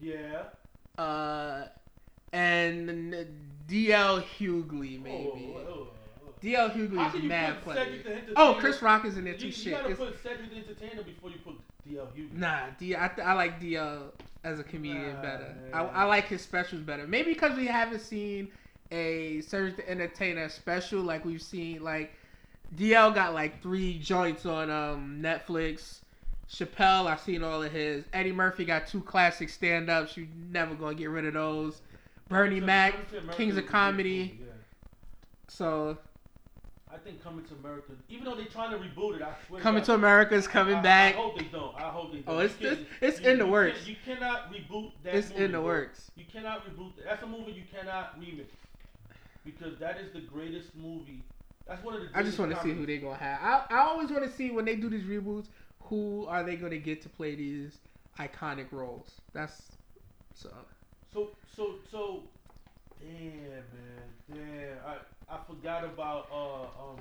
[SPEAKER 1] yeah.
[SPEAKER 2] Uh, and D.L. Hughley, maybe.
[SPEAKER 1] Oh, oh, oh.
[SPEAKER 2] D.L. Hughley is mad
[SPEAKER 1] put
[SPEAKER 2] funny.
[SPEAKER 1] Cedric the Entertainer?
[SPEAKER 2] Oh, Chris Rock is in there too.
[SPEAKER 1] you
[SPEAKER 2] Shit.
[SPEAKER 1] gotta
[SPEAKER 2] It's-
[SPEAKER 1] put Cedric the Entertainer before you put D.L. Hughley.
[SPEAKER 2] Nah, D, I, th- I like DL as a comedian
[SPEAKER 1] Nah,
[SPEAKER 2] better. I. I like his specials better. Maybe because we haven't seen a Surge the Entertainer special like we've seen. Like DL got like three joints on um, Netflix. Chappelle, I've seen all of his. Eddie Murphy got two classic stand-ups. You never gonna get rid of those. Bernie Mac,
[SPEAKER 1] Coming to America
[SPEAKER 2] Kings of Comedy.
[SPEAKER 1] yeah.
[SPEAKER 2] So
[SPEAKER 1] I think Coming to America, even though they're trying to reboot it, I swear.
[SPEAKER 2] Coming to America is coming
[SPEAKER 1] I,
[SPEAKER 2] back.
[SPEAKER 1] I hope they don't. I hope they don't.
[SPEAKER 2] Oh, it's- it's- it's
[SPEAKER 1] you-
[SPEAKER 2] in the
[SPEAKER 1] you
[SPEAKER 2] works.
[SPEAKER 1] can't- You cannot reboot that. Movie.
[SPEAKER 2] It's
[SPEAKER 1] movie,
[SPEAKER 2] in the
[SPEAKER 1] bro.
[SPEAKER 2] works.
[SPEAKER 1] You cannot reboot that. That's a movie you cannot remake because that is the greatest movie. That's one of the.
[SPEAKER 2] I just want to see who they're gonna have. I, I always want to see when they do these reboots, who are they gonna get to play these iconic roles? That's so.
[SPEAKER 1] So so so, damn man, damn. I I forgot about uh um,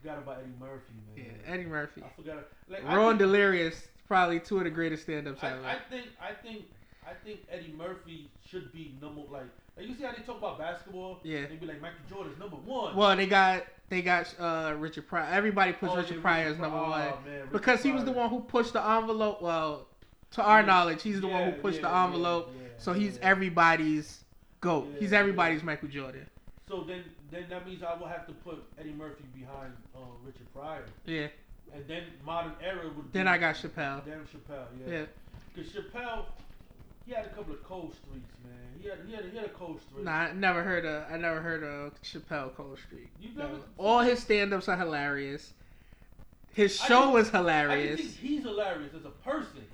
[SPEAKER 1] forgot about Eddie Murphy man. Yeah.
[SPEAKER 2] Eddie Murphy,
[SPEAKER 1] I forgot. Like I
[SPEAKER 2] Ron
[SPEAKER 1] think-
[SPEAKER 2] Delirious, probably two of the greatest stand-ups
[SPEAKER 1] I,
[SPEAKER 2] ever.
[SPEAKER 1] I think I think I think Eddie Murphy should be number like like you see how they talk about basketball.
[SPEAKER 2] Yeah.
[SPEAKER 1] They be like Michael Jordan's number one.
[SPEAKER 2] well, they got they got uh, Richard Pryor. Everybody puts
[SPEAKER 1] Oh,
[SPEAKER 2] Richard
[SPEAKER 1] yeah,
[SPEAKER 2] Pryor as number
[SPEAKER 1] Pryor.
[SPEAKER 2] one
[SPEAKER 1] Oh, man,
[SPEAKER 2] because he was the one who pushed the envelope. Well, to our
[SPEAKER 1] Yeah.
[SPEAKER 2] knowledge, he's the one who pushed
[SPEAKER 1] yeah,
[SPEAKER 2] the envelope.
[SPEAKER 1] yeah, yeah,
[SPEAKER 2] so he's
[SPEAKER 1] yeah.
[SPEAKER 2] everybody's goat. he's
[SPEAKER 1] Yeah,
[SPEAKER 2] everybody's Michael Jordan.
[SPEAKER 1] So then then that means I will have to put Eddie Murphy behind uh, Richard Pryor,
[SPEAKER 2] Yeah.
[SPEAKER 1] and then modern era would.
[SPEAKER 2] Then
[SPEAKER 1] be
[SPEAKER 2] I got Chappelle.
[SPEAKER 1] Then Chappelle,
[SPEAKER 2] Yeah.
[SPEAKER 1] yeah. Because Chappelle, he had a couple of cold streaks, man. He had he had, he had a cold streak.
[SPEAKER 2] Nah, I never heard of I never heard of Chappelle Cold streak.
[SPEAKER 1] You
[SPEAKER 2] No. All his stand-ups are hilarious. His
[SPEAKER 1] I
[SPEAKER 2] show was hilarious.
[SPEAKER 1] just think he's hilarious as a person.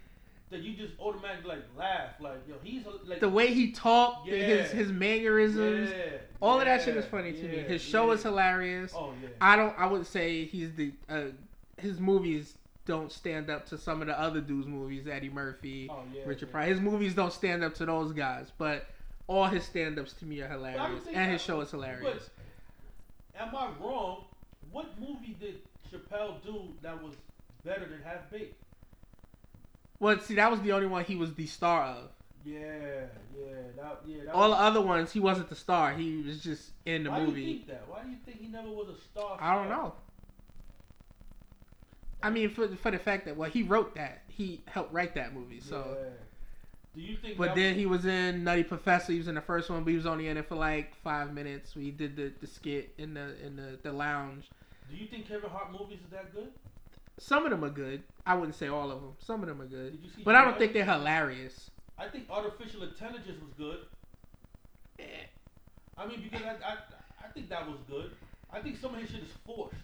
[SPEAKER 1] that you just automatically like laugh, like yo, he's like
[SPEAKER 2] The way he talked,
[SPEAKER 1] Yeah.
[SPEAKER 2] his his mannerisms,
[SPEAKER 1] yeah,
[SPEAKER 2] all of that shit is funny to me. His show
[SPEAKER 1] yeah.
[SPEAKER 2] is hilarious.
[SPEAKER 1] Oh yeah.
[SPEAKER 2] I don't. I would say he's the. Uh, his movies don't stand up to some of the other dudes' movies. Eddie Murphy,
[SPEAKER 1] oh yeah.
[SPEAKER 2] Richard
[SPEAKER 1] yeah.
[SPEAKER 2] Pryor. His movies don't stand up to those guys, but all his stand-ups to me are hilarious, and his show is hilarious.
[SPEAKER 1] Am I wrong? What movie did Chappelle do that was better than Half Baked?
[SPEAKER 2] Well, see, that was the only one he was the star of.
[SPEAKER 1] Yeah, yeah, that yeah. That
[SPEAKER 2] All the other ones, he wasn't the star. He was just in the
[SPEAKER 1] why do you
[SPEAKER 2] movie.
[SPEAKER 1] think that? Why do you think he never was a star?
[SPEAKER 2] I don't know. I mean, for for the fact that well, he wrote that, he helped write that movie. So,
[SPEAKER 1] Yeah. Do you think?
[SPEAKER 2] but then he was in Nutty Professor. He was in the first one, but he was only in it for like five minutes. We did the, the skit in the in the, the lounge.
[SPEAKER 1] Do you think Kevin Hart movies are that good?
[SPEAKER 2] Some of them are good. I wouldn't say all of them. Some of them are good,
[SPEAKER 1] Did you see?
[SPEAKER 2] but I don't think they're hilarious.
[SPEAKER 1] I think artificial intelligence was good.
[SPEAKER 2] Eh.
[SPEAKER 1] I mean, because I, I, I think that was good. I think some of his shit is forced.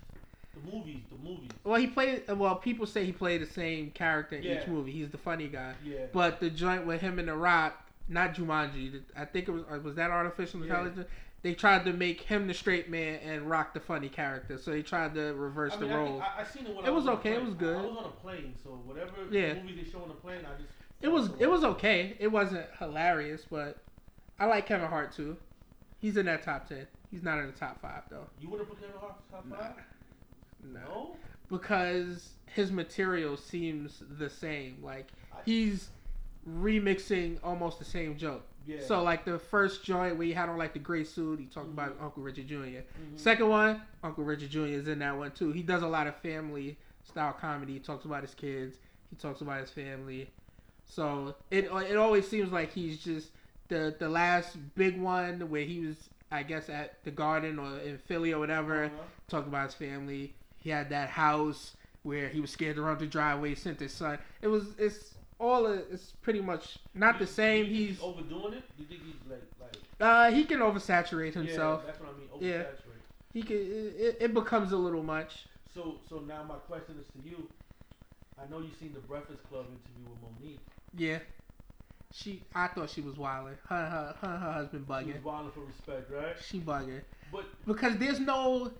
[SPEAKER 1] The movies, the movies.
[SPEAKER 2] Well, he played. Well, people say he played the same character in each movie. He's the funny guy.
[SPEAKER 1] Yeah.
[SPEAKER 2] But the joint with him and The Rock, not Jumanji. I think it was uh, was that artificial
[SPEAKER 1] Yeah.
[SPEAKER 2] intelligence. They tried to make him the straight man and Rock the funny character. So they tried to reverse
[SPEAKER 1] I mean,
[SPEAKER 2] the
[SPEAKER 1] I, think, I, I seen it when
[SPEAKER 2] It
[SPEAKER 1] I
[SPEAKER 2] was
[SPEAKER 1] a
[SPEAKER 2] okay, it was good.
[SPEAKER 1] I, I was on a plane, so whatever
[SPEAKER 2] Yeah.
[SPEAKER 1] movie they show on the plane, I just.
[SPEAKER 2] It was it was okay. It wasn't hilarious, but I like Kevin Hart too. He's in that top ten. He's not in the top five though.
[SPEAKER 1] You would have put Kevin Hart top
[SPEAKER 2] Nah.
[SPEAKER 1] five?
[SPEAKER 2] No,
[SPEAKER 1] No.
[SPEAKER 2] because his material seems the same. Like he's remixing almost the same joke.
[SPEAKER 1] Yeah.
[SPEAKER 2] So like the first joint where he had on like the gray suit, he talked about
[SPEAKER 1] Mhm.
[SPEAKER 2] Uncle Richard Jr.
[SPEAKER 1] Mhm.
[SPEAKER 2] Second one, Uncle Richard Jr. is in that one too. He does a lot of family style comedy. He talks about his kids. He talks about his family. So it it always seems like he's just the the last big one where he was I guess at the Garden or in Philly or whatever
[SPEAKER 1] Uh-huh.
[SPEAKER 2] talking about his family. He had that house where he was scared to run the driveway. Sent his son. It was it's all a, it's pretty much not the same.
[SPEAKER 1] you think
[SPEAKER 2] He's
[SPEAKER 1] overdoing it. You think he's like like
[SPEAKER 2] uh he can oversaturate himself.
[SPEAKER 1] Yeah, that's what I mean.
[SPEAKER 2] Yeah. He can it, it becomes a little much.
[SPEAKER 1] So so now my question is to you. I know you've seen the Breakfast Club interview with Mo'Nique.
[SPEAKER 2] Yeah. She, I thought she was wilding. Her, her, her, her husband
[SPEAKER 1] She was
[SPEAKER 2] bugging.
[SPEAKER 1] wilding for respect, right?
[SPEAKER 2] She bugging
[SPEAKER 1] But
[SPEAKER 2] because there's no,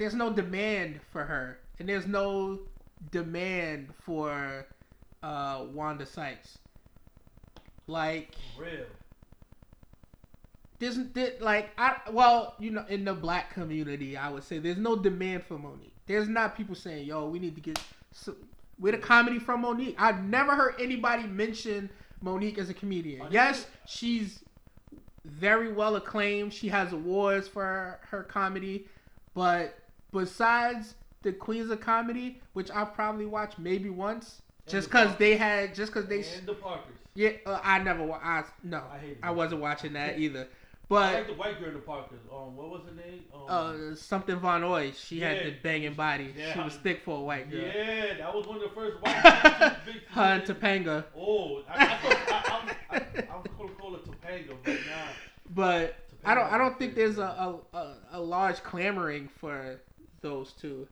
[SPEAKER 2] there's no demand for her, and there's no demand for uh, Wanda Sykes. Like
[SPEAKER 1] real.
[SPEAKER 2] there's there, like I well you know in the black community I would say there's no demand for Mo'Nique. There's not people saying yo we need to get some, with a comedy from Mo'Nique. I've never heard anybody mention Mo'Nique as a comedian. Yes, she's very well acclaimed. She has awards for her, her comedy, but besides the Queens of Comedy, which I probably watched maybe once,
[SPEAKER 1] And
[SPEAKER 2] just because
[SPEAKER 1] Parkers.
[SPEAKER 2] they had just because they
[SPEAKER 1] and the Parkers.
[SPEAKER 2] yeah uh, I never wa- I no
[SPEAKER 1] I
[SPEAKER 2] I wasn't watching that either. But I
[SPEAKER 1] like the white girl in the Parkers. Um, what was her name? Um,
[SPEAKER 2] uh, something Von Oy, she had the banging body.
[SPEAKER 1] Yeah.
[SPEAKER 2] She was thick for a white girl.
[SPEAKER 1] yeah, that was one of the first white girls. She was big.
[SPEAKER 2] Her and Topanga.
[SPEAKER 1] Oh, I, I thought I, I, I, I was gonna call it Topanga, but nah.
[SPEAKER 2] But I don't I don't think there's a, a, a, a large clamoring for those two.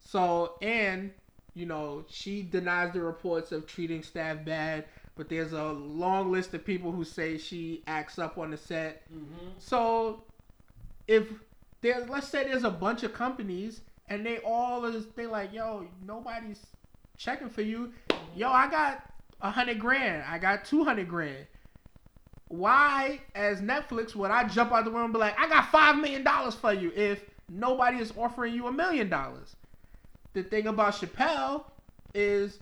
[SPEAKER 2] So and you know she denies the reports of treating staff bad, but there's a long list of people who say she acts up on the set.
[SPEAKER 1] Mm-hmm.
[SPEAKER 2] So if there, let's say there's a bunch of companies and they all is they like, yo, nobody's checking for you. Yo, I got a hundred grand. I got two hundred grand. Why, as Netflix, would I jump out the window and be like, I got five million dollars for you if nobody is offering you a million dollars? The thing about Chappelle is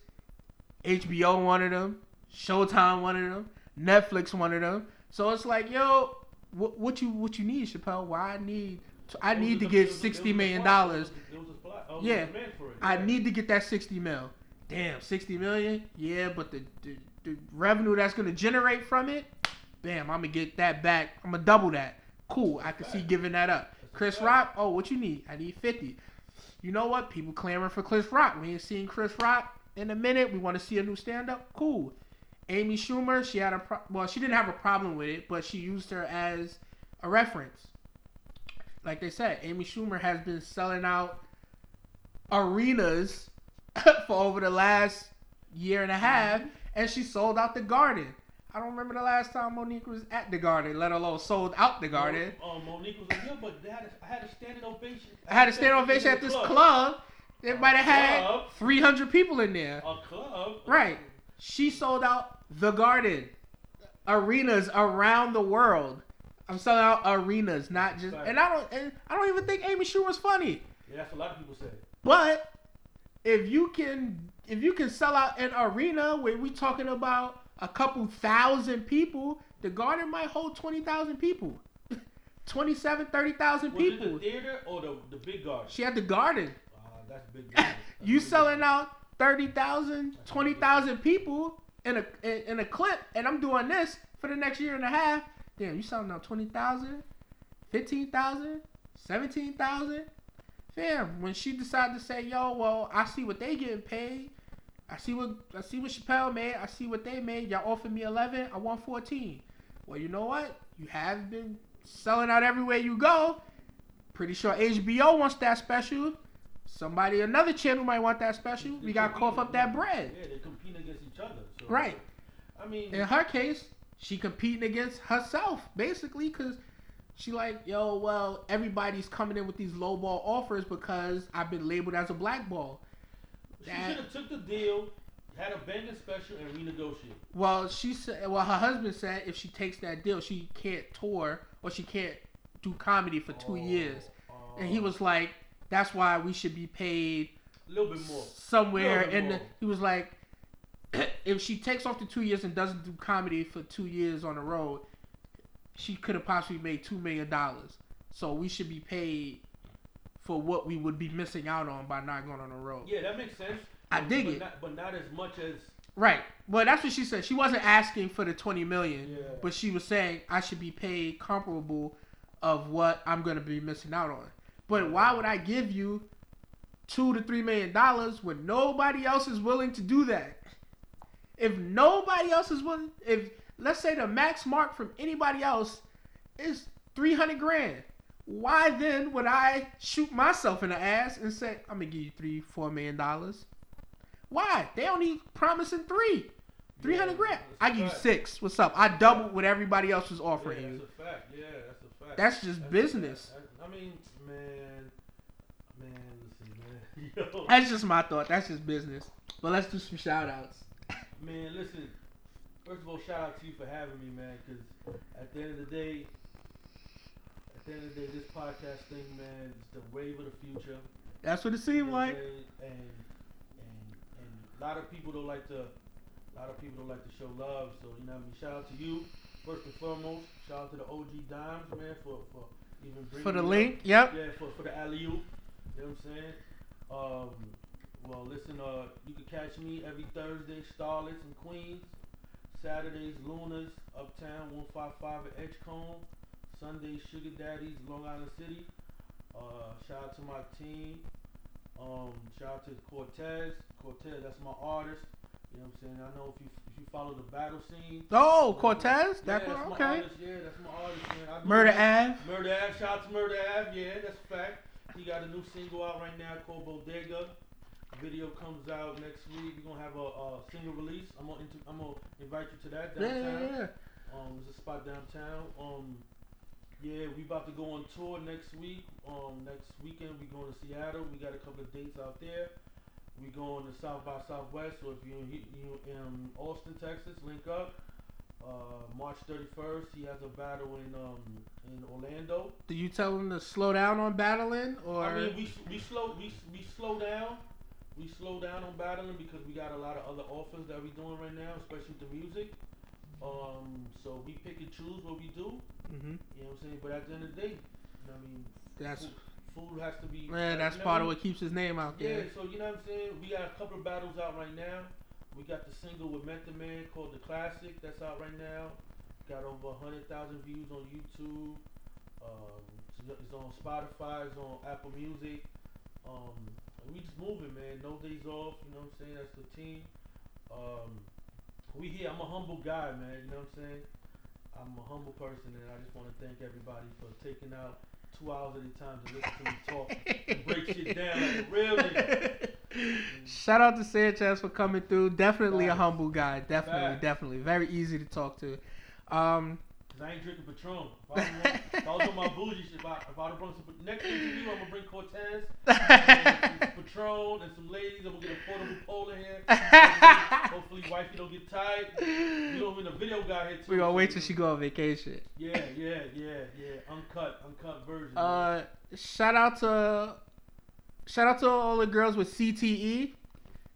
[SPEAKER 2] HBO wanted him, Showtime wanted him, Netflix wanted him. So it's like, yo, what, what you what you need, Chappelle? Why I need I need to get sixty million dollars. Yeah. I need to get that sixty mil. Damn, sixty million? Yeah, but the, the the revenue that's gonna generate from it, bam, I'm gonna get that back. I'm gonna double that. Cool, I can see giving that up. Chris Rock, oh, what you need? I need fifty. You know what? People clamoring for Chris Rock. We ain't seen Chris Rock in a minute. We want to see a new stand up. Cool. Amy Schumer, she had a pro- well, she didn't have a problem with it, but she used her as a reference. Like they said, Amy Schumer has been selling out arenas for over the last year and a half, uh-huh. and she sold out the Garden. I don't remember the last time Mo'Nique was at the Garden, let alone sold out the Garden.
[SPEAKER 1] Mo- uh, Mo'Nique was like, yeah, but they had a, I had a standing ovation.
[SPEAKER 2] I had a stand ovation at this club. It might have had 300 people in there.
[SPEAKER 1] A club.
[SPEAKER 2] Right. She sold out the Garden, arenas around the world. I'm selling out arenas, not just. And I don't. And I don't even think Amy Schumer's funny.
[SPEAKER 1] Yeah, that's what a lot of people say.
[SPEAKER 2] But if you can, if you can sell out an arena where we talking about a couple thousand people, the Garden might hold twenty thousand people, 27, 30,000
[SPEAKER 1] Was it the theater or the, the big garden?
[SPEAKER 2] She had the Garden.
[SPEAKER 1] Uh, that's big. That's
[SPEAKER 2] you
[SPEAKER 1] big
[SPEAKER 2] selling
[SPEAKER 1] business.
[SPEAKER 2] out 30,000, 20,000 people in a in, in a clip, and I'm doing this for the next year and a half. Damn, you selling out 20,000, 15,000, 17,000. Fam, when she decided to say, "Yo, well, I see what they getting paid. I see what I see what Chappelle made. I see what they made. Y'all offered me 11. I want 14. Well, you know what? You have been selling out everywhere you go. Pretty sure HBO wants that special. Somebody, another channel might want that special. We gotta cough up that bread.
[SPEAKER 1] Yeah, they're competing against each other. So,
[SPEAKER 2] Right.
[SPEAKER 1] I mean,
[SPEAKER 2] In her case, she competing against herself basically because she like, yo, well, everybody's coming in with these lowball offers because I've been labeled as a blackball.
[SPEAKER 1] She should have took the deal, had a banging special, and renegotiated.
[SPEAKER 2] Well, she said, well, her husband said if she takes that deal, she can't tour or she can't do comedy for two
[SPEAKER 1] Oh,
[SPEAKER 2] years.
[SPEAKER 1] oh.
[SPEAKER 2] And he oh. was like, that's why we should be paid
[SPEAKER 1] a little bit more.
[SPEAKER 2] somewhere
[SPEAKER 1] bit
[SPEAKER 2] in the, he was like if she takes off the two years and doesn't do comedy for two years on the road she could have possibly made two million dollars so we should be paid for what we would be missing out on by not going on the road
[SPEAKER 1] Yeah, that makes sense.
[SPEAKER 2] I
[SPEAKER 1] But-
[SPEAKER 2] dig
[SPEAKER 1] but
[SPEAKER 2] it.
[SPEAKER 1] Not, but not as much as
[SPEAKER 2] right well that's what she said she wasn't asking for the 20 million
[SPEAKER 1] Yeah.
[SPEAKER 2] but she was saying i should be paid comparable of what i'm going to be missing out on but why would i give you two to three million dollars when nobody else is willing to do that if nobody else is willing if let's say the max mark from anybody else is 300 grand why then would i shoot myself in the ass and say i'm gonna give you three four million dollars why? They only promising three. 300 grand.
[SPEAKER 1] that's
[SPEAKER 2] i give you six. What's up? I doubled what everybody else was
[SPEAKER 1] yeah,
[SPEAKER 2] offering
[SPEAKER 1] that's
[SPEAKER 2] you
[SPEAKER 1] a fact. Yeah, that's a fact.
[SPEAKER 2] that's just
[SPEAKER 1] That's
[SPEAKER 2] business.
[SPEAKER 1] I mean, man, man, listen, man, yo,
[SPEAKER 2] that's just my thought. That's just business. But let's do some shout outs
[SPEAKER 1] man, listen. First of all, shout out to you for having me, man. Because at the end of the day, the end of the day, this podcast thing, man, is the wave of the future.
[SPEAKER 2] that's what it seemed like?
[SPEAKER 1] And and and a lot of people don't like to, a lot of people don't like to show love. So you know, what I mean, shout out to you first and foremost. Shout out to the OG Dimes, man, for for even bringing
[SPEAKER 2] for the link
[SPEAKER 1] up.
[SPEAKER 2] yep
[SPEAKER 1] Yeah, for for the alley oop. You know what I'm saying? Um, well, listen, uh, you can catch me every Thursday, Starlets and Queens. Saturdays, Lunas, Uptown, 155 at Edgecombe. Sundays, Sugar Daddies, Long Island City. Uh, shout out to my team. Um, shout out to Cortez. Cortez, that's my artist. You know what I'm saying? I know if you if you follow the battle scene.
[SPEAKER 2] oh cortez
[SPEAKER 1] yeah, that's my
[SPEAKER 2] okay
[SPEAKER 1] artist. Yeah, that's my artist, man.
[SPEAKER 2] Murder ave
[SPEAKER 1] Murder Ave, shout out to Murder Ave, yeah, that's a fact. He got a new single out right now called Bodega. Video comes out next week. We're gonna have a, a single release. I'm gonna I'm gonna invite you to that
[SPEAKER 2] yeah,
[SPEAKER 1] downtown.
[SPEAKER 2] yeah, yeah.
[SPEAKER 1] Um, there's a spot downtown. Um, yeah, we about to go on tour next week. Um, next weekend we going to Seattle. We got a couple of dates out there. We going to South by Southwest. So if you in, you in Austin, Texas, link up. Uh, March 31st, he has a battle in um in Orlando.
[SPEAKER 2] Did you tell him to slow down on battling, or
[SPEAKER 1] I mean, we we slow we we slow down. We slow down on battling because we got a lot of other offers that we're doing right now, especially with the music. Um, so we pick and choose what we do.
[SPEAKER 2] Mhm.
[SPEAKER 1] You know what I'm saying? But at the end of the day, you know what I mean,
[SPEAKER 2] that's
[SPEAKER 1] food, food has to be.
[SPEAKER 2] man, that's
[SPEAKER 1] you know
[SPEAKER 2] part of what keeps his name out
[SPEAKER 1] Yeah, so you know what I'm saying? We got a couple of battles out right now. We got the single with Method Man called The Classic that's out right now. Got over 100,000 views on YouTube. Um, it's- it's on Spotify, it's on Apple Music. Um, we just moving, man. No days off, you know what I'm saying? That's the team. Um, we here. I'm a humble guy, man. You know what I'm saying? I'm a humble person, and I just want to thank everybody for taking out two hours at a time to listen to me talk and break shit down like a real nigga.
[SPEAKER 2] Shout out to Sanchez for coming through. Definitely a humble guy. Definitely,
[SPEAKER 1] Facts.
[SPEAKER 2] definitely. Very easy to talk to. Um,
[SPEAKER 1] Cause I ain't drinking Patron. If I, was on- if I was on my bougie shit, if I, if I would have brought some next thing you, I'm gonna bring Cortez, and Patron, and some ladies. I'm gonna get a portable pole in here. Hopefully, hopefully wifey don't get tired. You know, in the video guy here too.
[SPEAKER 2] we gonna wait till she go on vacation.
[SPEAKER 1] Yeah, yeah, yeah, yeah. Uncut, uncut version.
[SPEAKER 2] Uh, shout out to shout out to all the girls with CTE.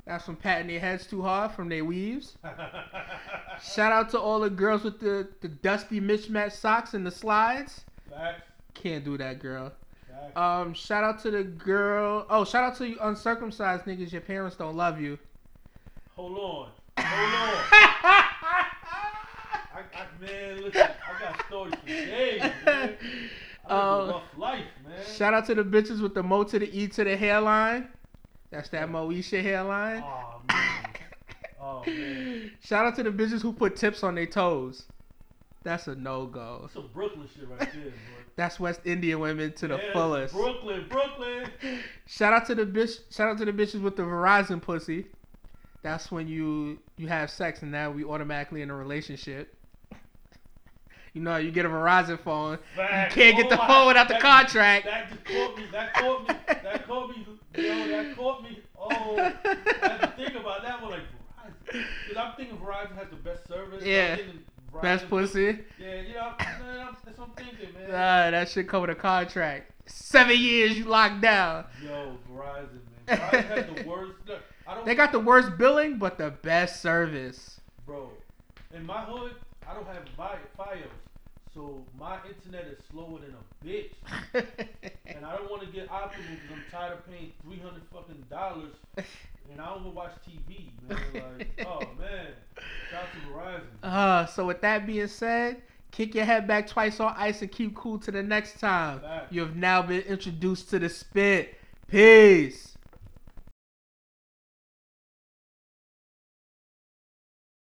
[SPEAKER 2] That's from patting their heads too hard from their weaves. Shout out to all the girls with the, the dusty mismatched socks and the slides.
[SPEAKER 1] Facts,
[SPEAKER 2] Can't do that, girl.
[SPEAKER 1] facts.
[SPEAKER 2] Um, shout out to the girl. Oh, shout out to you uncircumcised niggas. Your parents don't love you.
[SPEAKER 1] Hold on, hold on. I, I, man, listen, I got stories for days, man. I rough life, man.
[SPEAKER 2] Shout out to the bitches with the mo to the e to the hairline. That's that Moesha hairline.
[SPEAKER 1] Oh man. Oh man.
[SPEAKER 2] Shout out to the bitches who put tips on their toes. That's a no go.
[SPEAKER 1] That's some Brooklyn shit right there, boy.
[SPEAKER 2] That's West Indian women to the
[SPEAKER 1] Yeah,
[SPEAKER 2] fullest.
[SPEAKER 1] Brooklyn, Brooklyn.
[SPEAKER 2] Shout out to the bitch. Shout out to the bitches with the Verizon pussy. That's when you you have sex and now we automatically in a relationship. You know, you get a Verizon phone,
[SPEAKER 1] Facts.
[SPEAKER 2] you can't get
[SPEAKER 1] Oh,
[SPEAKER 2] the
[SPEAKER 1] I-
[SPEAKER 2] phone without the
[SPEAKER 1] that-
[SPEAKER 2] contract.
[SPEAKER 1] That just caught me. That caught me. That caught me. Yo, that caught me. Oh, I had to think about that one like Verizon. Because I'm thinking Verizon has the best service.
[SPEAKER 2] Yeah.
[SPEAKER 1] Verizon-
[SPEAKER 2] Best pussy.
[SPEAKER 1] Yeah, you know, I'm, that's what I'm thinking, man.
[SPEAKER 2] Nah, that should come with a contract. Seven years you locked down.
[SPEAKER 1] Yo, Verizon, man. Verizon has the worst. Look, I don't.
[SPEAKER 2] They got the worst billing, but the best service.
[SPEAKER 1] Bro, in my hood, I don't have Fios, so my internet is slower than a bitch. And I don't want to get Optimum because I'm tired of paying three hundred fucking dollars, and I don't want to watch TV, man. Like, oh man, shout to Verizon.
[SPEAKER 2] Uh, so with that being said, kick your head back twice on ice and keep cool to the next time.
[SPEAKER 1] Facts.
[SPEAKER 2] You have now been introduced to the spit. Peace.